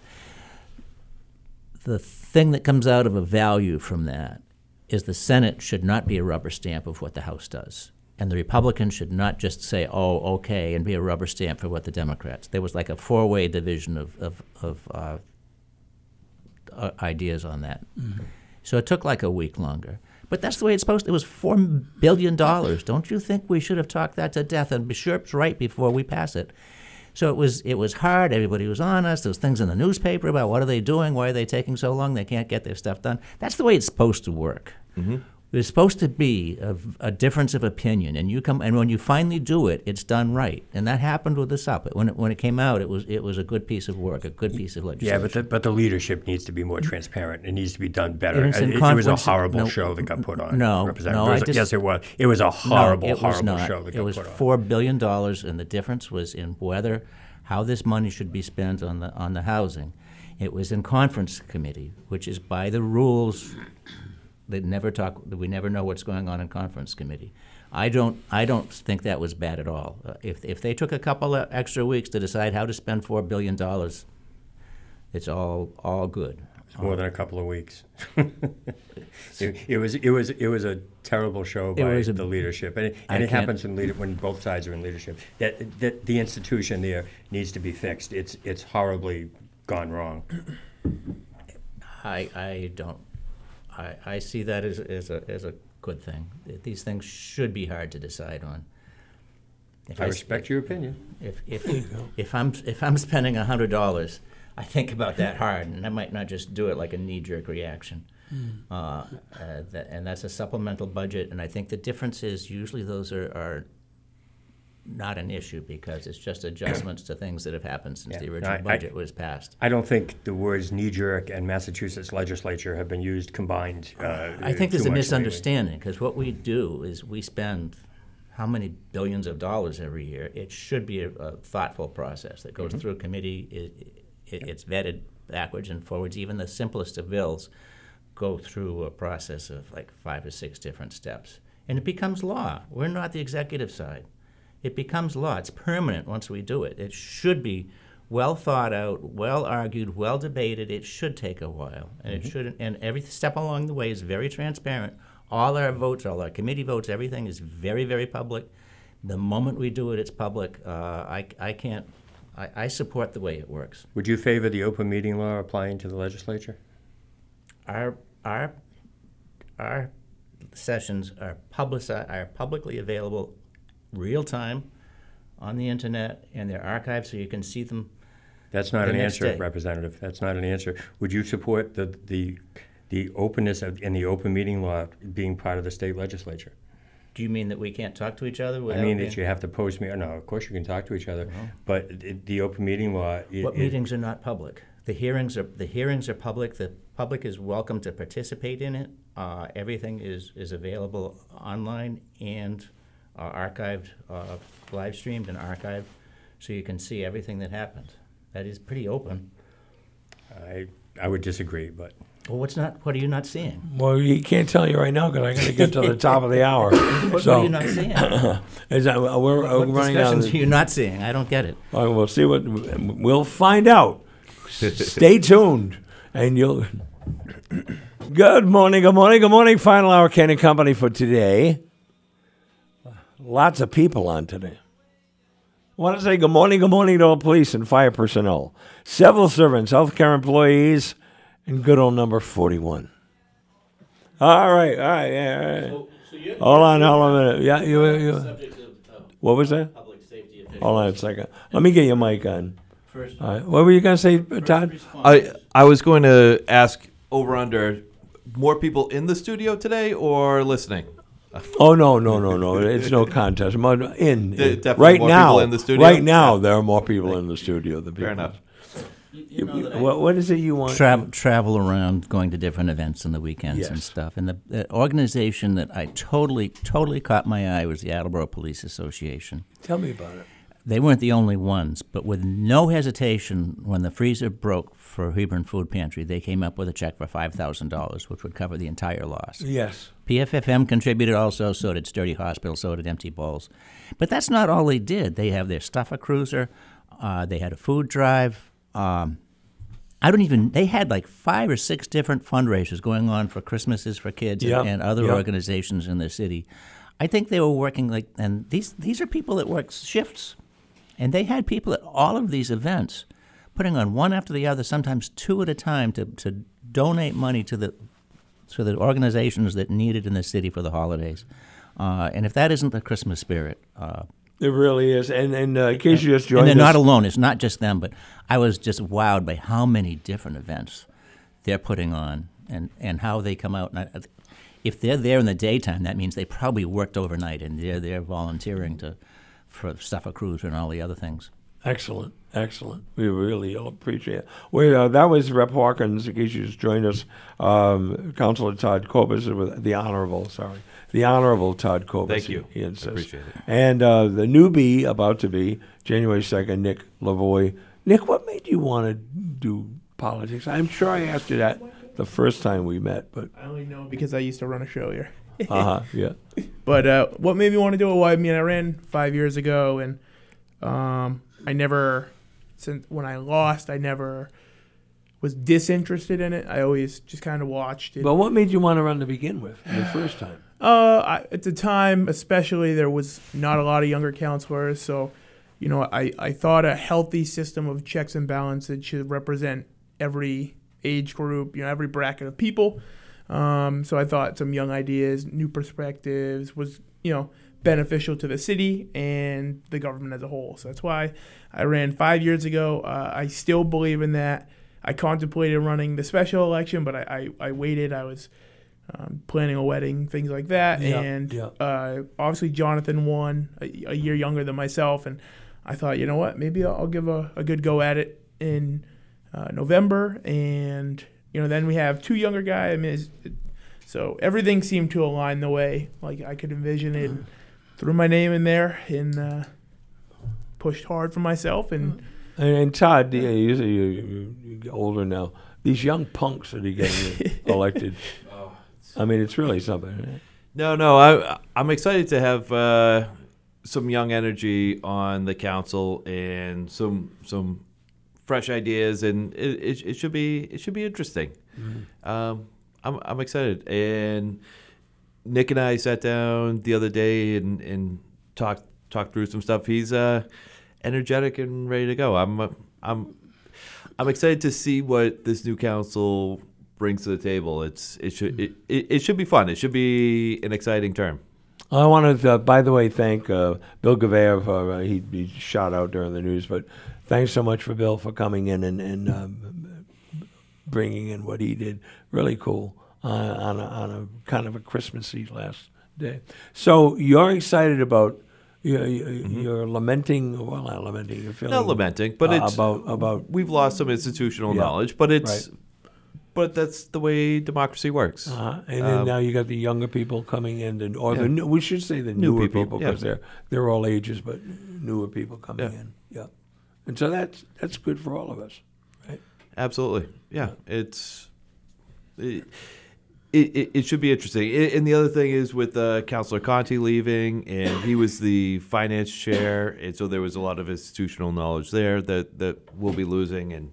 the thing that comes out of a value from that is the Senate should not be a rubber stamp of what the House does. And the Republicans should not just say, oh, okay, and be a rubber stamp for what the Democrats. There was like a four way division of, of, of uh, uh, ideas on that. So it took like a week longer. But that's the way it's supposed to. It was $4 billion. Don't you think we should have talked that to death and be sure it's right before we pass it? So it was it was hard. Everybody was on us. There was things in the newspaper about what are they doing? Why are they taking so long? They can't get their stuff done. That's the way it's supposed to work. We There's supposed to be a, a difference of opinion, and you come and when you finally do it, it's done right, and that happened with the SUP. When it, when it came out, it was it was a good piece of work, a good piece of legislation. Yeah, but the, but the leadership needs to be more transparent. It needs to be done better. It was uh, It, it was a horrible no, show that got put on. no, no, was- yes, it was. It was a horrible, no, it was horrible not. show that it got put on. It was four billion dollars, and the difference was in whether how this money should be spent on the on the housing. It was in conference committee, which is by the rules. They never talk. We never know what's going on in conference committee. I don't. I don't think that was bad at all. Uh, if if they took a couple of extra weeks to decide how to spend four billion dollars, it's all all good. It's more than a couple of weeks. it, it was it was it was a terrible show by a- the leadership, and it, and it happens in leader, when both sides are in leadership. That that the institution there needs to be fixed. It's it's horribly gone wrong. I, I don't, I, I see that as, as a, as a good thing. These things should be hard to decide on. If I s- respect your opinion. If, if, if I'm, if I'm spending a hundred dollars, I think about that hard, and I might not just do it like a knee-jerk reaction. Uh, uh, that, and that's a supplemental budget, and I think the difference is usually those are, are not an issue because it's just adjustments to things that have happened since Yeah. the original I- I- budget was passed. I don't think the words knee-jerk and Massachusetts legislature have been used combined. Uh, I think there's a misunderstanding because what we do is we spend how many billions of dollars every year. It should be a, a thoughtful process that goes Mhm. through a committee. It, it, it's vetted backwards and forwards. Even the simplest of bills go through a process of like five or six different steps, and it becomes law. We're not the executive side. It becomes law. It's permanent once we do it. It should be well thought out, well argued, well debated. It should take a while, and Mhm. it should. And every step along the way is very transparent. All our votes, all our committee votes, everything is very, very public. The moment we do it, it's public. Uh, I, I can't. I, I support the way it works. Would you favor the open meeting law applying to the legislature? Our our our sessions are public are publicly available, real time, on the internet, and they're archived so you can see them. That's not the an answer, day. Representative. That's not an answer. Would you support the, the, the openness of, in the open meeting law being part of the state legislature? Do you mean that we can't talk to each other? I mean being- that you have to post me. No, of course you can talk to each other, but it, the open meeting law. It, What it- meetings are not public? The hearings are the hearings are public. The public is welcome to participate in it. Uh, everything is, is available online and uh, archived, uh, live streamed and archived, so you can see everything that happened. That is pretty open. I I would disagree, but Well, what's not? What are you not seeing? Well, he can't tell you right now because I got to get to the top of the hour. What so, are you not seeing? is that, we're, we're What running discussions are you not seeing? I don't get it. Well, we'll see what we'll find out. Stay tuned, and you'll. Good morning, good morning, good morning. Final hour Kane and Company for today. Lots of people on today. I want to say good morning, good morning to all police and fire personnel, civil servants, healthcare employees, and good old number 41. All right, all right, yeah, all right. hold on, hold on a minute. Yeah, you, you, what was that? Public safety officials. Hold on a second. Let me get your mic on. First- All right. What were you going to say, Todd? I I was going to ask over under more people in the studio today or listening. Oh no, no, no, no! It's no contest. In, in- right more now, in the studio? right now, there are more people in the studio than people. Fair enough. You- what, what is it you want? Travel, travel around, going to different events on the weekends and stuff. And the, the organization that I totally, totally caught my eye was the Attleboro Police Association. Tell me about it. They weren't the only ones, but with no hesitation, when the freezer broke for Hebron Food Pantry, they came up with a check for five thousand dollars, which would cover the entire loss. Yes. PFFM contributed also, so did Sturdy Hospital, so did Empty Bowls. But that's not all they did. They have their stuffer cruiser, uh, they had a food drive. Um, I don't even, they had like five or six different fundraisers going on for Christmases for kids and- and, other yep. organizations in the city. I think they were working like, and these, these are people that work shifts. And they had people at all of these events putting on one after the other, sometimes two at a time, to, to donate money to the to the organizations that need it in the city for the holidays. Uh, and if that isn't the Christmas spirit, uh, It really is. And, and uh, in case you just joined, and they're us, not alone. It's not just them, but I was just wowed by how many different events they're putting on and, and how they come out. And I, if they're there in the daytime, that means they probably worked overnight and they're there volunteering to for Suffolk Cruise and all the other things. Excellent, excellent. We really all appreciate it. We, uh, that was Rep Hawkins, in case you just joined us, um, Councilor Todd Kobus, with the Honorable, sorry, the Honorable Todd Kobus. Thank you. He insists. Appreciate it. And uh, the newbie, about to be, January 2nd, Nick Lavoie. Nick, what made you want to do politics? I'm sure I asked you that the first time we met, but. I only know because I used to run a show here. Uh huh, yeah. But uh, what made me want to do it? Well, I mean, I ran five years ago, and um, I never, since when I lost, I never was disinterested in it. I always just kind of watched it. But what made you want to run to begin with the first time? Uh, I, at the time, especially, there was not a lot of younger councilors, so you know, I, I thought a healthy system of checks and balances should represent every age group, you know, every bracket of people. Um, so I thought some young ideas, new perspectives was, you know, beneficial to the city and the government as a whole. So that's why I ran five years ago. Uh, I still believe in that. I contemplated running the special election, but I, I, I waited. I was um, planning a wedding, things like that. Yeah, and yeah. Uh, obviously, Jonathan won a, a year younger than myself. And I thought, you know what, maybe I'll, I'll give a, a good go at it in uh, November. And, you know, then we have two younger guys. I mean, so everything seemed to align the way like I could envision it. And threw my name in there and uh, pushed hard for myself. And And, and Todd, yeah, you, you, you, you get older now. These young punks that are getting elected. I mean, it's really something. right? No, no, I I'm excited to have uh, some young energy on the council and some some fresh ideas, and it, it, it should be it should be interesting. Um, I'm I'm excited, and Nick and I sat down the other day and and talked talked through some stuff. He's uh, energetic and ready to go. I'm uh, I'm I'm excited to see what this new council brings to the table. It's it should it, it, it should be fun. It should be an exciting term. I want to, uh, by the way, thank uh, Bill Gouveia for uh, he, he shot out during the news, but thanks so much for Bill for coming in and, and um, bringing in what he did. Really cool uh, on a, on a kind of a Christmassy last day. So you're excited about. You're, you're lamenting, well, not lamenting. You're feeling Not lamenting, but uh, it's about about we've lost some institutional Yeah, knowledge, but it's right. but that's the way democracy works. Uh-huh. And then Um, now you got the younger people coming in, and, or the Yeah. new, we should say the New newer people, people yeah. because they're they're all ages, but newer people coming in. Yeah, and so that's that's good for all of us, right? Absolutely, yeah. It's it, it, it should be interesting. I- And the other thing is with uh, Councillor Conti leaving, and he was the finance chair, and so there was a lot of institutional knowledge there that that we'll be losing, and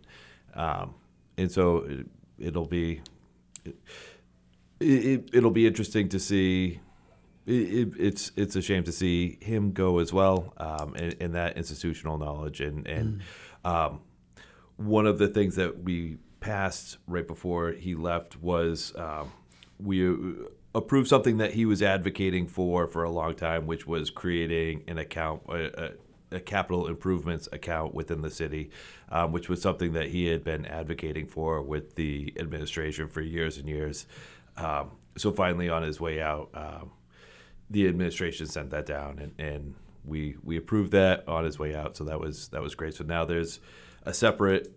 um, and so it, it'll be it, it, it'll be interesting to see. It, it, it's it's a shame to see him go as well, um, and, and that institutional knowledge, and and um, one of the things that we passed right before he left was um, we uh, approved something that he was advocating for for a long time, which was creating an account, a, a, a capital improvements account within the city, um, which was something that he had been advocating for with the administration for years and years. Um, so finally, on his way out, um, the administration sent that down, and, and we we approved that on his way out. So that was that was great. So now there's a separate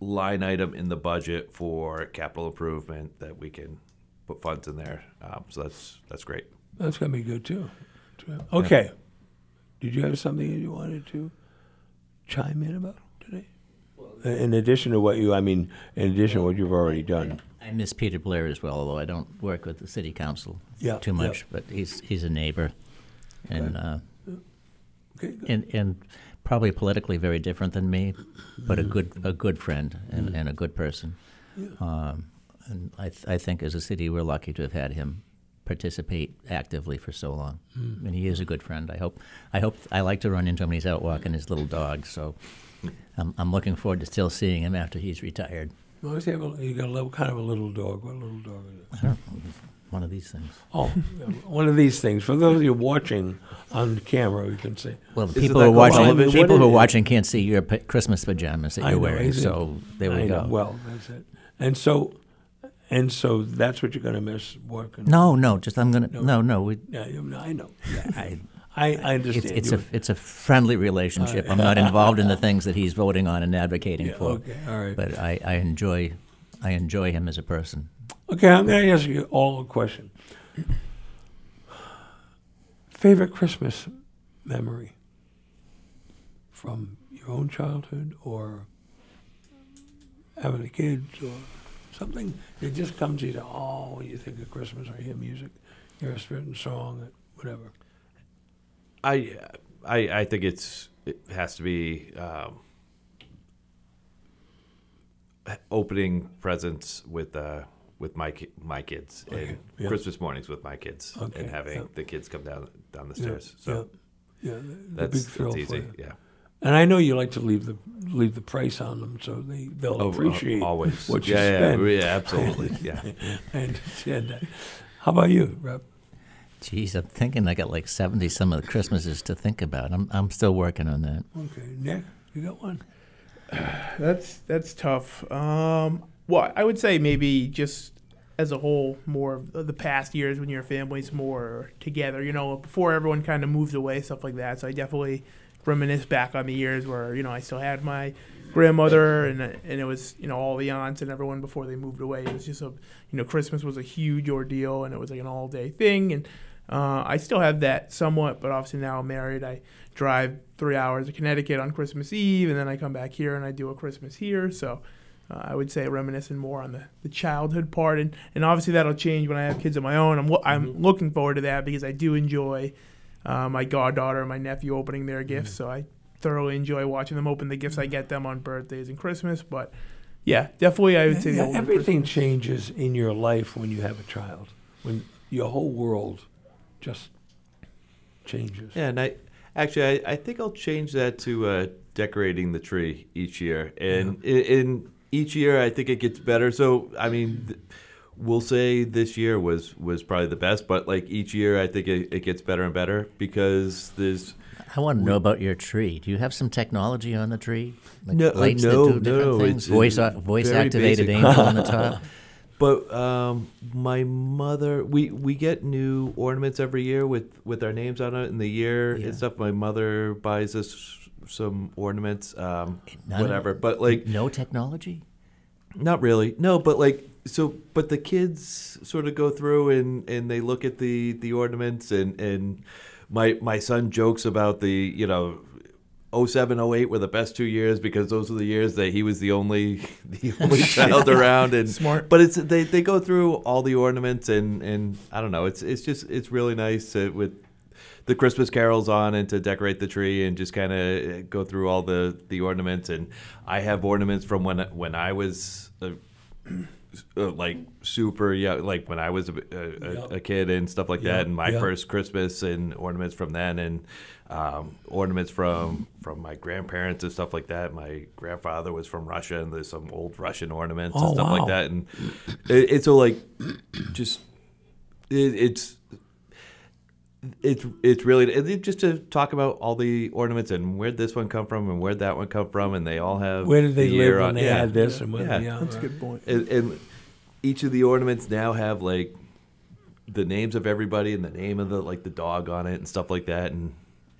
line item in the budget for capital improvement that we can put funds in there. Um, so that's that's great. That's gonna be good too. Okay, did you have something that you wanted to chime in about today? In addition to what you, I mean, in addition to what you've already done. I miss Peter Blair as well, although I don't work with the city council Yeah, too yeah. much. But he's he's a neighbor, and uh, Okay, good. and and probably politically very different than me, but a Mm-hmm. good a good friend and, and a good person. Um, and I th- I think as a city we're lucky to have had him participate actively for so long. Mm. And he is a good friend. I hope I hope I like to run into him when he's out walking his little dog. So I'm I'm looking forward to still seeing him after he's retired. Well, you have a, you got a little, kind of a little dog. What little dog is it? I don't know, one of these things. Oh, one of these things. For those of you watching on camera, you can see. Well, the people who are watching television? people who are watching can't see your p- Christmas pajamas that I you're know, wearing. So there we I go. know. Well, that's it. And so, And so that's what you're going to miss working. No, no, just I'm gonna. No, no. we, Yeah, I know. Yeah, I, I, I understand. it's, it's a it's a friendly relationship. I'm not involved in the things that he's voting on and advocating Yeah, for. okay, all right. But I, I enjoy I enjoy him as a person. Okay, I'm going to ask you all a question. Favorite Christmas memory from your own childhood or having the kids or something that just comes to you, oh, when you think of Christmas or hear music, hear a certain song, whatever. I, I, I think it's it has to be um, opening presents with uh, with my ki- my kids Okay, and yeah. Christmas mornings with my kids Okay, and having yeah. the kids come down down the Yeah, stairs. So yeah, yeah, that's, big thrill that's easy. Yeah. And I know you like to leave the leave the price on them so they they'll Oh, uh, appreciate always. what you Yeah, yeah, spend. yeah, absolutely, yeah. I understand that. How about you, Rob? Geez, I'm thinking I got like 70 some of the Christmases to think about. I'm I'm still working on that. Okay, Nick, you got one? That's that's tough. Um, well, I would say maybe just as a whole, more of the past years when your family's more together. You know, before everyone kind of moves away, stuff like that. So I definitely reminisce back on the years where you know I still had my grandmother and and it was you know all the aunts and everyone before they moved away. It was just a you know Christmas was a huge ordeal and it was like an all day thing and. Uh, I still have that somewhat, but obviously now I'm married. I drive three hours to Connecticut on Christmas Eve, and then I come back here and I do a Christmas here. So uh, I would say reminiscing more on the, the childhood part, and, and obviously that'll change when I have kids of my own. I'm I'm looking forward to that because I do enjoy uh, my goddaughter and my nephew opening their gifts. So I thoroughly enjoy watching them open the gifts I get them on birthdays and Christmas. But yeah, definitely I would say the Yeah, older everything Christmas. changes in your life when you have a child. When your whole world just changes. Yeah, and I actually I, I think I'll change that to uh, decorating the tree each year, and in, in each year I think it gets better. So I mean, th- we'll say this year was was probably the best, but like each year I think it, it gets better and better because there's. I want to know about your tree. Do you have some technology on the tree? Like No, uh, no, that do different no, things? voice uh, voice activated basic. angel on the top. But um, my mother, we, we get new ornaments every year with, with our names on it in the year Yeah. and stuff. My mother buys us some ornaments, um, None of whatever. But like, no technology. not really. No, but like so but the kids sort of go through and and they look at the the ornaments and and my my son jokes about the, you know, 07, 08 were the best two years because those were the years that he was the only the only child around and Smart. But it's they, they go through all the ornaments and and I don't know it's it's just it's really nice to, with the Christmas carols on and to decorate the tree and just kind of go through all the, the ornaments. And I have ornaments from when when I was uh, uh, like super young, like when I was a, a, a kid and stuff like Yeah, that. And my yeah. first Christmas and ornaments from then and um, ornaments from from my grandparents and stuff like that. My grandfather was from Russia and there's some old Russian ornaments Oh, and stuff wow. like that. And it, it's so like just it, it's it's it's really and just to talk about all the ornaments and where'd this one come from and where'd that one come from and they all have Where did they the live when on- they yeah. had this and when yeah. yeah, That's a good point. and, and each of the ornaments now have like the names of everybody and the name of the like the dog on it and stuff like that and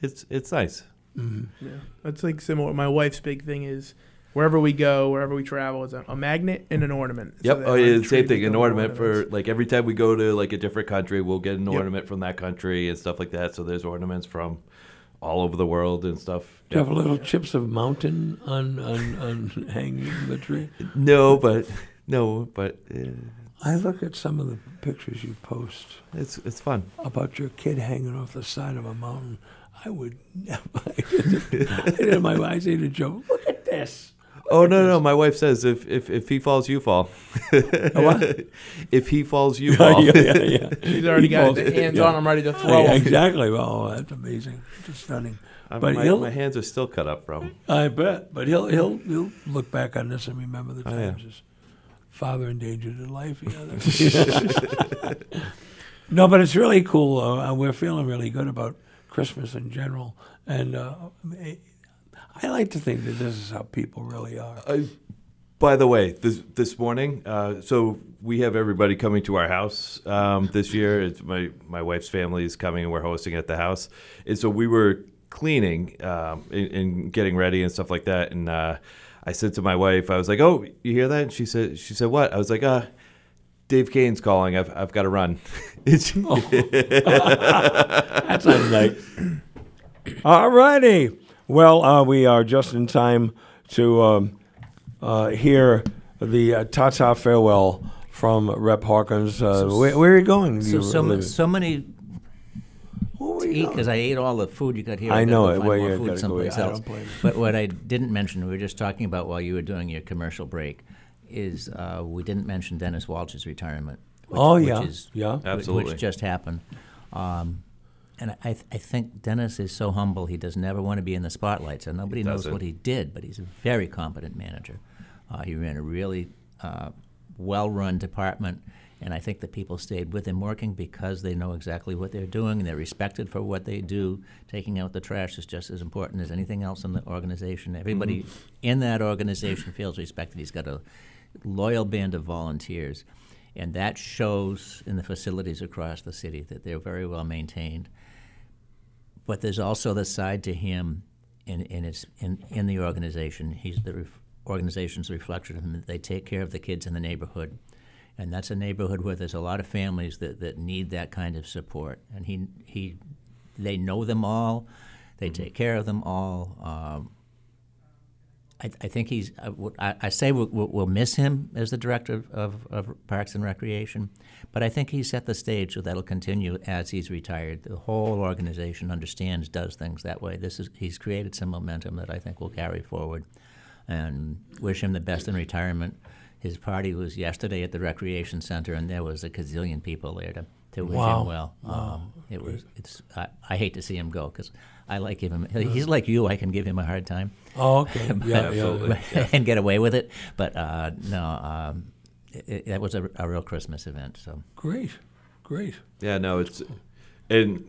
it's it's nice mm-hmm. Yeah, that's like similar. My wife's big thing is wherever we go, wherever we travel, is a, a magnet and an ornament. Yep. that Oh, yeah, same thing. An become ornament for like every time we go to like a different country, we'll get an Yep. ornament from that country and stuff like that. So there's ornaments from all over the world and stuff. Do you have little chips of mountain on, on, on hanging the tree? No, but no, but uh, I look at some of the pictures you post it's it's fun. about your kid hanging off the side of a mountain. I would never. I did my I say to Joe, look at this. Oh no, no! My wife says if if, if he falls, you fall. what? if he falls, you fall. yeah, yeah, yeah. He's already He got falls- the hands yeah. on him, ready to throw Yeah, him. exactly. Well, that's amazing. Just stunning. I'm- But my, he'll, my hands are still cut up from. I bet. But he'll he'll he'll look back on this and remember the Oh, yeah. times his father endangered his life. You know, that's- no, but it's really cool. Uh, we're feeling really good about Christmas in general, and uh, I like to think that this is how people really are. I, By the way, this this morning, uh, so we have everybody coming to our house um, this year. It's my my wife's family is coming, and we're hosting at the house. And so we were cleaning um, and, and getting ready and stuff like that. And uh, I said to my wife, I was like, "Oh, you hear that?" And she said, "She said what?" I was like, "Uh, Dave Kane's calling. I've I've got to run." That's not nice. All righty. Well, uh, we are just in time to um, uh, hear the uh, Tata farewell from Rep Hawkins. Uh, where, where are you going? So, You so, ma- so many Where are to you eat going? because I ate all the food you got here. I gotta know it. find Well, more you food someplace I else. But what I didn't mention, we were just talking about while you were doing your commercial break, is uh, we didn't mention Dennis Walsh's retirement. Which, Oh, yeah. which is, Yeah. Absolutely. which just happened. Um, and I, th- I think Dennis is so humble; he does never want to be in the spotlight. So nobody knows what he did, but he's a very competent manager. Uh, he ran a really uh, well-run department, and I think the people stayed with him working because they know exactly what they're doing and they're respected for what they do. Taking out the trash is just as important as anything else in the organization. Everybody in that organization feels respected. He's got a loyal band of volunteers, and that shows in the facilities across the city that they're very well maintained. But there's also the side to him in, in, his, in, in the organization. He's the ref, organization's reflection of him. They take care of the kids in the neighborhood. And that's a neighborhood where there's a lot of families that, that need that kind of support. And he, he, they know them all. They take care of them all. Um, I, I think he's. I say we'll, we'll miss him as the director of, of, Parks and Recreation, but I think he's set the stage so that'll continue as he's retired. The whole organization understands, does things that way. This is he's created some momentum that I think will carry forward, and wish him the best in retirement. His party was yesterday at the recreation center, and there was a gazillion people there to, to wish Wow. him well. Um, it was. It's. I, I hate to see him go because I like him. He's like you. I can give him a hard time. Oh, okay. But- Yeah, yeah, yeah. and get away with it. But uh, no, um, it, it, that was a, a real Christmas event. So Great. Great. Yeah, no, it's and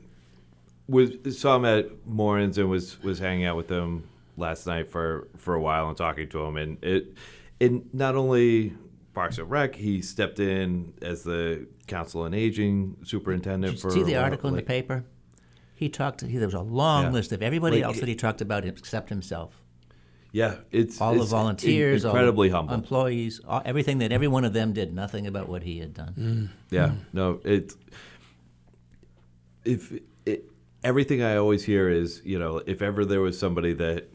was saw him at Morin's and was was hanging out with him last night for for a while and talking to him and it and not only Parks and Rec, he stepped in as the council on aging superintendent did for see the a while, article in the paper? He talked. He, there was a long Yeah. list of everybody Like, else that he talked about except himself. Yeah, it's All the it's volunteers, all the incredibly humble. employees, all, everything that every one of them did. Nothing about what he had done. Mm. Yeah, no, it. If it, everything I always hear is, you know, if ever there was somebody that,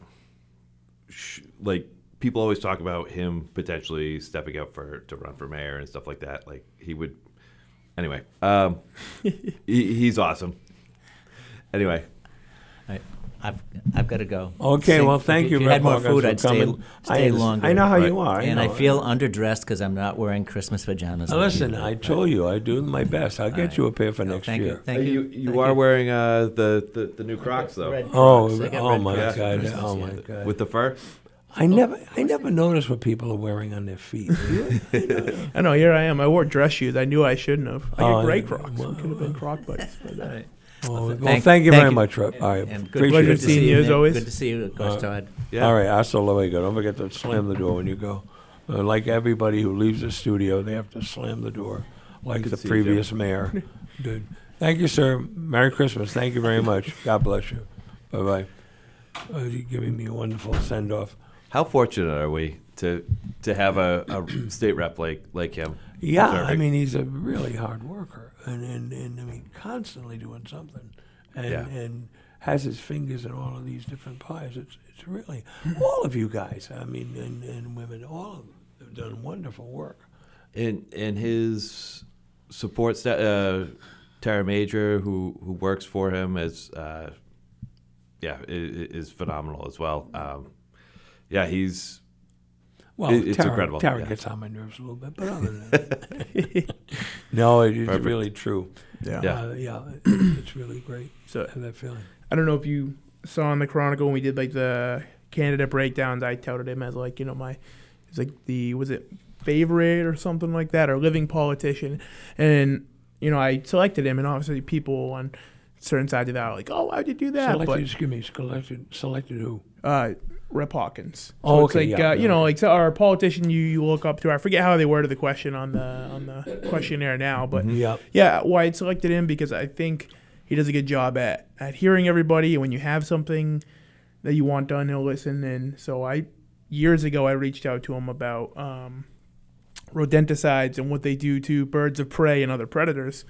sh- like, people always talk about him potentially stepping up for to run for mayor and stuff like that. Like he would. Anyway, um, he, he's awesome. Anyway, I, I've I've got to go. Okay, Sing- well, if thank you, If you had more food, I'd stay, coming. I longer. I know how you are, I and I feel underdressed because I'm not wearing Christmas pajamas. Now, listen, you. I told you I do my best. I'll get you a pair for No, next thank year. you. Thank you you. you Thank are wearing uh, the, the the new Crocs though. Red Oh, Crocs. I oh red my Crocs God! Christmas, Oh yeah. my God! with the fur. I never, I never noticed what people are wearing on their feet. I know. Here I am. I wore dress shoes. I knew I shouldn't have. I got Oh, gray yeah. Crocs. It could have been Croc butts. But, well, well, Thank- thank you thank very you. much, Rep. All right, And good, appreciate pleasure good it. to see seeing you as Nick. always. Good to see you, of course, Uh, Todd. Yeah. All right, hasta luego. Don't forget to slam the door when you go. Uh, like everybody who leaves the studio, they have to slam the door, like Good the to see you, previous mayor did. Thank you, sir. Merry Christmas. Thank you very much. God bless you. Bye bye. Uh, you're giving me a wonderful send off. How fortunate are we to to have a, a state rep like like him? Yeah, I serving? mean, he's a really hard worker, and and, and I mean, constantly doing something, and Yeah. and has his fingers in all of these different pies. It's it's really all of you guys. I mean, and, and women, all of them have done wonderful work. and and his support staff, uh, Tara Major, who who works for him, is uh, yeah, i- i- is phenomenal as well. Um, yeah, he's Well, It- it's Tara, incredible, Tara yeah. gets on my nerves a little bit, but other than that, no, it is Perfect. really true. yeah. Yeah. uh, yeah, it- it's really great. So I have that feeling. I don't know if you saw in the Chronicle when we did like the candidate breakdowns. I touted him as like you know my, it's like the was it favorite or something like that or living politician, and you know I selected him, and obviously people on certain sides of that are like, oh, why'd you do that? Selected, But excuse me, selected, selected who? uh, Rep Hawkins. So Oh, it's like yeah, uh, yeah, you know, like so our politician you, you look up to. I forget how they worded the question on the on the questionnaire now, but Yep. yeah, why I selected him because I think he does a good job at at hearing everybody, and when you have something that you want done, he'll listen. And so I years ago I reached out to him about um, rodenticides and what they do to birds of prey and other predators.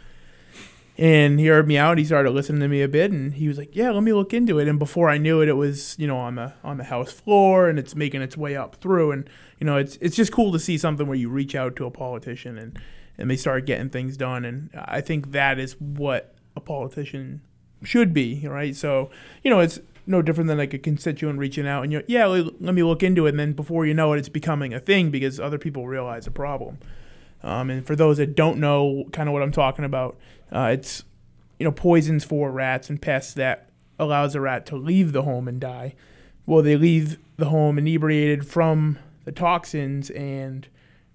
And he heard me out. He started listening to me a bit, and he was like, "Yeah, let me look into it." And before I knew it, it was you know on the on the house floor, and it's making its way up through. And you know, it's it's just cool to see something where you reach out to a politician and and they start getting things done. And I think that is what a politician should be, right? So you know, it's no different than like a constituent reaching out and you're yeah, let, me look into it. And then before you know it, it's becoming a thing because other people realize the problem. Um, and for those that don't know kind of what I'm talking about, uh, it's you know poisons for rats and pests that allows a rat to leave the home and die. Well, they leave the home inebriated from the toxins and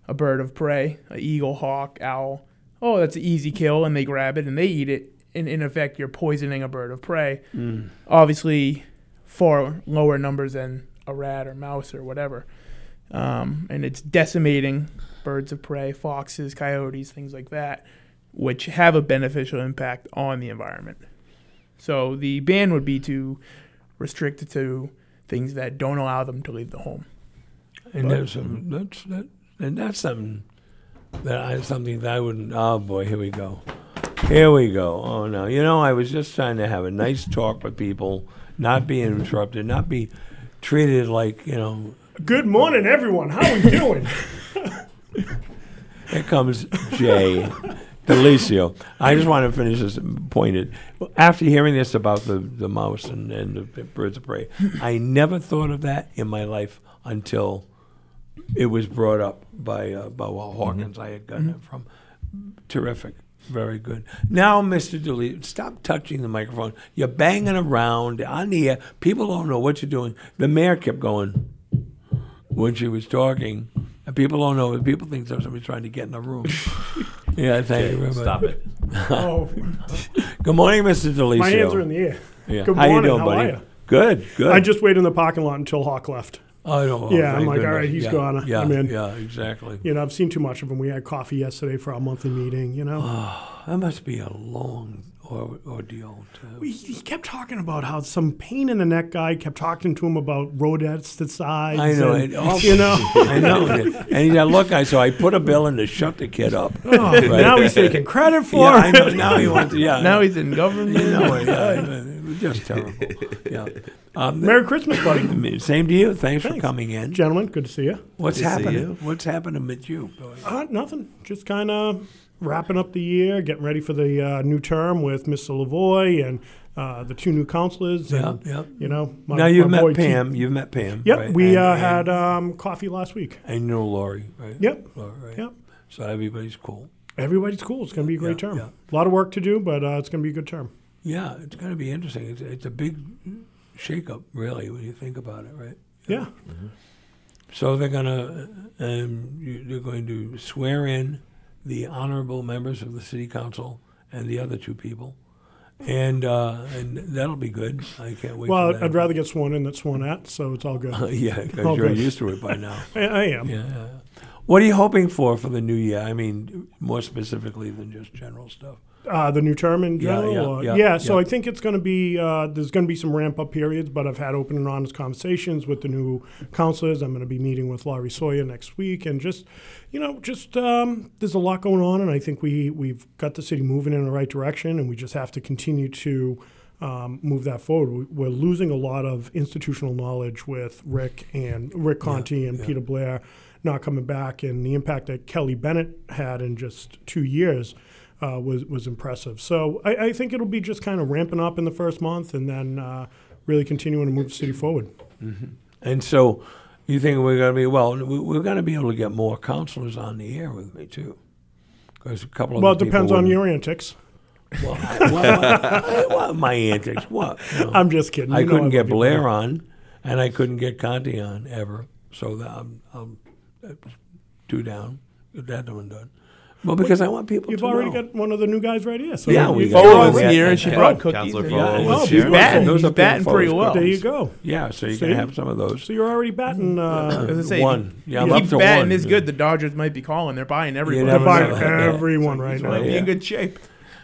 a bird of prey, an eagle, hawk, owl. Oh, that's an easy kill, and they grab it and they eat it. And in effect, you're poisoning a bird of prey. Mm. Obviously, far lower numbers than a rat or mouse or whatever. Um, and it's decimating birds of prey, foxes, coyotes, things like that, which have a beneficial impact on the environment. So the ban would be to restrict it to things that don't allow them to leave the home. And But- that's some, mhm. that's that, and that's something that I something that I wouldn't. Oh boy, here we go, here we go. Oh no, you know I was just trying to have a nice talk with people, not be interrupted, not be treated like you know. Good morning, everyone. How are we doing? Here comes Jay DiLisio. I just want to finish this pointed. After hearing this about the, the mouse and, and the birds of prey, I never thought of that in my life until it was brought up by uh, by Walt Hawkins. I had gotten it from. Terrific. Very good. Now, Mr. DiLisio, stop touching the microphone. You're banging around on the air. People don't know what you're doing. The mayor kept going when she was talking. And people don't know. People think that somebody's trying to get in the room. yeah, thank you very much. stop it. Oh. Good morning, Mr. DiLisio. My hands are in the air. Yeah. Good How you morning. doing, How buddy? are you? Good, good. I just waited in the parking lot until Hawk left. Oh, no, yeah, I'm thank like, all goodness. right, he's Yeah, gone. yeah, I'm in. yeah, exactly. You know, I've seen too much of him. We had coffee yesterday for our monthly meeting. You know, That must be a long or, ordeal. To, he, he kept talking about how some pain in the neck guy kept talking to him about rodenticides. I know. and, it- oh, you know, I know. And he said, "Look, I so I put a bill in to shut the kid up." Oh, now he's taking credit for yeah, I it. know. Now he wants to. Yeah. Now he's in government. You know, yeah, it was just terrible. Yeah. Um, Merry Christmas, buddy. Same to you. Thanks, for coming in. Gentlemen, good to see you. What's Good to see happening? What's happening with you? Uh, nothing. Just kind of wrapping up the year, getting ready for the uh, new term with Mr. Lavoie and uh, the two new councilors. Yeah, and, yeah. You know, my, now you've met T- Pam. You've met Pam. Yep, right? we And- uh, and had um, coffee last week. I know Laurie, right? Yep. Right? Yep. So everybody's cool. Everybody's cool. It's going to be a great Yeah, term. yeah. A lot of work to do, but uh, it's going to be a good term. Yeah, it's going to be interesting. It's, it's a big shakeup, really, when you think about it, right? Yeah. So they're going to um, you, they're going to swear in the honorable members of the city council and the other two people, and uh, and that'll be good. I can't wait. Well. I'd rather get sworn in than sworn out, so it's all good. yeah, because you're good. used to it by now. I, I am. Yeah, yeah. What are you hoping for for the new year? I mean, more specifically than just general stuff. Uh, the new term in Yeah, general? yeah, or- yeah, so yeah. I think it's going to be, uh, there's going to be some ramp up periods, but I've had open and honest conversations with the new councilors. I'm going to be meeting with Laurie Sawyer next week. And just, you know, just um, there's a lot going on. And I think we, we've got the city moving in the right direction. And we just have to continue to um, move that forward. We, we're losing a lot of institutional knowledge with Rick and Rick Conti and Peter Blair not coming back. And the impact that Kelly Bennett had in just two years uh, was was impressive. So I, I think it'll be just kind of ramping up in the first month, and then uh, really continuing to move the city forward. And so, you think we're going to be well? we- We're going to be able to get more councilors on the air with me too, because a couple of Well, it depends on your antics. Well, I- well, well, my antics. What? Know, I'm just kidding. I You know couldn't I get Blair on, and I couldn't get Conti on ever. So that I'm, I'm two down. Get that one done. Well, because I want people You've to already know. got one of the new guys right here. So Yeah, you- we you- got- you're Follow's here, and she Yeah. brought cookies. Councilor and- Foll Yeah, was Oh, he's beautiful. batting. Those He's are batting big pretty photos. well. There you go. Yeah, so you See? can have some of those. So you're already batting. Uh, As I say, One. If, Yeah, I'm if up he's to batting one. this good, the Dodgers might be calling. They're buying everybody. never they're know. buying Yeah. everyone right He's now. might be in good shape.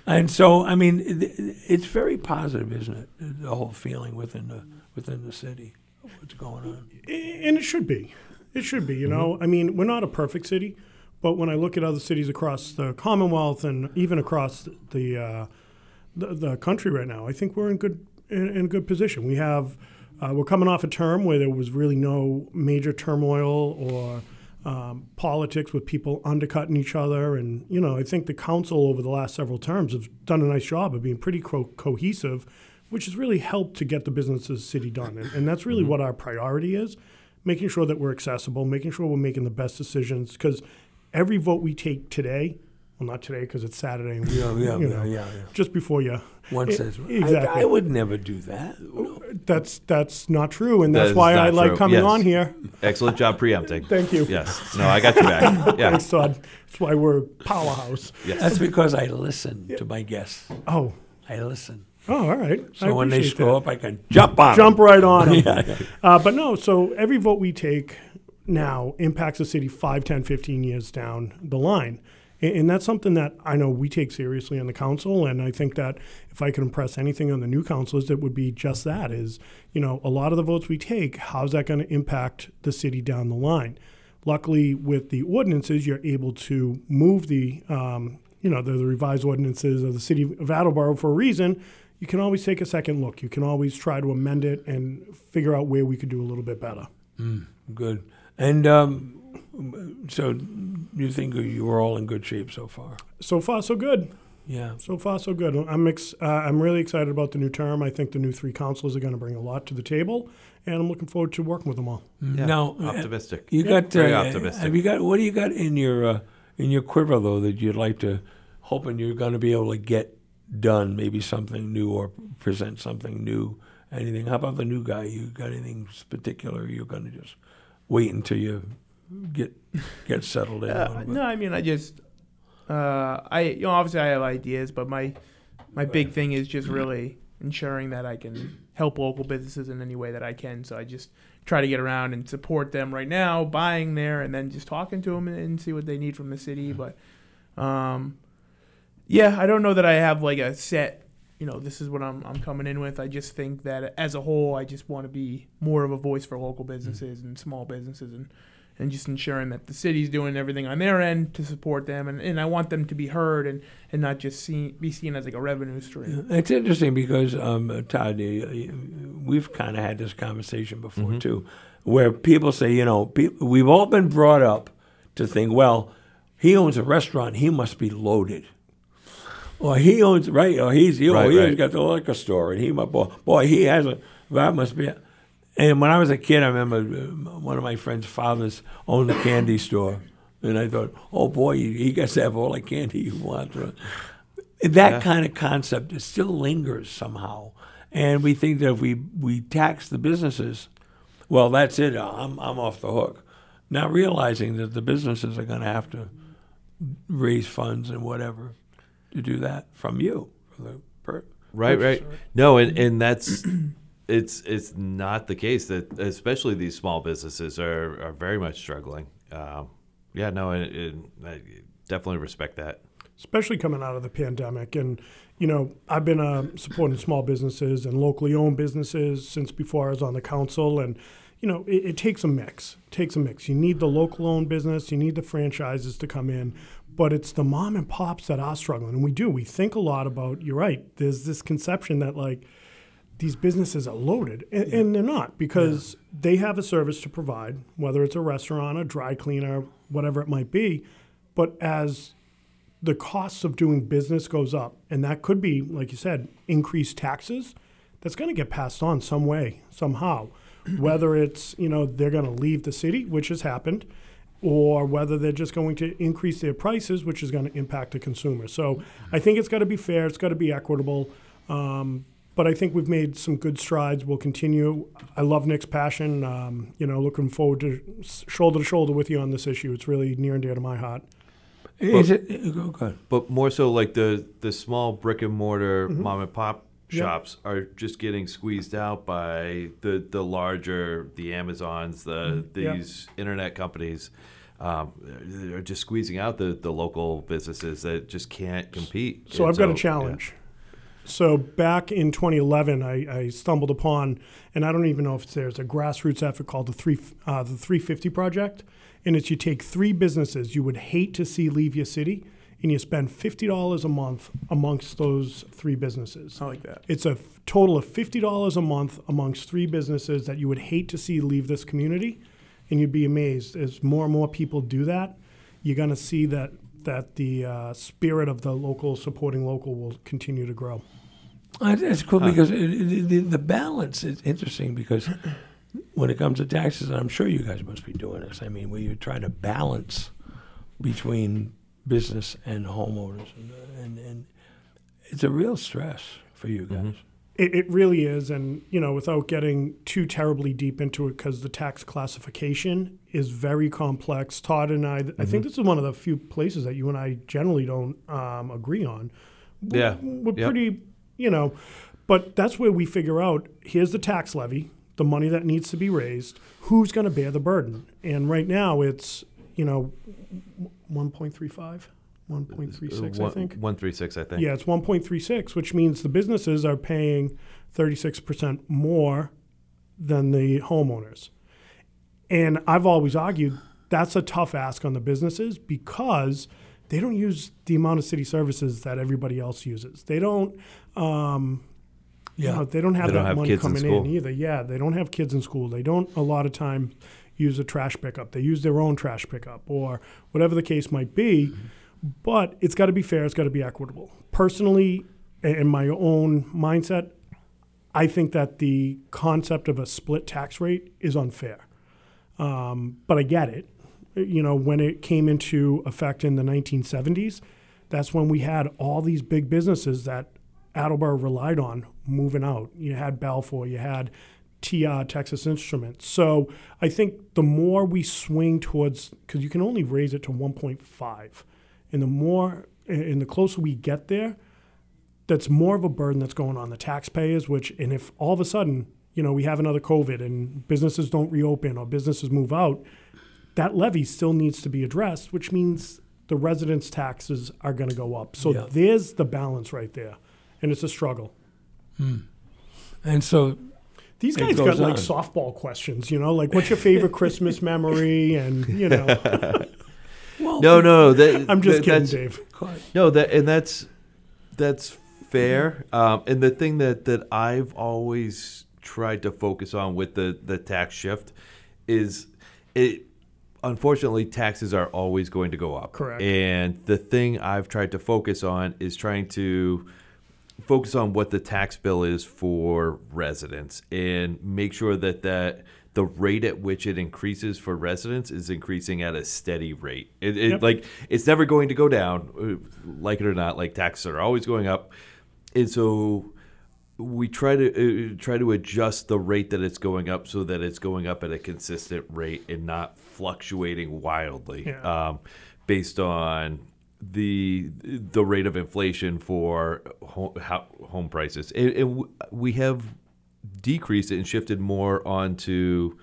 And so, I mean, it- it's very positive, isn't it? The whole feeling within the within the city, what's going on. and it should be. It should be. You know, I mean, we're not a perfect city, but when I look at other cities across the Commonwealth and even across the uh, the, the country right now, I think we're in good in, in good position. We have uh, we're coming off a term where there was really no major turmoil or um, politics with people undercutting each other, and you know, I think the council over the last several terms have done a nice job of being pretty co- cohesive, which has really helped to get the business of the city done, and, and that's really what our priority is making sure that we're accessible, making sure we're making the best decisions. Because every vote we take today, well, not today because it's Saturday, and we, Yeah, yeah, you yeah, know, yeah, yeah. just before you. One I- says, exactly. I, I would never do that. That's that's not true, and that's is why not I like true. coming Yes. on here. Excellent job preempting. Thank you. Yes. No, I got your back. Yeah. Thanks, Todd. That's why we're powerhouse. Yes. That's because I listen to my guests. Oh, I listen. oh, all right. I So when they appreciate screw that. up, I can jump on 'em. jump right on 'em. Yeah, yeah. Uh, but no, so every vote we take now impacts the city 5, 10, 15 years down the line. And, that's something that I know we take seriously on the council. And I think that if I could impress anything on the new councilors, it would be just that is, you know, a lot of the votes we take, how's that going to impact the city down the line? Luckily, with the ordinances, you're able to move the, um, you know, the, the revised ordinances of the city of Attleboro for a reason. You can always take a second look. You can always try to amend it and figure out where we could do a little bit better. Good. And um, so you think you were all in good shape so far? So far, so good. Yeah. So far, so good. I'm ex- uh, I'm really excited about the new term. I think the new three councilors are going to bring a lot to the table, and I'm looking forward to working with them all. Yeah, Now, uh, optimistic. You got Very uh, optimistic. Have you got what do you got in your uh, in your quiver though that you'd like to hoping you're going to be able to get done? Maybe something new or present something new. Anything? How about the new guy? You got anything particular? You're going to just wait until you get get settled in. Uh, no, I mean, I just, uh, I you know, obviously I have ideas, but my my big thing is just really ensuring that I can help local businesses in any way that I can. So I just try to get around and support them right now, buying there, and then just talking to them and, and see what they need from the city. But, um, yeah, I don't know that I have like a set. You know, this is what I'm I'm coming in with. I just think that as a whole, I just want to be more of a voice for local businesses and small businesses and and just ensuring that the city's doing everything on their end to support them and, and I want them to be heard and, and not just see, be seen as like a revenue stream. It's interesting because um, Todd, you- you- we've kind of had this conversation before Mm-hmm. too, where people say, you know, pe- we've all been brought up to think, well, he owns a restaurant, he must be loaded. Or he owns right, or he's you know, Right, he's right. got the liquor store, and he my boy, boy he has a that must be. A, and when I was a kid, I remember uh, one of my friend's fathers owned a candy store, and I thought, oh boy, he, he gets to have all the candy you want. That Yeah. kind of concept it still lingers somehow, and we think that if we we tax the businesses, well, that's it. I'm I'm off the hook. Not realizing that the businesses are going to have to raise funds and whatever to do that from you, from the per- Right, right. No, and, and that's it's it's not the case that especially these small businesses are, are very much struggling. Um, yeah, no, it, it, I definitely respect that. especially coming out of the pandemic. And, you know, I've been uh, supporting small businesses and locally owned businesses since before I was on the council. And, you know, it, it takes a mix. It takes a mix. You need the local owned business, you need the franchises to come in, but it's the mom and pops that are struggling. And we do. We think a lot about, you're right, there's this conception that, like, these businesses are loaded, and, and they're not because they have a service to provide, whether it's a restaurant, a dry cleaner, whatever it might be. But as the costs of doing business goes up, and that could be, like you said, increased taxes. That's going to get passed on some way, somehow. Whether it's you know they're going to leave the city, which has happened, or whether they're just going to increase their prices, which is going to impact the consumer. So I think it's got to be fair. It's got to be equitable. Um, but I think we've made some good strides. We'll continue. I love Nick's passion. Um, you know, looking forward to shoulder to shoulder with you on this issue. It's really near and dear to my heart. Is it? Go, go. But more so, like the the small brick and mortar Mhm. mom and pop Yeah. shops are just getting squeezed out by the the larger, the Amazons, the Mhm. Yeah. these internet companies. Um, they're just squeezing out the, the local businesses that just can't compete. So And I've got a yeah. challenge. So back in 2011, I, I stumbled upon, and I don't even know if it's there. It's a grassroots effort called the three uh, the 350 Project, and it's you take three businesses you would hate to see leave your city, and you spend fifty dollars a month amongst those three businesses. I like that. It's a f- total of fifty dollars a month amongst three businesses that you would hate to see leave this community, and you'd be amazed as more and more people do that. You're going to see that that the uh, spirit of the local supporting local will continue to grow. Uh, That's cool Huh. because it, it, the, the balance is interesting because when it comes to taxes, and I'm sure you guys must be doing this. I mean, where you try to balance between business and homeowners, and, uh, and, and it's a real stress for you guys. It, it really is, and you know, without getting too terribly deep into it, because the tax classification is very complex. Todd and I, I think Mhm. this is one of the few places that you and I generally don't um, agree on. We're- Yeah. we're Yep. pretty, you know, but that's where we figure out here's the tax levy, the money that needs to be raised, who's going to bear the burden, and right now it's you know, one point three five. 1.36, I think. 136, I think. Yeah, it's 1.36, which means the businesses are paying 36% more than the homeowners. And I've always argued that's a tough ask on the businesses because they don't use the amount of city services that everybody else uses. They don't. Um, you Yeah. know, they don't have They that don't have money kids in coming in either. Yeah, they don't have kids in school. They don't a lot of time use a trash pickup. They use their own trash pickup or whatever the case might be. But it's got to be fair. It's got to be equitable. Personally, in my own mindset, I think that the concept of a split tax rate is unfair. Um, but I get it. You know, when it came into effect in the 1970s, that's when we had all these big businesses that Attleboro relied on moving out. You had Balfour, you had TR, Texas Instruments. So I think the more we swing towards, because you can only raise it to 1.5, and the more and the closer we get there, that's more of a burden that's going on the taxpayers. Which, and if all of a sudden, you know, we have another COVID and businesses don't reopen or businesses move out, that levy still needs to be addressed, which means the residents' taxes are going to go up. So Yeah. there's the balance right there, and it's a struggle. Hmm. And so These guys got goes like softball questions, you know, like what's your favorite Christmas memory, and you know. Well, no, no, that, I'm just that- kidding, Dave. No, that and that's that's fair. Um, and the thing that that I've always tried to focus on with the the tax shift is it. Unfortunately, taxes are always going to go up. Correct. And the thing I've tried to focus on is trying to focus on what the tax bill is for residents and make sure that that the rate at which it increases for residents is increasing at a steady rate. It, it Yep. like it's never going to go down, uh, like it or not. Like taxes are always going up, and so we try to uh, try to adjust the rate that it's going up so that it's going up at a consistent rate and not fluctuating wildly Yeah. um, based on the the rate of inflation for home, home prices. And, and we have decreased it and shifted more onto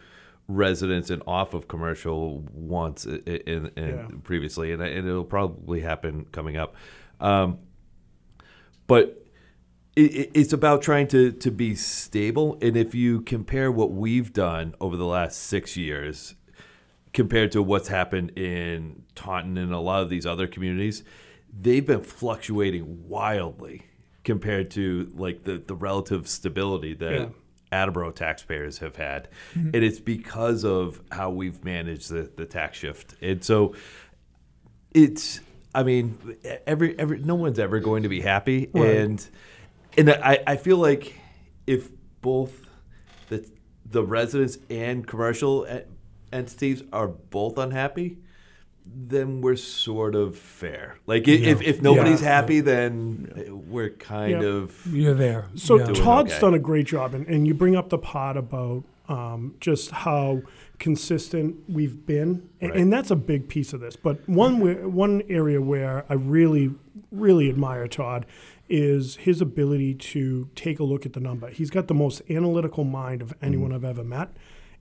residents and off of commercial once in, in Yeah. previously, and, and it'll probably happen coming up. Um, but it- it's about trying to, to be stable. And if you compare what we've done over the last six years compared to what's happened in Taunton and a lot of these other communities, they've been fluctuating wildly compared to like the, the relative stability that Yeah. Attleboro taxpayers have had. Mhm. And it's because of how we've managed the, the tax shift. And so it's I mean, every every no one's ever going to be happy, Right. and and I, I feel like if both the the residents and commercial entities are both unhappy, then we're sort of fair. Like if Yeah. if nobody's Yeah. happy, then we're kind Yeah. of You're there. So Yeah. Todd's okay. done a great job, and, and you bring up the part about um, just how consistent we've been, A- Right. and that's a big piece of this. But one where, one area where I really really admire Todd is his ability to take a look at the number. He's got the most analytical mind of anyone I've ever met,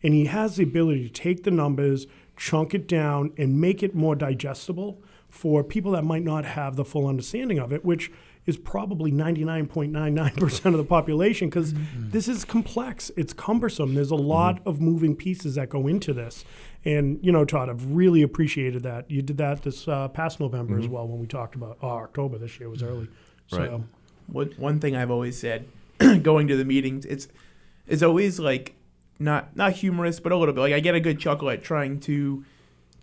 and he has the ability to take the numbers, chunk it down, and make it more digestible for people that might not have the full understanding of it, which is probably 99.99% of the population because mm-hmm. this is complex. It's cumbersome. There's a mm-hmm. lot of moving pieces that go into this. And, you know, Todd, I've really appreciated that. You did that this uh, past November as mm-hmm. well when we talked about, oh, October this year was early. Right. So, One one thing I've always said, going to the meetings, it's it's always like not not humorous, but a little bit. Like I get a good chuckle at trying to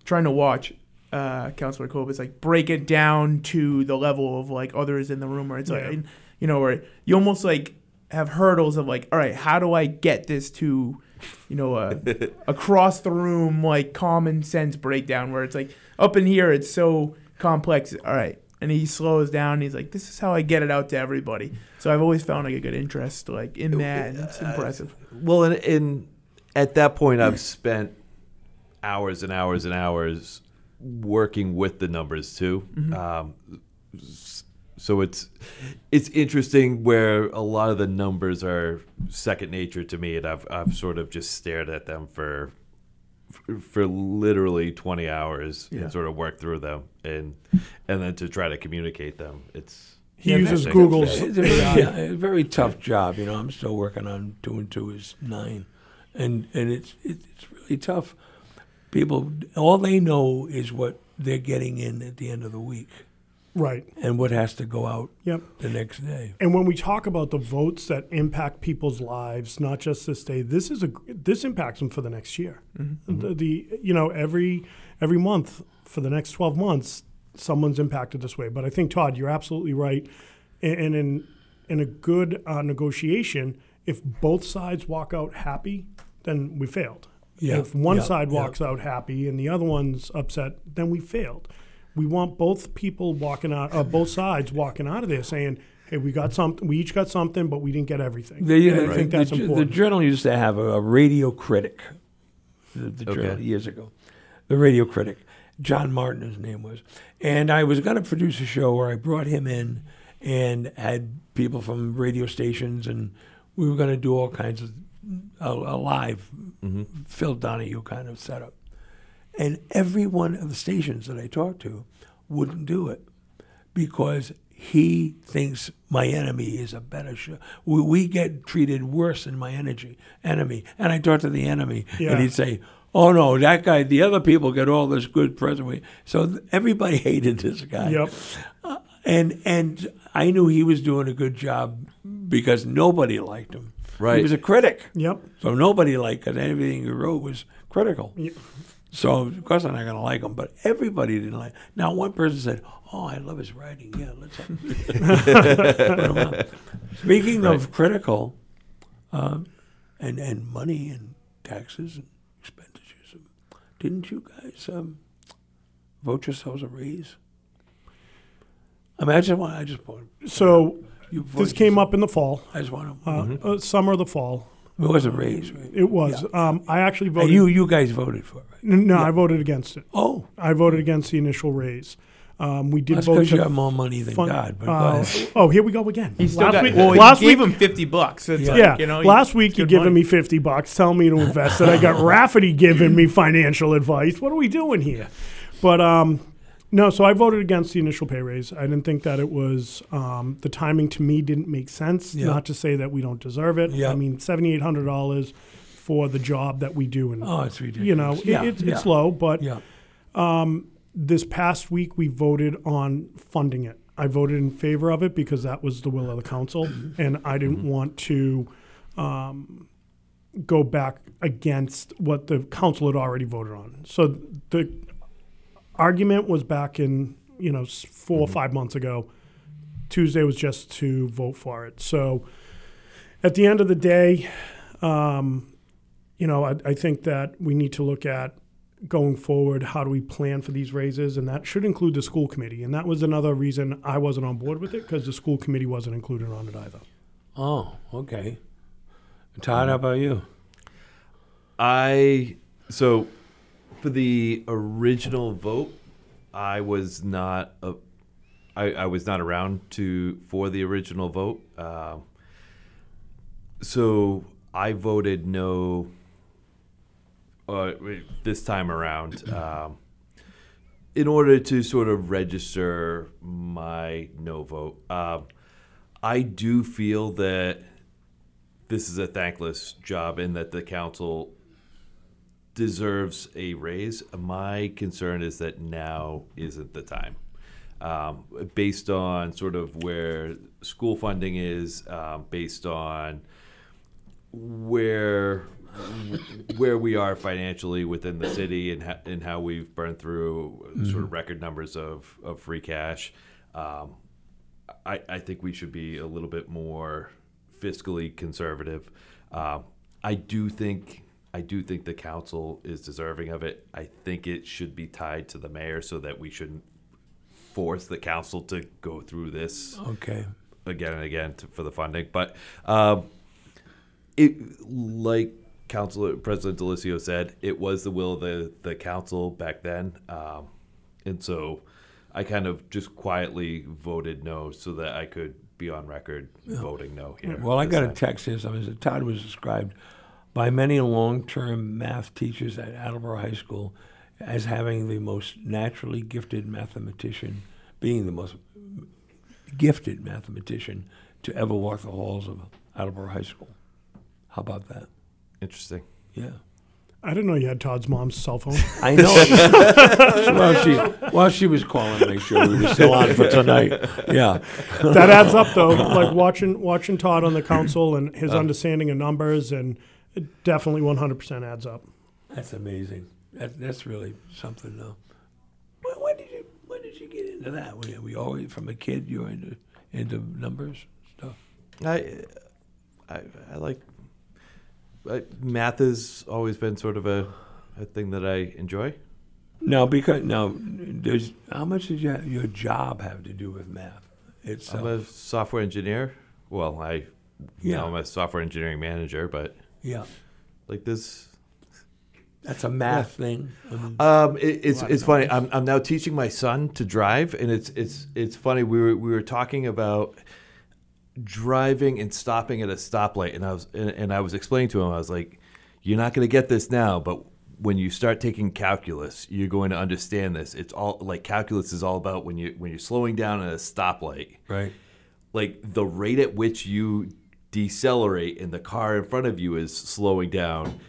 trying to watch uh, Councilor Kobus like break it down to the level of like others in the room, where it's Yeah. like you know where you almost like have hurdles of like, all right, how do I get this to you know a across the room like common sense breakdown where it's like up in here it's so complex. All right. And he slows down. And he's like, "This is how I get it out to everybody." So I've always found like a good interest, like in that. It's impressive. Well, and, and at that point, I've spent hours and hours and hours working with the numbers too. Um, so it's it's interesting where a lot of the numbers are second nature to me, and I've I've sort of just stared at them for for literally 20 hours Yeah. and sort of work through them and and then to try to communicate them it's He uses. Google's- It's a very, yeah, a very tough job. You know, I'm still working on two and two is nine, and and it's it's really tough. People, all they know is what they're getting in at the end of the week, right. and what has to go out Yep. the next day. And when we talk about the votes that impact people's lives, not just this day, this is a this impacts them for the next year. Mm-hmm. The, the you know every every month for the next twelve months, someone's impacted this way. But I think Todd, you're absolutely right. And, and in in a good uh, negotiation, if both sides walk out happy, then we failed. Yeah, If one yeah, side yeah. walks out happy and the other one's upset, then we failed. We want both people walking out, uh, both sides walking out of there saying, "Hey, we got something. We each got something, but we didn't get everything." The, And I think the, that's the, important. journal used to have a, a radio critic. The, the journal Okay. years ago, the radio critic, John Martin, his name was, and I was going to produce a show where I brought him in and had people from radio stations, and we were going to do all kinds of a, a live mm-hmm. Phil Donahue kind of setup, and every one of the stations that I talked to wouldn't do it because he thinks my enemy is a better show. We, we get treated worse than my energy enemy. And I talk to the enemy, Yeah. and he'd say, "Oh no, that guy. The other people get all this good present." So everybody hated this guy. Yep. Uh, and and I knew he was doing a good job because nobody liked him. Right. He was a critic. Yep. So nobody liked because everything he wrote was critical. Yep. So of course I'm not going to like him, but everybody didn't like. Him. Now one person said, "Oh, I love his writing. Yeah, let's." Put him on." Speaking of critical, um, and and money and taxes and expenditures, didn't you guys um, vote yourselves a raise? I mean, I just want. I just want. So You this came yourself. up in the fall, I just want to. uh, uh, summer of the fall. It was a raise, right? It was. Um, I actually And voted. you you guys voted for it, right? N- no, I voted against it. Oh, I voted against the initial raise. Um, we did that's vote because you have more money than fund- God. But uh, oh, here we go again. He still last got. week, well, last he gave week, him fifty bucks. It's Yeah. like, yeah. you know, last week you good giving money. me fifty bucks, telling me to invest it. I got Rafferty giving me financial advice. What are we doing here? But um, no, so I voted against the initial pay raise. I didn't think that it was um, the timing to me didn't make sense. Yeah. Not to say that we don't deserve it. Yeah. I mean, seventy eight hundred dollars for the job that we do, and Oh, it's ridiculous. you know, it, it's, yeah. it's low, but Yeah. This past week we voted on funding it. I voted in favor of it because that was the will of the council, and I didn't want to um, go back against what the council had already voted on. So the argument was back in you know s- 4 or five months ago. Tuesday was just to vote for it. So at the end of the day, um, you know, I, I think that we need to look at going forward, how do we plan for these raises? And that should include the school committee. And that was another reason I wasn't on board with it because the school committee wasn't included on it either. Oh, okay. Todd, how about you? I so for the original vote, I was not a, I, I was not around to for the original vote. Um, so I voted no. Uh, this time around, um, in order to sort of register my no vote, um, I do feel that this is a thankless job and that the council deserves a raise. My concern is that now isn't the time. Um, based on sort of where school funding is, um, based on where where we are financially within the city and, ha- and how we've burned through sort of record numbers of, of free cash, um, I, I think we should be a little bit more fiscally conservative. Um, I do think I do think the council is deserving of it. I think it should be tied to the mayor so that we shouldn't force the council to go through this Okay. again and again to, for the funding. But um, it, like Council President DiLisio said, it was the will of the the council back then, um, and so I kind of just quietly voted no so that I could be on record voting no here. Well, I got a text here. Something said Todd was described by many long-term math teachers at Attleboro High School as having the most naturally gifted mathematician, being the most gifted mathematician to ever walk the halls of Attleboro High School. How about that? Interesting. Yeah. I didn't know you had Todd's mom's cell phone. I know. well, she while she was calling to make sure we were still on for tonight. Yeah. that adds up though. Like watching watching Todd on the council and his Uh. understanding of numbers, and it definitely 100% adds up. That's amazing. That, that's really something, though. When, when did you when did you get into that? Were we always from a kid you were into into numbers stuff? I, I, I like I, math has always been sort of a, a thing that I enjoy. No, because no. There's how much does you, your job have to do with math? It's I'm a software engineer. Well, I Yeah. yeah. I'm a software engineering manager, but Yeah. like this. That's a math thing. Um, it, it's A lot of it's funny. I'm, I'm now teaching my son to drive, and it's it's it's funny. We were we were talking about driving and stopping at a stoplight, and I was and, and I was explaining to him. I was like, "You're not going to get this now, but when you start taking calculus, you're going to understand this. It's all like calculus is all about when you when you're slowing down at a stoplight, right? Like the rate at which you decelerate and the car in front of you is slowing down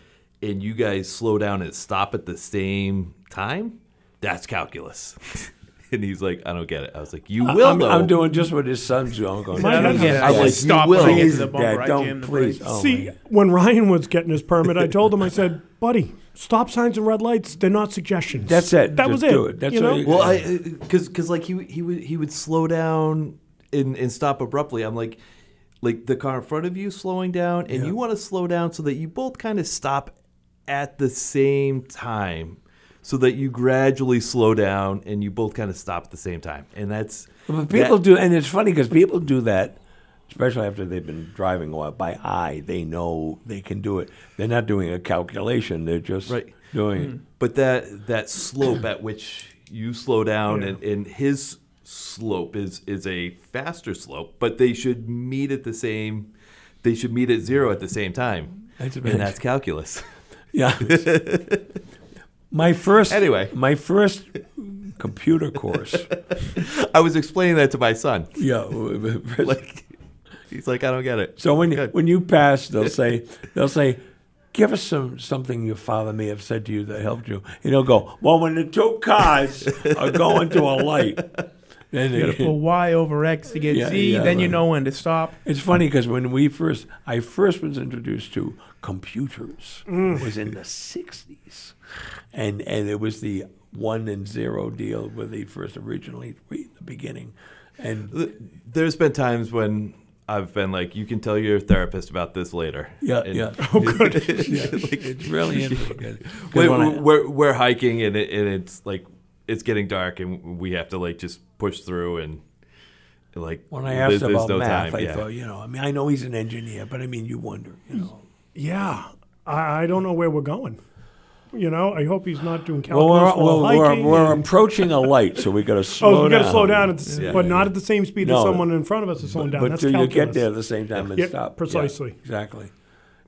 and you guys slow down and stop at the same time, that's calculus. and he's like, I don't get it. I was like, you will I'm, know. I'm doing just what his son's doing. Going, I don't get it. I'm like, stop you will. when I get to Please, the bumper, Dad, I don't the please. Oh, See, when Ryan was getting his permit, I told him, I said, buddy, stop signs and red lights, they're not suggestions. That's it. That Just was it. do it. That's you all know? you- Well, I uh, because because like he he would he would slow down and, and stop abruptly. I'm like, like the car in front of you slowing down, and Yeah. you want to slow down so that you both kind of stop at the same time, so that you gradually slow down and you both kind of stop at the same time. And that's But people that- do, and it's funny because people do that, especially after they've been driving a while by eye. They know they can do it. They're not doing a calculation. They're just Right. doing it. Mm-hmm. But that that slope at which you slow down Yeah. and, and his slope is is a faster slope, but they should meet at the same they should meet at zero at the same time. That's and that's calculus. Yeah. my first Anyway. my first computer course. I was explaining that to my son. Yeah, like he's like, I don't get it. So when when you pass, they'll say they'll say, "Give us some something your father may have said to you that helped you," and he'll go, "Well, when the two cars are going to a light." Then You gotta pull Y over X to get Yeah, Z. yeah, then you know when to stop. It's funny because when we first, I first was introduced to computers Mm. was in the '60s, and and it was the one and zero deal where they first originally in the beginning, and There's been times when I've been like, you can tell your therapist about this later. Yeah, And- yeah. Oh, good. Yeah, it's really interesting. 'Cause Wait, when I- we're we're hiking and it, and it's like it's getting dark and we have to like just push through and like When I asked there's about no math, time, I yeah. thought, you know, I mean, I know he's an engineer, but I mean, you wonder, you know. Yeah. I, I don't know where we're going. You know, I hope he's not doing Well, we're, calculus while well, we're, hiking. we're and- approaching a light, so we got to slow down. oh, we got to slow down, at the, Yeah. but not at the same speed No. as someone in front of us is slowing down. But That's till you get calculus. there at the same time and Yep, stop. Yeah, precisely. exactly.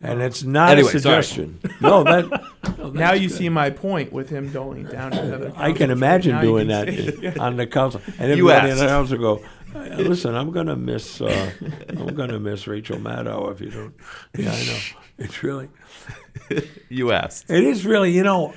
And it's not Anyway, a sorry. suggestion. no, that. no, Now you good. see my point with him doling down to the other. I can councilors. imagine Now you doing can that on the council, and You everybody in the asked. council go. "Uh, Listen, I'm gonna miss. Uh, I'm gonna miss Rachel Maddow if you don't. Yeah, I know. It's really. You asked. It is really. You know,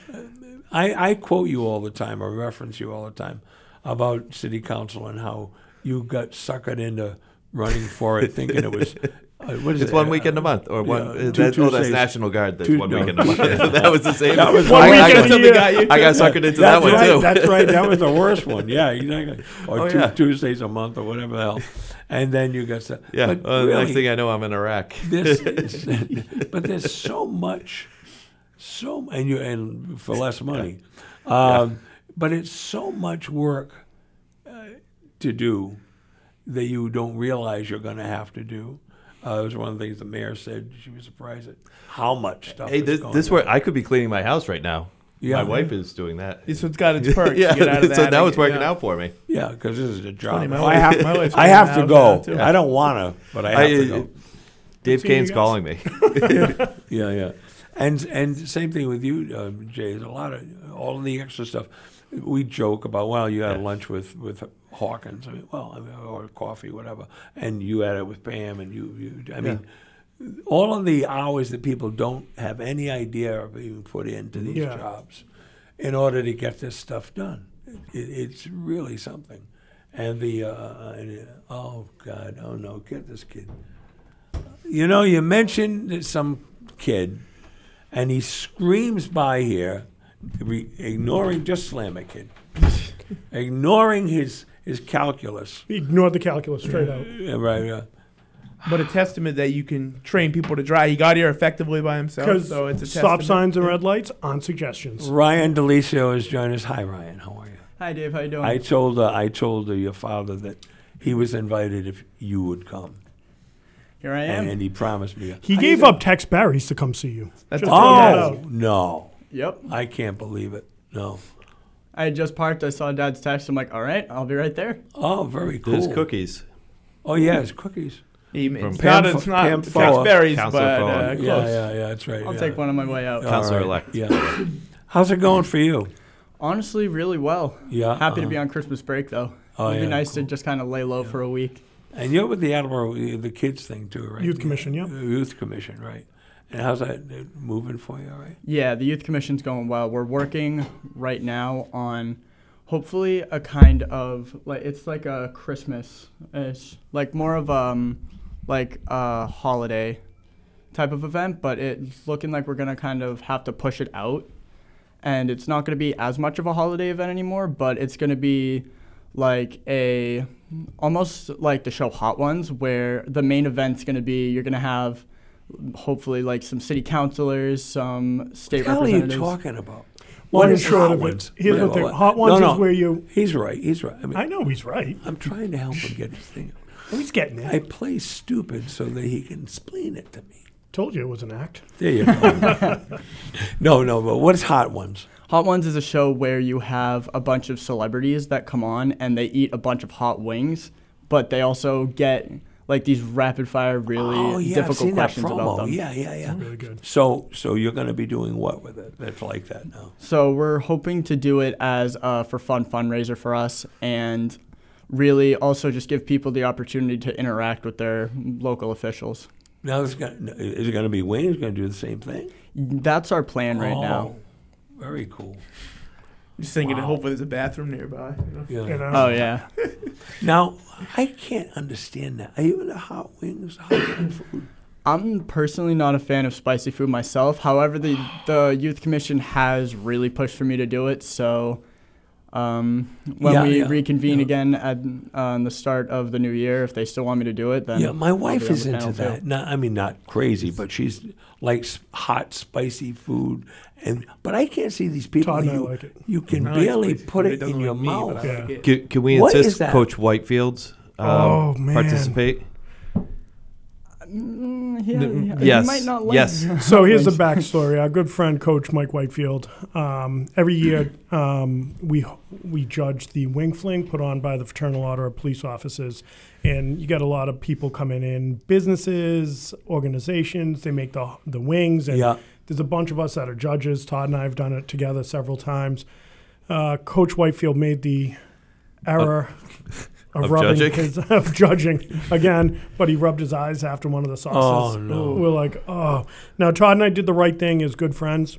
I I quote you all the time, or reference you all the time about city council and how you got suckered into running for it, thinking it was. Uh, what is It's it? one weekend a month, or one. Yeah, uh, two that, oh, that's. National Guard. That's Two- one no. weekend a month. that was the same. That was One I, I, got, a year. I got suckered into that one right, too. That's right. That was the worst one. Yeah, exactly. Or Oh, two yeah. Tuesdays a month or whatever the hell. And then you got some. yeah. But really, next thing I know, I'm in Iraq. this is, but there's so much, so and you and for less money, um, but it's so much work uh, to do that you don't realize you're going to have to do. Uh, it was one of the things the mayor said. She was surprised at how much stuff. hey, this, going this where I could be cleaning my house right now. Yeah. my wife is doing that. This one's got its perks. yeah, get out of so that, now it's working yeah. out for me. Yeah, because this is a job. funny, my I wife- have, my wife's I have to go. out, too. I don't want to, but I have to go. Dave See Kane's calling me. Yeah, yeah. And and same thing with you, uh, Jay. There's a lot of all of the extra stuff. We joke about. Well, you had lunch with with Hawkins. I mean, well, I mean, or coffee, whatever. And you had it with Pam, and you. you I mean, all of the hours that people don't have any idea of being put into these Yeah. jobs in order to get this stuff done. It, it's really something. And the uh, and, uh, oh God, oh no, get this kid. You know, you mentioned some kid, and he screams by here, re- ignoring just slam it, kid, ignoring his his calculus. He ignored the calculus straight out. Yeah, right. Yeah. But a testament that you can train people to drive. He got here effectively by himself, Because so it's a stop testament. signs and red lights on suggestions. Ryan DiLisio has joined us. Hi, Ryan. How are you? Hi, Dave. How you doing? I told uh, I told uh, your father that he was invited if you would come, Here I am. and, and he promised me. He How gave you up Tex Barry's to come see you. That's Just all throwing that Oh no! Yep. I can't believe it. No. I had just parked. I saw Dad's text. I'm like, all right, I'll be right there. Oh, very cool. There's cookies. Oh yeah, it's cookies. He, From it's Pam not, Fo- it's not Pam Tex Foa. Berries, Councilor but Foa. uh, Yeah, close. yeah, yeah. That's right. I'll yeah. take one on my way out. All Councilor right, elect. Yeah. How's it going for you? Honestly, really well. Yeah. Happy to uh-huh. be on Christmas break though. Oh, It'd be yeah, nice cool. to just kind of lay low for a week. And you're with the Attleboro, the kids thing too, right? Youth The- Commission, yep. the Youth Commission, right? And how's that moving for you? Right. Yeah, the youth commission's going well. We're working right now on hopefully a kind of like it's like a Christmas, it's like more of um like a holiday type of event, but it's looking like we're gonna kind of have to push it out, and it's not gonna be as much of a holiday event anymore, but it's gonna be like a almost like the show Hot Ones, where the main event's gonna be you're gonna have hopefully like some city councilors, some state What the hell are you talking about? Long and is short hot of it, ones? here's what the what- hot no, ones no. is where you. He's right. He's right. I mean, I know he's right. I'm trying to help him get his thing. Oh, he's getting it. I play stupid so that he can explain it to me. Told you it was an act. There you go. no, no, but what's hot ones? Hot Ones is a show where you have a bunch of celebrities that come on and they eat a bunch of hot wings, but they also get like these rapid fire, really oh yeah, I've difficult seen that questions about them. Yeah, yeah, yeah. Really good. So, so you're going to be doing what with it? That's like that now. So we're hoping to do it as a for fun fundraiser for us and really also just give people the opportunity to interact with their local officials. Now, is it going to be Wayne? Is going to do the same thing? That's our plan right now. Oh, Very cool. Just thinking, Wow. hopefully there's a bathroom nearby. you know? Yeah. You know? Oh yeah. Now, I can't understand that. Are you into hot wings, hot food? I'm personally not a fan of spicy food myself. However, the the youth commission has really pushed for me to do it. So, um, when Yeah, we yeah, reconvene yeah. again at on the start of the new year, if they still want me to do it, then Yeah, my wife is into panel, too. that. Not, I mean, not crazy, but she's likes hot, spicy food. And but I can't see these people. Todd and I you, like it. you can I barely spicy put food. it doesn't in your me, mouth. Like Yeah. Can, can we What is insist? Coach Whitefield's um, Oh, man. participate? Mm, he, N- he- he yes. might not like Yes. So here's the backstory. Our good friend, Coach Mike Whitefield. Um, every year, um, we we judge the wing fling put on by the Fraternal Order of Police Officers, and you got a lot of people coming in, businesses, organizations. They make the the wings, and Yeah. there's a bunch of us that are judges. Todd and I have done it together several times. Uh, Coach Whitefield made the error. Of, Of rubbing judging? his of judging again, but he rubbed his eyes after one of the sauces. Oh, no. We're like, oh. Now Todd and I did the right thing as good friends.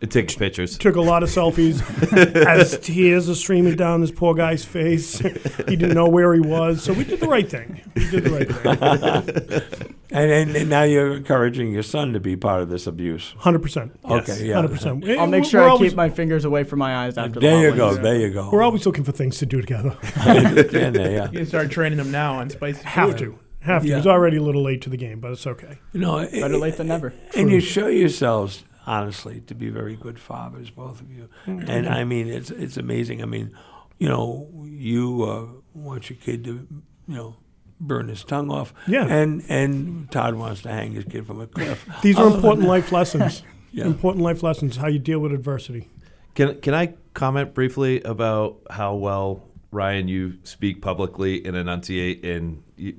It takes pictures. Took a lot of selfies as tears are streaming down this poor guy's face. he didn't know where he was, so we did the right thing. We did the right thing. And, and, and now you're encouraging your son to be part of this abuse. Hundred percent. Okay, yeah. Hundred percent. I'll make sure I keep my fingers away from my eyes after the There you go. wings. There you go. We're always looking for things to do together. understand that, yeah. You can start training them now on spicy Have food. to. Have to. Yeah. He's already a little late to the game, but it's okay. You know, Better eh, late than never. And you show yourselves, honestly, to be very good fathers, both of you. And I mean, it's it's amazing. I mean, you know, you uh, want your kid to, you know, burn his tongue off. Yeah. And and Todd wants to hang his kid from a cliff. These are Other important life lessons. Yeah. Important life lessons. How you deal with adversity. Can can I comment briefly about how well Ryan you speak publicly and enunciate and you,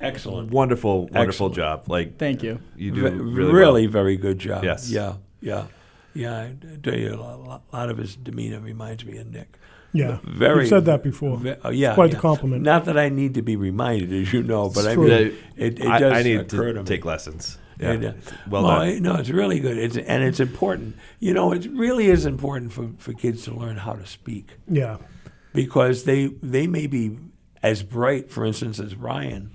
Excellent. wonderful wonderful Excellent. job. Like Thank you. you do Ve- really, really well. very good job. Yes. Yeah. Yeah. Yeah. I tell you, a lot, lot of his demeanor reminds me of Nick. Yeah. Very. You've said that before. ve- oh, yeah. It's quite the compliment. Not that I need to be reminded, as you know, but It's I mean, it, it I, does I need occur to me. take lessons. Yeah. And, uh, well well, done. I- no, it's really good. It's and it's important. You know, it really is important for, for kids to learn how to speak Yeah. because they they may be as bright, for instance, as Ryan,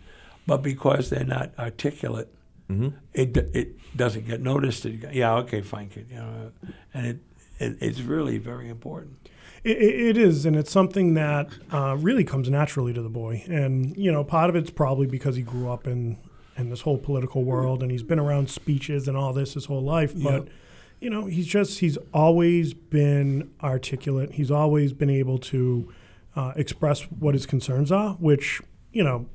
but because they're not articulate, Mm-hmm. it it doesn't get noticed. It, yeah, okay, fine, kid. You know, and it, it it's really very important. It, it it is, and it's something that uh, really comes naturally to the boy. And you know, part of it's probably because he grew up in in this whole political world, and he's been around speeches and all this his whole life. But you know, he's just he's always been articulate. He's always been able to uh, express what his concerns are, which you know.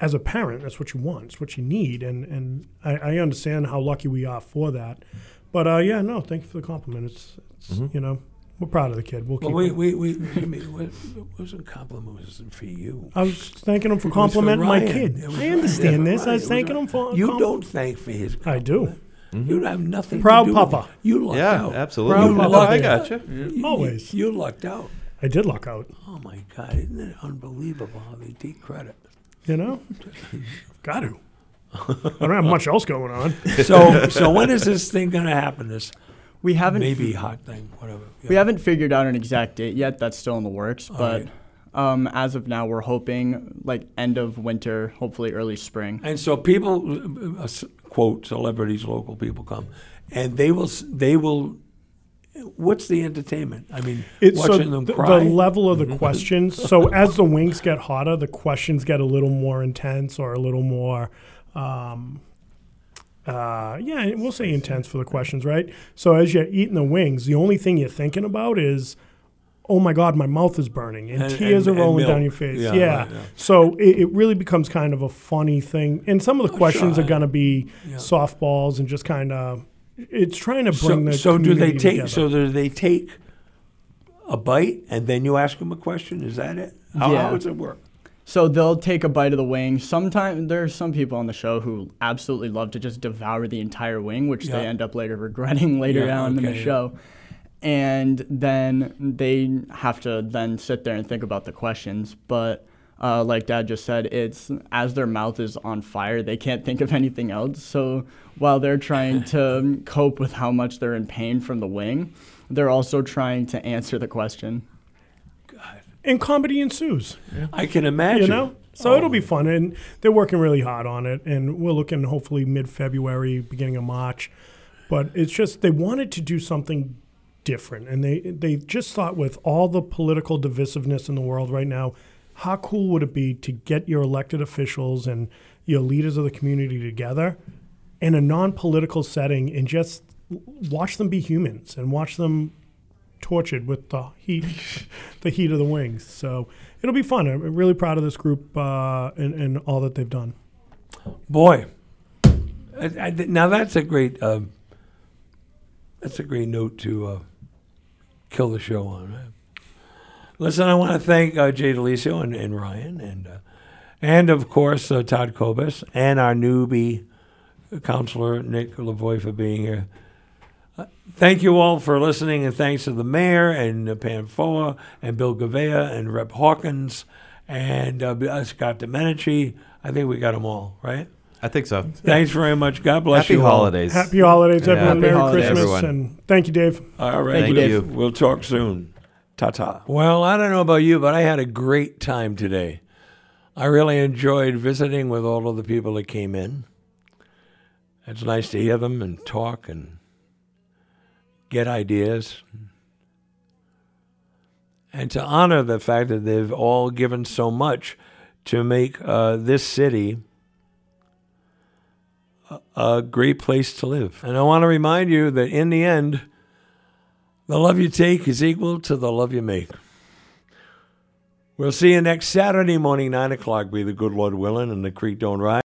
As a parent, that's what you want. It's what you need, and and I, I understand how lucky we are for that. But uh, yeah, no, thank you for the compliment. It's, it's you know we're proud of the kid. We'll Well, keep. we him. we we. I mean, it wasn't compliment was for you. I was thanking him for It was for complimenting my kid. I understand Yeah, this. I was It was thanking Ryan. him for. You com- don't thank for his. I do. You have nothing. Proud to do papa. With it. You lucked Yeah, out. absolutely. Proud You papa. lucked I out. gotcha. You- Always. You lucked out. I did luck out. Oh my God! Isn't it unbelievable how they take credit? You know, got to. I don't have much else going on. So, so when is this thing going to happen? This We haven't maybe hot thing, whatever. We haven't figured out an exact date yet. That's still in the works. But right. um, as of now, we're hoping like end of winter, hopefully early spring. And so people, uh, uh, quote celebrities, local people come, and they will s- they will. What's the entertainment? I mean, It's so watching them the, cry. the level of the questions. So as the wings get hotter, the questions get a little more intense or a little more. Um, uh, yeah, we'll say intense for the questions, right? So as you're eating the wings, the only thing you're thinking about is, oh my God, my mouth is burning, and, And- tears and- are rolling down your face. Yeah, Yeah. right, yeah. So it, it really becomes kind of a funny thing, and some of the questions sure. are going to be Yeah. softballs and just kind of. It's trying to bring so, the so do they take? together. So do they take a bite and then you ask them a question? Is that it? How, Yeah. how does it work? So they'll take a bite of the wing. Sometimes there are some people on the show who absolutely love to just devour the entire wing, which they end up later regretting later Yeah, on in the okay, yeah. show. And then they have to then sit there and think about the questions. But uh, like Dad just said, it's as their mouth is on fire, they can't think of anything else. So while they're trying to cope with how much they're in pain from the wing, they're also trying to answer the question. God. and comedy ensues. I can imagine. You know, so Oh. it'll be fun, and they're working really hard on it, and we're looking hopefully mid February, beginning of March. But it's just they wanted to do something different, and they they just thought with all the political divisiveness in the world right now, how cool would it be to get your elected officials and your leaders of the community together in a non-political setting and just watch them be humans and watch them tortured with the heat, the heat of the wings. So it'll be fun. I'm really proud of this group uh, and, and all that they've done. Boy, I, I, now that's a great um, that's a great note to uh, kill the show on. Right? Listen, I want to thank uh, Jay DiLisio and, and Ryan, and uh, and of course uh, Todd Kobus and our newbie councilor Nick Lavoie for being here. Uh, Thank you all for listening, and thanks to the mayor and uh, Pam Foa and Bill Gouveia and Rep Hawkins and uh, uh, Scott Domenici. I think we got them all, right? I think so. Thanks very much. God bless Happy you. all. holidays. Happy holidays, Yeah. everyone. Happy Merry holidays, Christmas. everyone. And thank you, Dave. All right. Thank you. We'll talk soon. Ta ta. Well, I don't know about you, but I had a great time today. I really enjoyed visiting with all of the people that came in. It's nice to hear them and talk and get ideas. And to honor the fact that they've all given so much to make uh, this city a- a great place to live. And I want to remind you that in the end, the love you take is equal to the love you make. We'll see you next Saturday morning, 9 o'clock, be the good Lord willing, and the creek don't rise.